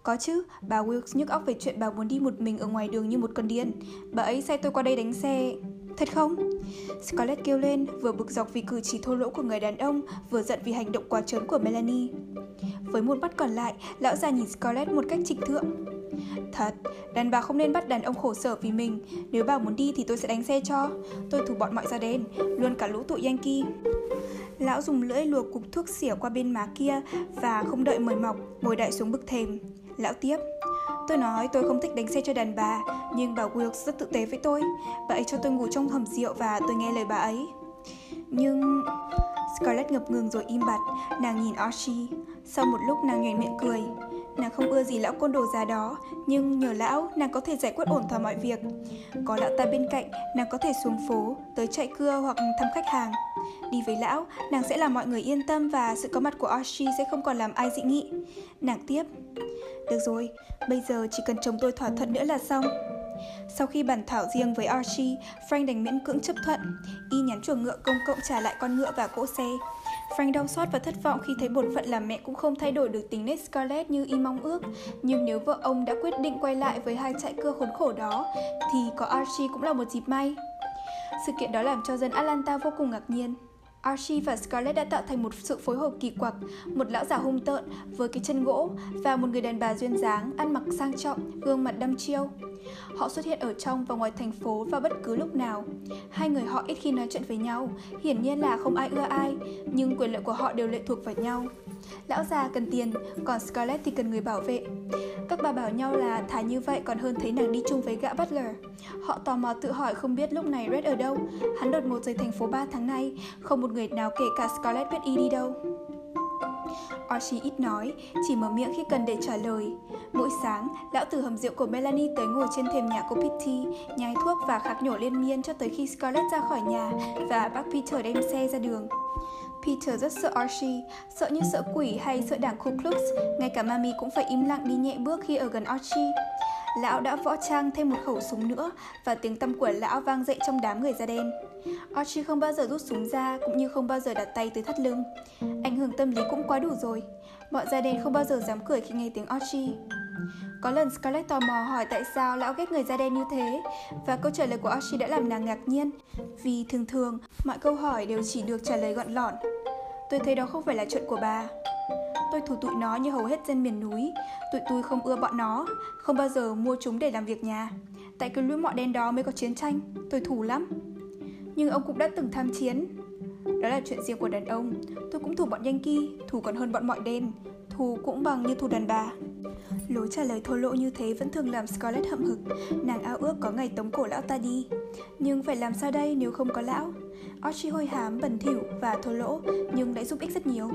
có chứ, bà Wilkes nhức óc về chuyện bà muốn đi một mình ở ngoài đường như một con điên. Bà ấy sai tôi qua đây đánh xe. Thật không? Scarlett kêu lên, vừa bực dọc vì cử chỉ thô lỗ của người đàn ông, vừa giận vì hành động quá trớn của Melanie. Với một mắt còn lại, lão già nhìn Scarlett một cách trịch thượng. Thật, đàn bà không nên bắt đàn ông khổ sở vì mình Nếu bà muốn đi thì tôi sẽ đánh xe cho Tôi thủ bọn mọi gia đen, luôn cả lũ tụi Yankee Lão dùng lưỡi luộc cục thuốc xỉa qua bên má kia Và không đợi mời mọc, ngồi đại xuống bức thềm Lão tiếp Tôi nói tôi không thích đánh xe cho đàn bà Nhưng bà Wilkes rất tự tế với tôi Bà ấy cho tôi ngủ trong hầm rượu và tôi nghe lời bà ấy Nhưng... Scarlett ngập ngừng rồi im bặt Nàng nhìn Archie Sau một lúc nàng nhoẻn miệng cười Nàng không ưa gì lão côn đồ già đó, nhưng nhờ lão, nàng có thể giải quyết ổn thỏa mọi việc. Có lão ta bên cạnh, nàng có thể xuống phố, tới chạy cưa hoặc thăm khách hàng. Đi với lão, nàng sẽ làm mọi người yên tâm và sự có mặt của Archie sẽ không còn làm ai dị nghị. Nàng tiếp. Được rồi, bây giờ chỉ cần chồng tôi thỏa thuận nữa là xong. Sau khi bàn thảo riêng với Archie, Frank đành miễn cưỡng chấp thuận. Y nhắn chuồng ngựa công cộng trả lại con ngựa và cỗ xe. Frank đau xót và thất vọng khi thấy bổn phận làm mẹ cũng không thay đổi được tính nết Scarlett như y mong ước. Nhưng nếu vợ ông đã quyết định quay lại với hai trại cưa khốn khổ đó, thì có Archie cũng là một dịp may. Sự kiện đó làm cho dân Atlanta vô cùng ngạc nhiên. Archie và Scarlett đã tạo thành một sự phối hợp kỳ quặc, một lão già hung tợn với cái chân gỗ và một người đàn bà duyên dáng, ăn mặc sang trọng, gương mặt đăm chiêu. Họ xuất hiện ở trong và ngoài thành phố vào bất cứ lúc nào. Hai người họ ít khi nói chuyện với nhau, hiển nhiên là không ai ưa ai, nhưng quyền lợi của họ đều lệ thuộc vào nhau. Lão già cần tiền, còn Scarlett thì cần người bảo vệ. Các bà bảo nhau là thà như vậy còn hơn thấy nàng đi chung với gã butler. Họ tò mò tự hỏi không biết lúc này Red ở đâu. Hắn đột ngột rời thành phố 3 tháng nay, không một người nào kể cả Scarlett biết y đi đâu. Archie ít nói, chỉ mở miệng khi cần để trả lời. Mỗi sáng, lão tử hầm rượu của Melanie tới ngồi trên thềm nhà của Pitty, nhai thuốc và khạc nhổ liên miên cho tới khi Scarlett ra khỏi nhà và bác Peter đem xe ra đường. Peter rất sợ Archie, sợ như sợ quỷ hay sợ đảng Ku Klux, ngay cả Mami cũng phải im lặng đi nhẹ bước khi ở gần Archie. Lão đã võ trang thêm một khẩu súng nữa và tiếng tăm của lão vang dậy trong đám người da đen. Archie không bao giờ rút súng ra cũng như không bao giờ đặt tay tới thắt lưng. Ảnh hưởng tâm lý cũng quá đủ rồi. Bọn da đen không bao giờ dám cười khi nghe tiếng Archie. Có lần Scarlett tò mò hỏi tại sao lão ghét người da đen như thế và câu trả lời của Archie đã làm nàng ngạc nhiên vì thường thường mọi câu hỏi đều chỉ được trả lời gọn lọn. Tôi thấy đó không phải là chuyện của bà. tôi thù tụi nó như hầu hết dân miền núi. Tụi tôi không ưa bọn nó, không bao giờ mua chúng để làm việc nhà. Tại cái lũ mọ đen đó mới có chiến tranh, tôi thù lắm. Nhưng ông cũng đã từng tham chiến. Đó là chuyện riêng của đàn ông. Tôi cũng thù bọn Yankee, thù còn hơn bọn mọi đen. Thù cũng bằng như thù đàn bà. Lối trả lời thô lỗ như thế vẫn thường làm Scarlett hậm hực. Nàng ao ước có ngày tống cổ lão ta đi. Nhưng phải làm sao đây nếu không có lão? Archie hôi hám, bẩn thỉu và thô lỗ nhưng lại giúp ích rất nhiều.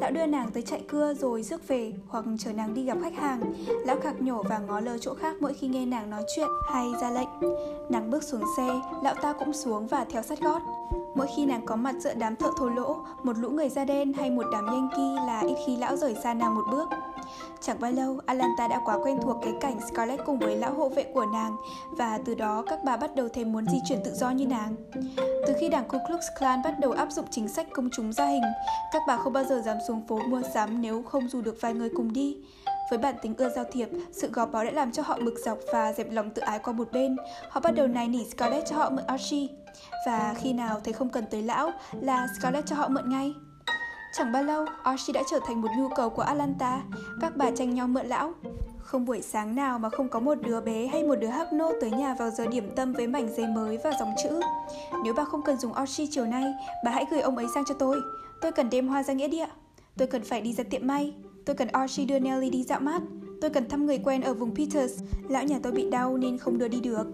Lão đưa nàng tới chạy cưa rồi rước về hoặc chờ nàng đi gặp khách hàng. Lão khạc nhổ và ngó lơ chỗ khác mỗi khi nghe nàng nói chuyện hay ra lệnh. Nàng bước xuống xe, lão ta cũng xuống và theo sát gót. Mỗi khi nàng có mặt giữa đám thợ thô lỗ, một lũ người da đen hay một đám Yankee là ít khi lão rời xa nàng một bước. Chẳng bao lâu, Alanta đã quá quen thuộc cái cảnh Scarlett cùng với lão hộ vệ của nàng và từ đó các bà bắt đầu thêm muốn di chuyển tự do như nàng. Từ khi đảng Ku Klux Klan bắt đầu áp dụng chính sách công chúng gia hình, các bà không bao giờ dám xuống phố mua sắm nếu không dù được vài người cùng đi. Với bản tính ưa giao thiệp, sự gò bó đã làm cho họ bực dọc và dẹp lòng tự ái qua một bên. Họ bắt đầu nài nỉ Scarlett cho họ mượn Archie. Và khi nào thấy không cần tới lão là Scarlett cho họ mượn ngay. Chẳng bao lâu, Archie đã trở thành một nhu cầu của Atlanta. Các bà tranh nhau mượn lão. Không buổi sáng nào mà không có một đứa bé hay một đứa hắc nô tới nhà vào giờ điểm tâm với mảnh giấy mới và dòng chữ. Nếu bà không cần dùng Archie chiều nay, bà hãy gửi ông ấy sang cho tôi. Tôi cần đem hoa ra nghĩa địa. Tôi cần phải đi ra tiệm may. Tôi cần Archie đưa Nelly đi dạo mát. Tôi cần thăm người quen ở vùng Peters. Lão nhà tôi bị đau nên không đưa đi được.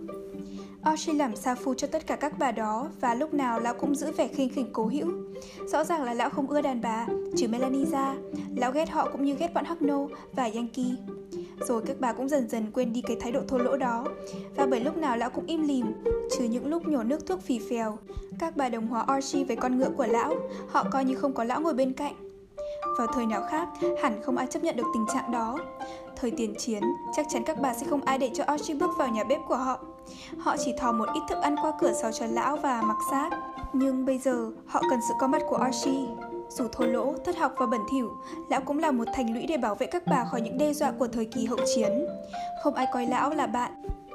Archie làm sa phu cho tất cả các bà đó và lúc nào lão cũng giữ vẻ khinh khỉnh cố hữu. Rõ ràng là lão không ưa đàn bà, trừ Melanie ra. Lão ghét họ cũng như ghét bọn Hackno và Yankee. Rồi các bà cũng dần dần quên đi cái thái độ thô lỗ đó Và bởi lúc nào lão cũng im lìm Trừ những lúc nhổ nước thuốc phì phèo Các bà đồng hóa Archie với con ngựa của lão Họ coi như không có lão ngồi bên cạnh vào thời nào khác, hẳn không ai chấp nhận được tình trạng đó. Thời tiền chiến, chắc chắn các bà sẽ không ai để cho Archie bước vào nhà bếp của họ. Họ chỉ thò một ít thức ăn qua cửa sau cho lão và mặc xác. Nhưng bây giờ, họ cần sự có mặt của Archie. Dù thô lỗ, thất học và bẩn thỉu, lão cũng là một thành lũy để bảo vệ các bà khỏi những đe dọa của thời kỳ hậu chiến. Không ai coi lão là bạn,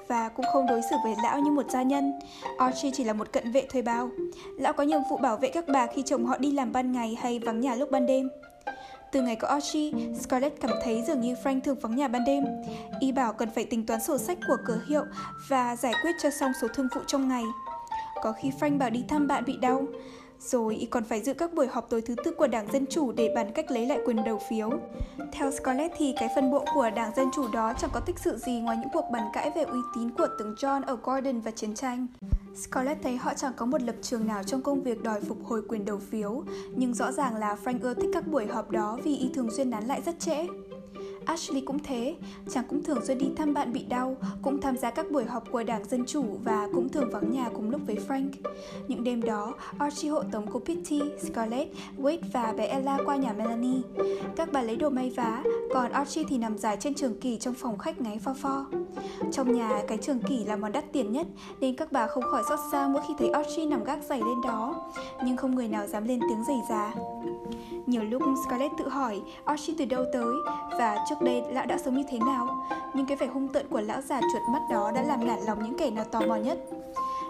và cũng không đối xử với lão như một gia nhân. Archie chỉ là một cận vệ thuê bao. Lão có nhiệm vụ bảo vệ các bà khi chồng họ đi làm ban ngày hay vắng nhà lúc ban đêm. Từ ngày có Archie, Scarlett cảm thấy dường như Frank thường vắng nhà ban đêm. Y bảo cần phải tính toán sổ sách của cửa hiệu và giải quyết cho xong số thương vụ trong ngày. Có khi Frank bảo đi thăm bạn bị đau, rồi y còn phải dự các buổi họp tối thứ tư của Đảng Dân Chủ để bàn cách lấy lại quyền đầu phiếu. Theo Scarlett thì cái phân bộ của Đảng Dân Chủ đó chẳng có tích sự gì ngoài những cuộc bàn cãi về uy tín của tướng John ở Gordon và chiến tranh. Scarlett thấy họ chẳng có một lập trường nào trong công việc đòi phục hồi quyền đầu phiếu, nhưng rõ ràng là Frank ưa thích các buổi họp đó vì y thường xuyên nán lại rất trễ. Ashley cũng thế, chàng cũng thường xuyên đi thăm bạn bị đau, cũng tham gia các buổi họp của Đảng Dân Chủ và cũng thường vắng nhà cùng lúc với Frank. Những đêm đó, Archie hộ tống cô Pitty, Scarlett, Wade và bé Ella qua nhà Melanie. Các bà lấy đồ may vá, còn Archie thì nằm dài trên trường kỳ trong phòng khách ngáy pho pho. Trong nhà, cái trường kỳ là món đắt tiền nhất, nên các bà không khỏi xót xa mỗi khi thấy Archie nằm gác giày lên đó. Nhưng không người nào dám lên tiếng giày già. Nhiều lúc Scarlett tự hỏi Archie từ đâu tới và trước đây lão đã sống như thế nào. Nhưng cái vẻ hung tợn của lão già chuột mắt đó đã làm nản lòng những kẻ nào tò mò nhất.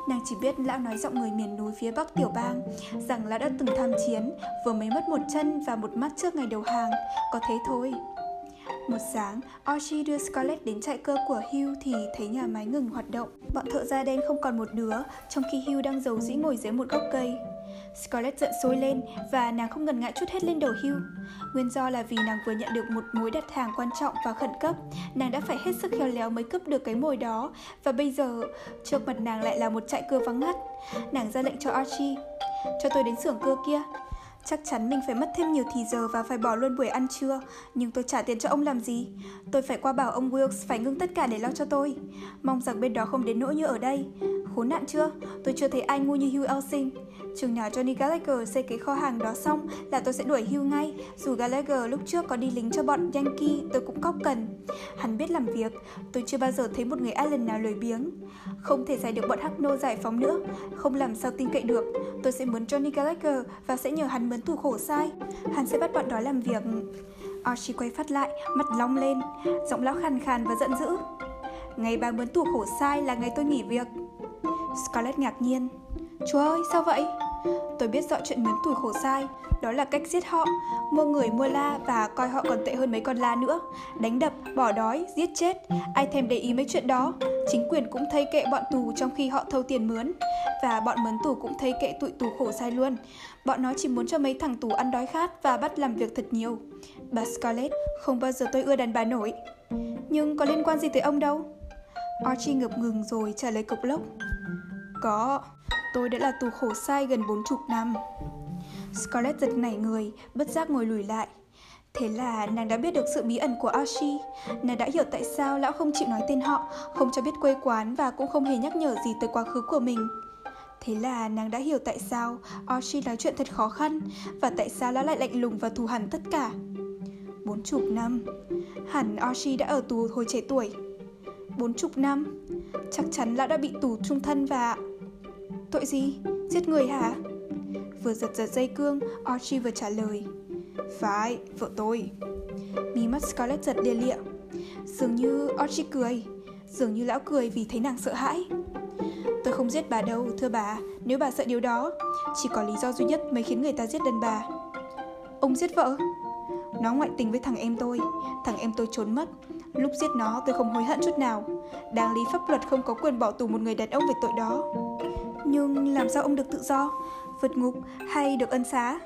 Nàng chỉ biết lão nói giọng người miền núi phía bắc tiểu bang Rằng lão đã từng tham chiến Vừa mới mất một chân và một mắt trước ngày đầu hàng Có thế thôi một sáng, Archie đưa Scarlett đến trại cơ của Hugh thì thấy nhà máy ngừng hoạt động. Bọn thợ da đen không còn một đứa, trong khi Hugh đang giấu dĩ ngồi dưới một gốc cây. Scarlett giận sôi lên và nàng không ngần ngại chút hết lên đầu Hugh. Nguyên do là vì nàng vừa nhận được một mối đặt hàng quan trọng và khẩn cấp, nàng đã phải hết sức khéo léo mới cướp được cái mồi đó. Và bây giờ trước mặt nàng lại là một trại cưa vắng ngắt. Nàng ra lệnh cho Archie, cho tôi đến xưởng cưa kia, Chắc chắn mình phải mất thêm nhiều thì giờ và phải bỏ luôn buổi ăn trưa Nhưng tôi trả tiền cho ông làm gì? Tôi phải qua bảo ông Wilkes phải ngưng tất cả để lo cho tôi. Mong rằng bên đó không đến nỗi như ở đây. Khốn nạn chưa Tôi chưa thấy ai ngu như Hugh Elsing Chừng nào Johnny Gallagher xây cái kho hàng đó xong là tôi sẽ đuổi hưu ngay. Dù Gallagher lúc trước có đi lính cho bọn Yankee tôi cũng cóc cần. Hắn biết làm việc Tôi chưa bao giờ thấy một người Allen nào lười biếng. Không thể giải được bọn Hackno giải phóng nữa. Không làm sao tin cậy được. Tôi sẽ muốn Johnny Gallagher và sẽ nhờ hắn mướn thủ khổ sai. Hắn sẽ bắt bọn đó làm việc. Archie quay phát lại, mặt long lên. Giọng lão khàn khàn và giận dữ. Ngày bà mướn tù khổ sai là ngày tôi nghỉ việc. Scarlett ngạc nhiên. Chúa ơi, sao vậy? Tôi biết rõ chuyện mướn tuổi khổ sai, đó là cách giết họ, mua người mua la và coi họ còn tệ hơn mấy con la nữa. Đánh đập, bỏ đói, giết chết, ai thèm để ý mấy chuyện đó. Chính quyền cũng thấy kệ bọn tù trong khi họ thâu tiền mướn. Và bọn mướn tù cũng thấy kệ tụi tù khổ sai luôn. Bọn nó chỉ muốn cho mấy thằng tù ăn đói khát và bắt làm việc thật nhiều. Bà Scarlett, không bao giờ tôi ưa đàn bà nổi. Nhưng có liên quan gì tới ông đâu? Archie ngập ngừng rồi trả lời cục lốc. Có, tôi đã là tù khổ sai gần bốn chục năm. Scarlett giật nảy người, bất giác ngồi lùi lại. Thế là nàng đã biết được sự bí ẩn của Archie. Nàng đã hiểu tại sao lão không chịu nói tên họ, không cho biết quê quán và cũng không hề nhắc nhở gì tới quá khứ của mình. Thế là nàng đã hiểu tại sao Archie nói chuyện thật khó khăn và tại sao lão lại lạnh lùng và thù hằn tất cả. Bốn chục năm, hẳn Archie đã ở tù hồi trẻ tuổi. Bốn chục năm, chắc chắn lão đã bị tù trung thân và... Tội gì? Giết người hả? Vừa giật giật dây cương, Archie vừa trả lời. Phải, vợ tôi. Mí mắt Scarlett giật lia lịa. Dường như Archie cười. Dường như lão cười vì thấy nàng sợ hãi. Tôi không giết bà đâu, thưa bà, nếu bà sợ điều đó. Chỉ có lý do duy nhất mới khiến người ta giết đàn bà. Ông giết vợ? Nó ngoại tình với thằng em tôi. Thằng em tôi trốn mất. Lúc giết nó tôi không hối hận chút nào. Đáng lý pháp luật không có quyền bỏ tù một người đàn ông về tội đó. Nhưng làm sao ông được tự do? vượt ngục hay được ân xá.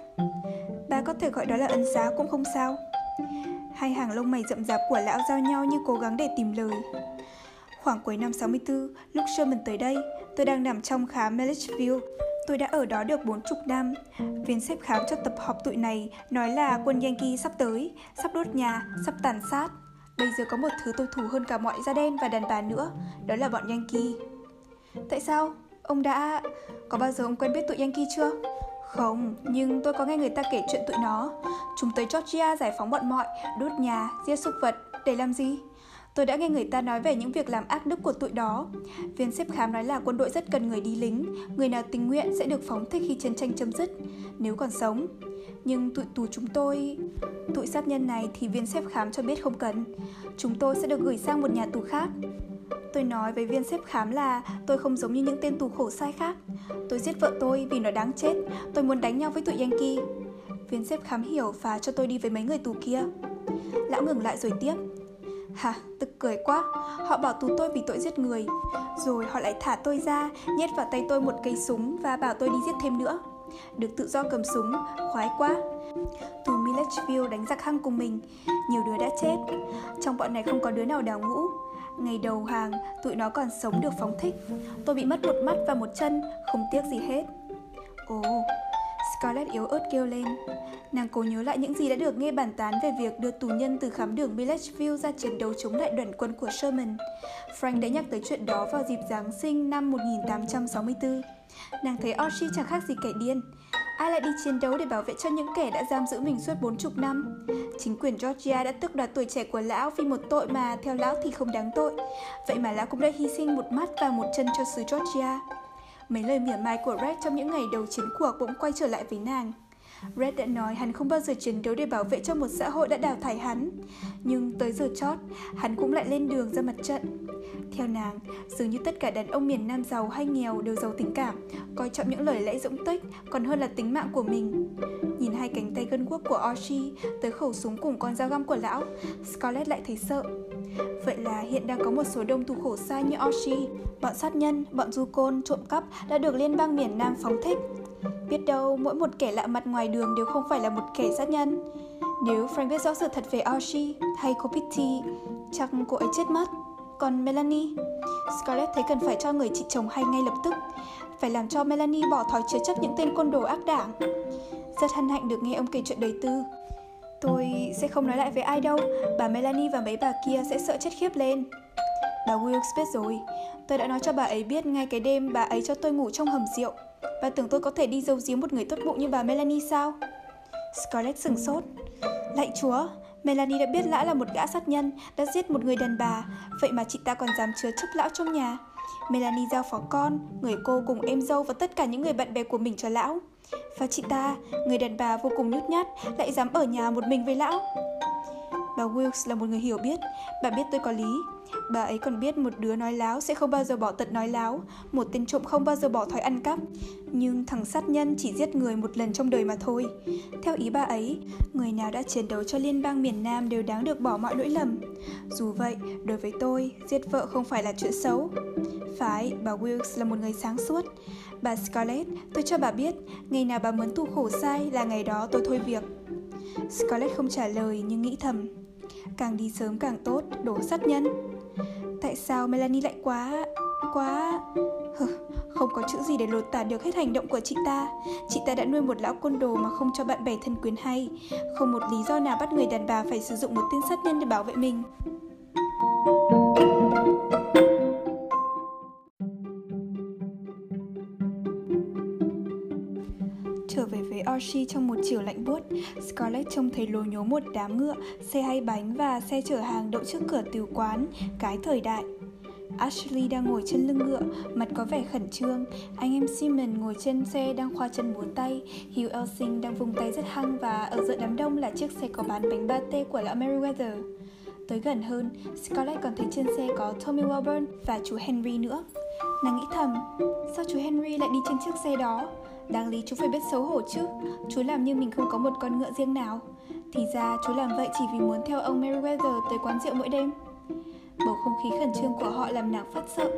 Bà có thể gọi đó là ân xá cũng không sao. Hai hàng lông mày rậm rạp của lão giao nhau như cố gắng để tìm lời. Khoảng cuối năm 64, lúc Sherman tới đây, tôi đang nằm trong khám Milledgeville. Tôi đã ở đó được bốn chục năm. Viên xếp khám cho tập họp tụi này nói là quân Yankee sắp tới, sắp đốt nhà, sắp tàn sát. Bây giờ có một thứ tôi thù hơn cả mọi da đen và đàn bà nữa, đó là bọn Yankee. Tại sao? Ông đã... Có bao giờ ông quen biết tụi Yankee chưa? Không, nhưng tôi có nghe người ta kể chuyện tụi nó. Chúng tới Georgia giải phóng bọn mọi, đốt nhà, giết súc vật, để làm gì? Tôi đã nghe người ta nói về những việc làm ác đức của tụi đó. Viên xếp khám nói là quân đội rất cần người đi lính, người nào tình nguyện sẽ được phóng thích khi chiến tranh chấm dứt, nếu còn sống. Nhưng tụi tù chúng tôi... Tụi sát nhân này thì viên xếp khám cho biết không cần. Chúng tôi sẽ được gửi sang một nhà tù khác. Tôi nói với viên xếp khám là tôi không giống như những tên tù khổ sai khác. Tôi giết vợ tôi vì nó đáng chết, tôi muốn đánh nhau với tụi Yankee. Viên xếp khám hiểu và cho tôi đi với mấy người tù kia. Lão ngừng lại rồi tiếp. Hả, tức cười quá, họ bảo tù tôi vì tội giết người. Rồi họ lại thả tôi ra, nhét vào tay tôi một cây súng và bảo tôi đi giết thêm nữa. Được tự do cầm súng, khoái quá. Tù Milledgeville đánh giặc hăng cùng mình, nhiều đứa đã chết. Trong bọn này không có đứa nào đào ngũ, Ngày đầu hàng, tụi nó còn sống được phóng thích. Tôi bị mất một mắt và một chân, không tiếc gì hết. Ồ, Scarlett yếu ớt kêu lên. Nàng cố nhớ lại những gì đã được nghe bàn tán về việc đưa tù nhân từ khám đường Milledgeville ra chiến đấu chống lại đoàn quân của Sherman. Frank đã nhắc tới chuyện đó vào dịp Giáng sinh năm 1864. Nàng thấy Archie chẳng khác gì kẻ điên. Ai lại đi chiến đấu để bảo vệ cho những kẻ đã giam giữ mình suốt bốn chục năm? Chính quyền Georgia đã tước đoạt tuổi trẻ của lão vì một tội mà, theo lão thì không đáng tội. Vậy mà lão cũng đã hy sinh một mắt và một chân cho xứ Georgia. Mấy lời mỉa mai của Red trong những ngày đầu chiến cuộc bỗng quay trở lại với nàng. Red đã nói hắn không bao giờ chiến đấu để bảo vệ cho một xã hội đã đào thải hắn. Nhưng tới giờ chót, hắn cũng lại lên đường ra mặt trận. Theo nàng, dường như tất cả đàn ông miền Nam giàu hay nghèo đều giàu tình cảm, coi trọng những lời lẽ dũng tích còn hơn là tính mạng của mình. Nhìn hai cánh tay gân guốc của Archie tới khẩu súng cùng con dao găm của lão, Scarlett lại thấy sợ. Vậy là hiện đang có một số đông tù khổ sai như Archie, bọn sát nhân, bọn du côn, trộm cắp đã được liên bang miền Nam phóng thích. Biết đâu mỗi một kẻ lạ mặt ngoài đường đều không phải là một kẻ sát nhân. Nếu Frank biết rõ sự thật về Archie hay cô Pitty, chắc cô ấy chết mất. Còn Melanie, Scarlett thấy cần phải cho người chị chồng hay ngay lập tức. Phải làm cho Melanie bỏ thói chứa chấp những tên côn đồ ác đảng. Rất hân hạnh được nghe ông kể chuyện đời tư. Tôi sẽ không nói lại với ai đâu, bà Melanie và mấy bà kia sẽ sợ chết khiếp lên. Bà Wilkes biết rồi, tôi đã nói cho bà ấy biết ngay cái đêm bà ấy cho tôi ngủ trong hầm rượu. Bà tưởng tôi có thể đi giấu giếm một người tốt bụng như bà Melanie sao? Scarlett sừng sốt. Lạy chúa, Melanie đã biết lão là một gã sát nhân, đã giết một người đàn bà, vậy mà chị ta còn dám chứa chấp lão trong nhà. Melanie giao phó con, người cô cùng em dâu và tất cả những người bạn bè của mình cho lão. Và chị ta, người đàn bà vô cùng nhút nhát, lại dám ở nhà một mình với lão. Bà Wilkes là một người hiểu biết, bà biết tôi có lý. Bà ấy còn biết một đứa nói láo sẽ không bao giờ bỏ tật nói láo, một tên trộm không bao giờ bỏ thói ăn cắp. Nhưng thằng sát nhân chỉ giết người một lần trong đời mà thôi. Theo ý bà ấy, người nào đã chiến đấu cho liên bang miền Nam đều đáng được bỏ mọi lỗi lầm. Dù vậy, đối với tôi, giết vợ không phải là chuyện xấu. Phải, bà Wilkes là một người sáng suốt. Bà Scarlett, tôi cho bà biết, ngày nào bà muốn tu khổ sai là ngày đó tôi thôi việc. Scarlett không trả lời nhưng nghĩ thầm Càng đi sớm càng tốt, đổ sát nhân Tại sao Melanie lại quá... quá... Không có chữ gì để lột tả được hết hành động của chị ta. Chị ta đã nuôi một lão côn đồ mà không cho bạn bè thân quyến hay. Không một lý do nào bắt người đàn bà phải sử dụng một tên sát nhân để bảo vệ mình. Về trong một chiều lạnh buốt, Scarlett trông thấy lố nhố một đám ngựa, xe hay bánh và xe chở hàng đậu trước cửa tiểu quán, cái thời đại. Ashley đang ngồi trên lưng ngựa, mặt có vẻ khẩn trương. Anh em Simon ngồi trên xe đang khoa chân múa tay. Hugh Elsing đang vùng tay rất hăng và ở giữa đám đông là chiếc xe có bán bánh pate của lão Meriwether. Tới gần hơn, Scarlett còn thấy trên xe có Tommy Welburn và chú Henry nữa. Nàng nghĩ thầm, sao chú Henry lại đi trên chiếc xe đó? Đáng lý chú phải biết xấu hổ chứ. Chú làm như mình không có một con ngựa riêng nào. Thì ra chú làm vậy chỉ vì muốn theo ông Meriwether tới quán rượu mỗi đêm. Bầu không khí khẩn trương của họ làm nàng phát sợ.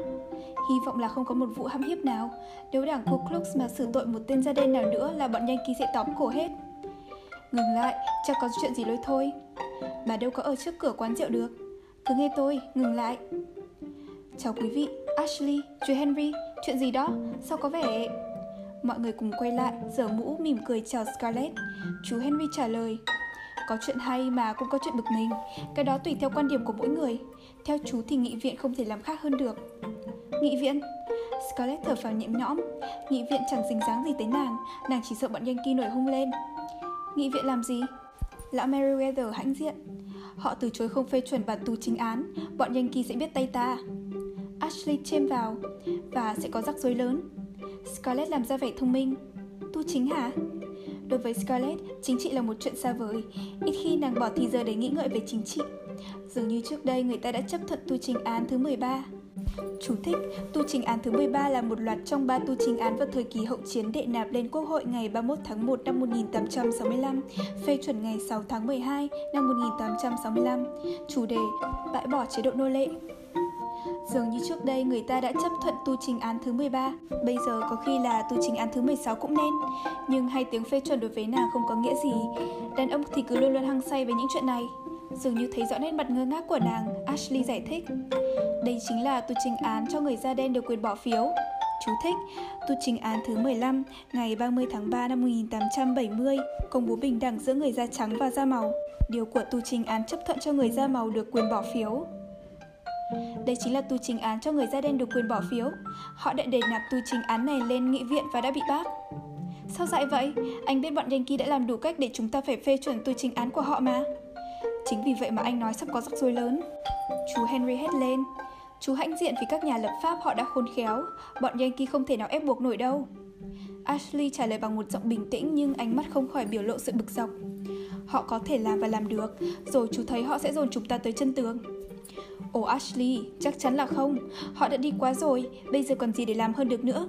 Hy vọng là không có một vụ hãm hiếp nào. Nếu đảng Ku Klux mà xử tội một tên da đen nào nữa là bọn Yankee sẽ tóm cổ hết. Ngừng lại, chắc có chuyện gì lôi thôi. Bà đâu có ở trước cửa quán rượu được. Cứ nghe tôi, ngừng lại. Chào quý vị, Ashley, chú Henry, chuyện gì đó? Sao có vẻ... Mọi người cùng quay lại, giở mũ mỉm cười chào Scarlett. Chú Henry trả lời, có chuyện hay mà cũng có chuyện bực mình, cái đó tùy theo quan điểm của mỗi người. Theo chú thì nghị viện không thể làm khác hơn được. Nghị viện? Scarlett thở phào nhẹ nhõm. Nghị viện chẳng dính dáng gì tới nàng, nàng chỉ sợ bọn Yankee nổi hung lên. Nghị viện làm gì? Lão Meriwether hãnh diện. Họ từ chối không phê chuẩn bản tù chính án, bọn Yankee sẽ biết tay ta. Ashley chêm vào, và sẽ có rắc rối lớn. Scarlett làm ra vẻ thông minh Tu chính hả? Đối với Scarlett, chính trị là một chuyện xa vời Ít khi nàng bỏ thì giờ để nghĩ ngợi về chính trị Dường như trước đây người ta đã chấp thuận tu trình án thứ 13 Chú thích, tu trình án thứ 13 là một loạt trong ba tu trình án vào thời kỳ hậu chiến đệ nạp lên Quốc hội ngày 31 tháng 1 năm 1865, phê chuẩn ngày 6 tháng 12 năm 1865. Chủ đề, bãi bỏ chế độ nô lệ. Dường như trước đây người ta đã chấp thuận tu trình án thứ 13, bây giờ có khi là tu trình án thứ 16 cũng nên. Nhưng hai tiếng phê chuẩn đối với nàng không có nghĩa gì. Đàn ông thì cứ luôn luôn hăng say với những chuyện này. Dường như thấy rõ nét mặt ngơ ngác của nàng, Ashley giải thích. Đây chính là tu trình án cho người da đen được quyền bỏ phiếu. Chú thích, tu trình án thứ 15, ngày 30 tháng 3 năm 1870, công bố bình đẳng giữa người da trắng và da màu. Điều của tu trình án chấp thuận cho người da màu được quyền bỏ phiếu. Đây chính là tu trình án cho người da đen được quyền bỏ phiếu. Họ đã đề nạp tu trình án này lên nghị viện và đã bị bác. Sao dại vậy? Anh biết bọn Yankee đã làm đủ cách để chúng ta phải phê chuẩn tu trình án của họ mà. Chính vì vậy mà anh nói sắp có rắc rối lớn. Chú Henry hét lên. Chú hãnh diện vì các nhà lập pháp họ đã khôn khéo. Bọn Yankee không thể nào ép buộc nổi đâu. Ashley trả lời bằng một giọng bình tĩnh nhưng ánh mắt không khỏi biểu lộ sự bực dọc. Họ có thể làm và làm được, rồi chú thấy họ sẽ dồn chúng ta tới chân tường. Ồ Ashley, chắc chắn là không. Họ đã đi quá rồi, bây giờ còn gì để làm hơn được nữa.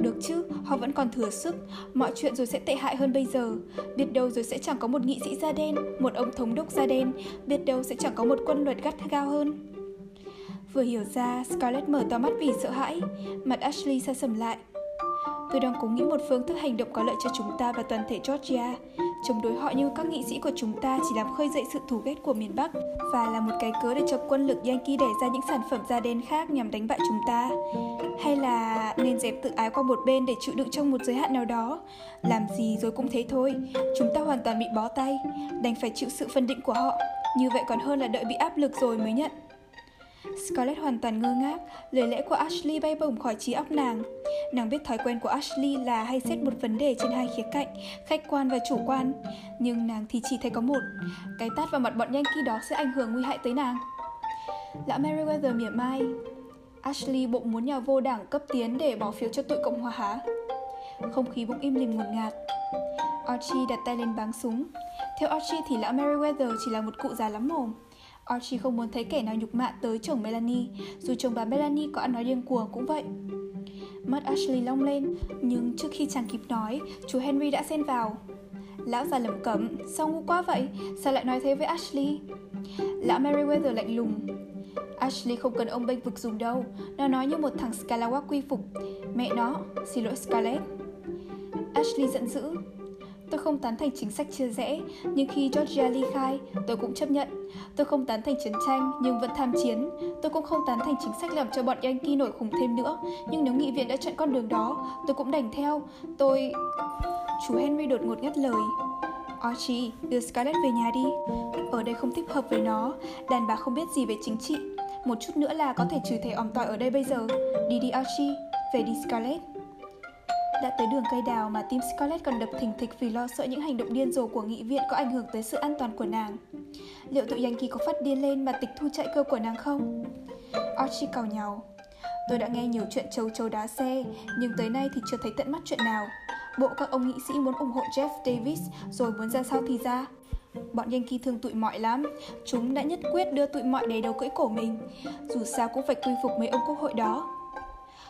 Được chứ, họ vẫn còn thừa sức, mọi chuyện rồi sẽ tệ hại hơn bây giờ. Biết đâu rồi sẽ chẳng có một nghị sĩ da đen, một ông thống đốc da đen, biết đâu sẽ chẳng có một quân luật gắt gao hơn. Vừa hiểu ra, Scarlett mở to mắt vì sợ hãi, mặt Ashley xa sầm lại. Tôi đang cố nghĩ một phương thức hành động có lợi cho chúng ta và toàn thể Georgia. Chống đối họ như các nghị sĩ của chúng ta chỉ làm khơi dậy sự thù ghét của miền Bắc và là một cái cớ để cho quân lực Yankee đẩy ra những sản phẩm da đen khác nhằm đánh bại chúng ta. Hay là nên dẹp tự ái qua một bên để chịu đựng trong một giới hạn nào đó. Làm gì rồi cũng thế thôi, chúng ta hoàn toàn bị bó tay, đành phải chịu sự phân định của họ. Như vậy còn hơn là đợi bị áp lực rồi mới nhận. Scarlett hoàn toàn ngơ ngác, lời lẽ của Ashley bay bổng khỏi trí óc nàng. Nàng biết thói quen của Ashley là hay xét một vấn đề trên hai khía cạnh, khách quan và chủ quan. Nhưng nàng thì chỉ thấy có một, cái tát vào mặt bọn Yankee đó sẽ ảnh hưởng nguy hại tới nàng. Lão Meriwether mỉa mai, Ashley bộ muốn nhà vô đảng cấp tiến để bỏ phiếu cho tụi Cộng hòa hả? Không khí bỗng im lìm ngột ngạt. Archie đặt tay lên báng súng. Theo Archie thì lão Meriwether chỉ là một cụ già lắm mồm. Ờ, Archie không muốn thấy kẻ nào nhục mạ tới chồng Melanie, dù chồng bà Melanie có ăn nói điên cuồng cũng vậy. Mắt Ashley long lên, nhưng trước khi chàng kịp nói, chú Henry đã xen vào. Lão già lẩm cẩm, sao ngu quá vậy? Sao lại nói thế với Ashley? Lão Meriwether lạnh lùng. Ashley không cần ông bênh vực dùng đâu, nó nói như một thằng Scalawag quy phục. Mẹ nó, xin lỗi Scarlett. Ashley giận dữ, Tôi không tán thành chính sách chia rẽ, nhưng khi Georgia ly khai, tôi cũng chấp nhận. Tôi không tán thành chiến tranh, nhưng vẫn tham chiến. Tôi cũng không tán thành chính sách làm cho bọn Yankee nổi khủng thêm nữa, nhưng nếu nghị viện đã chọn con đường đó, tôi cũng đành theo. Tôi... Chú Henry đột ngột ngắt lời. Archie, đưa Scarlett về nhà đi. Ở đây không thích hợp với nó, đàn bà không biết gì về chính trị. Một chút nữa là có thể trừ thể ỏm tỏi ở đây bây giờ. Đi đi Archie, về đi Scarlett. Đã tới đường cây đào mà tim Scarlett còn đập thình thịch vì lo sợ những hành động điên rồ của nghị viện có ảnh hưởng tới sự an toàn của nàng. Liệu tụi Yankee có phát điên lên mà tịch thu chạy cơ của nàng không? Archie cào nhau. Tôi đã nghe nhiều chuyện châu châu đá xe, nhưng tới nay thì chưa thấy tận mắt chuyện nào. Bộ các ông nghị sĩ muốn ủng hộ Jeff Davis rồi muốn ra sao thì ra. Bọn Yankee thương tụi mọi lắm, chúng đã nhất quyết đưa tụi mọi đầy đầu cưỡi cổ mình. Dù sao cũng phải quy phục mấy ông quốc hội đó.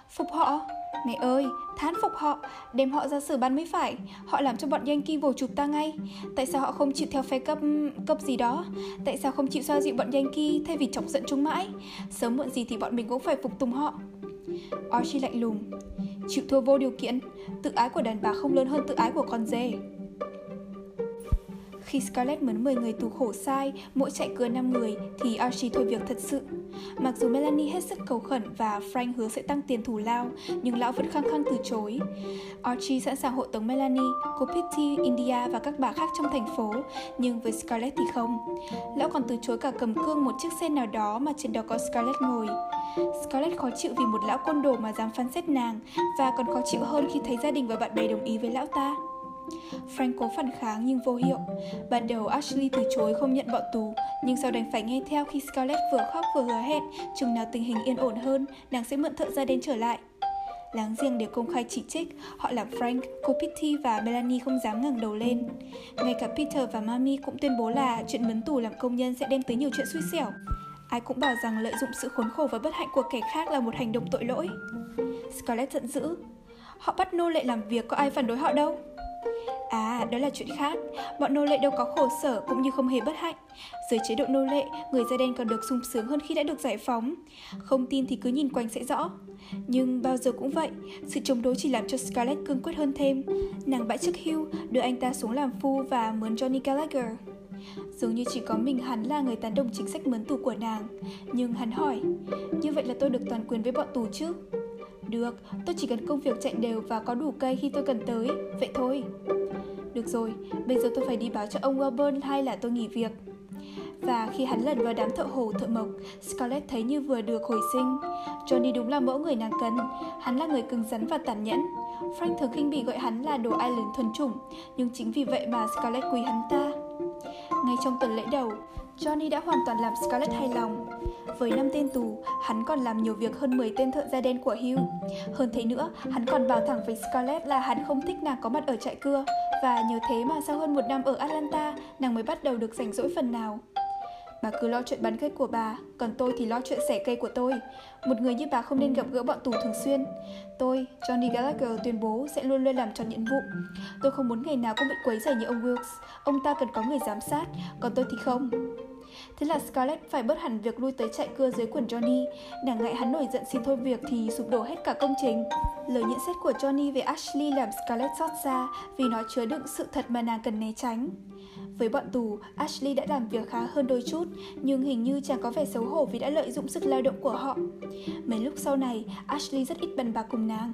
Phục họ? Mẹ ơi, thán phục họ, đem họ ra xử bắn mới phải. Họ làm cho bọn Yankee vồ chụp ta ngay. Tại sao họ không chịu theo phe cấp cấp gì đó? Tại sao không chịu xoa dịu bọn Yankee thay vì chọc giận chúng mãi? Sớm muộn gì thì bọn mình cũng phải phục tùng họ. Archie lạnh lùng. Chịu thua vô điều kiện, tự ái của đàn bà không lớn hơn tự ái của con dê. Khi Scarlett muốn 10 người tù khổ sai, mỗi chạy cưa 5 người, thì Archie thôi việc thật sự. Mặc dù Melanie hết sức cầu khẩn và Frank hứa sẽ tăng tiền thù lao, nhưng lão vẫn khăng khăng từ chối. Archie sẵn sàng hộ tống Melanie, cô Pitty, India và các bà khác trong thành phố, nhưng với Scarlett thì không. Lão còn từ chối cả cầm cương một chiếc xe nào đó mà trên đó có Scarlett ngồi. Scarlett khó chịu vì một lão côn đồ mà dám phán xét nàng và còn khó chịu hơn khi thấy gia đình và bạn bè đồng ý với lão ta. Frank cố phản kháng nhưng vô hiệu. Ban đầu Ashley từ chối không nhận bọn tù, nhưng sau đành phải nghe theo khi Scarlett vừa khóc vừa hứa hẹn chừng nào tình hình yên ổn hơn, nàng sẽ mượn thợ ra đến trở lại. Láng giềng đều công khai chỉ trích, họ là Frank, cô Pitty và Melanie không dám ngẩng đầu lên. Ngay cả Peter và Mami cũng tuyên bố là chuyện mướn tù làm công nhân sẽ đem tới nhiều chuyện xui xẻo. Ai cũng bảo rằng lợi dụng sự khốn khổ và bất hạnh của kẻ khác là một hành động tội lỗi. Scarlett giận dữ. Họ bắt nô lệ làm việc có ai phản đối họ đâu. À, đó là chuyện khác. Bọn nô lệ đâu có khổ sở cũng như không hề bất hạnh. Dưới chế độ nô lệ, người da đen còn được sung sướng hơn khi đã được giải phóng. Không tin thì cứ nhìn quanh sẽ rõ. Nhưng bao giờ cũng vậy, sự chống đối chỉ làm cho Scarlett cương quyết hơn thêm. Nàng bãi chức hưu, đưa anh ta xuống làm phu và mướn Johnny Gallagher. Dường như chỉ có mình hắn là người tán đồng chính sách mướn tù của nàng. Nhưng hắn hỏi, như vậy là tôi được toàn quyền với bọn tù chứ? Được, tôi chỉ cần công việc chạy đều và có đủ cây khi tôi cần tới, vậy thôi. Được rồi, bây giờ tôi phải đi báo cho ông Welburn hay là tôi nghỉ việc. Và khi hắn lần vào đám thợ hồ thợ mộc, Scarlett thấy như vừa được hồi sinh. Johnny đúng là mẫu người nàng cần, hắn là người cứng rắn và tàn nhẫn. Frank thường khinh bỉ gọi hắn là đồ Ireland thuần chủng, nhưng chính vì vậy mà Scarlett quý hắn ta. Ngay trong tuần lễ đầu, Johnny đã hoàn toàn làm Scarlett hài lòng. Với 5 tên tù, hắn còn làm nhiều việc hơn 10 tên thợ da đen của Hugh. Hơn thế nữa, hắn còn bảo thẳng với Scarlett là hắn không thích nàng có mặt ở trại cưa và nhờ thế mà sau hơn một năm ở Atlanta, nàng mới bắt đầu được rảnh rỗi phần nào. Bà cứ lo chuyện bắn cây của bà, còn tôi thì lo chuyện xẻ cây của tôi. Một người như bà không nên gặp gỡ bọn tù thường xuyên. Tôi, Johnny Gallagher tuyên bố sẽ luôn luôn làm tròn nhiệm vụ. Tôi không muốn ngày nào cũng bị quấy rầy như ông Wilkes. Ông ta cần có người giám sát, còn tôi thì không. Thế là Scarlett phải bớt hẳn việc lui tới chạy cưa dưới quần Johnny. Nàng ngại hắn nổi giận xin thôi việc thì sụp đổ hết cả công trình. Lời nhận xét của Johnny về Ashley làm Scarlett xót xa vì nó chứa đựng sự thật mà nàng cần né tránh. Với bọn tù, Ashley đã làm việc khá hơn đôi chút, nhưng hình như chàng có vẻ xấu hổ vì đã lợi dụng sức lao động của họ. Mấy lúc sau này, Ashley rất ít bần bạc cùng nàng.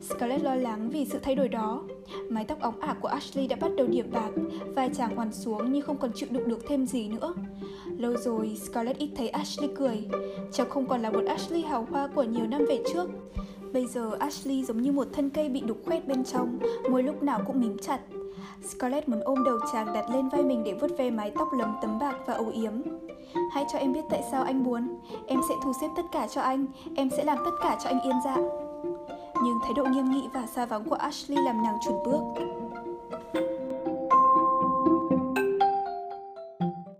Scarlett lo lắng vì sự thay đổi đó. Mái tóc óng ả của Ashley đã bắt đầu điểm bạc, vai chàng hoàn xuống nhưng không còn chịu đựng được thêm gì nữa. Lâu rồi, Scarlett ít thấy Ashley cười. Cháu không còn là một Ashley hào hoa của nhiều năm về trước. Bây giờ Ashley giống như một thân cây bị đục khoét bên trong, môi lúc nào cũng mím chặt. Scarlett muốn ôm đầu chàng đặt lên vai mình để vuốt ve mái tóc lấm tấm bạc và âu yếm. Hãy cho em biết tại sao anh muốn. Em sẽ thu xếp tất cả cho anh. Em sẽ làm tất cả cho anh yên dạ. Nhưng thái độ nghiêm nghị và xa vắng của Ashley làm nàng chùn bước.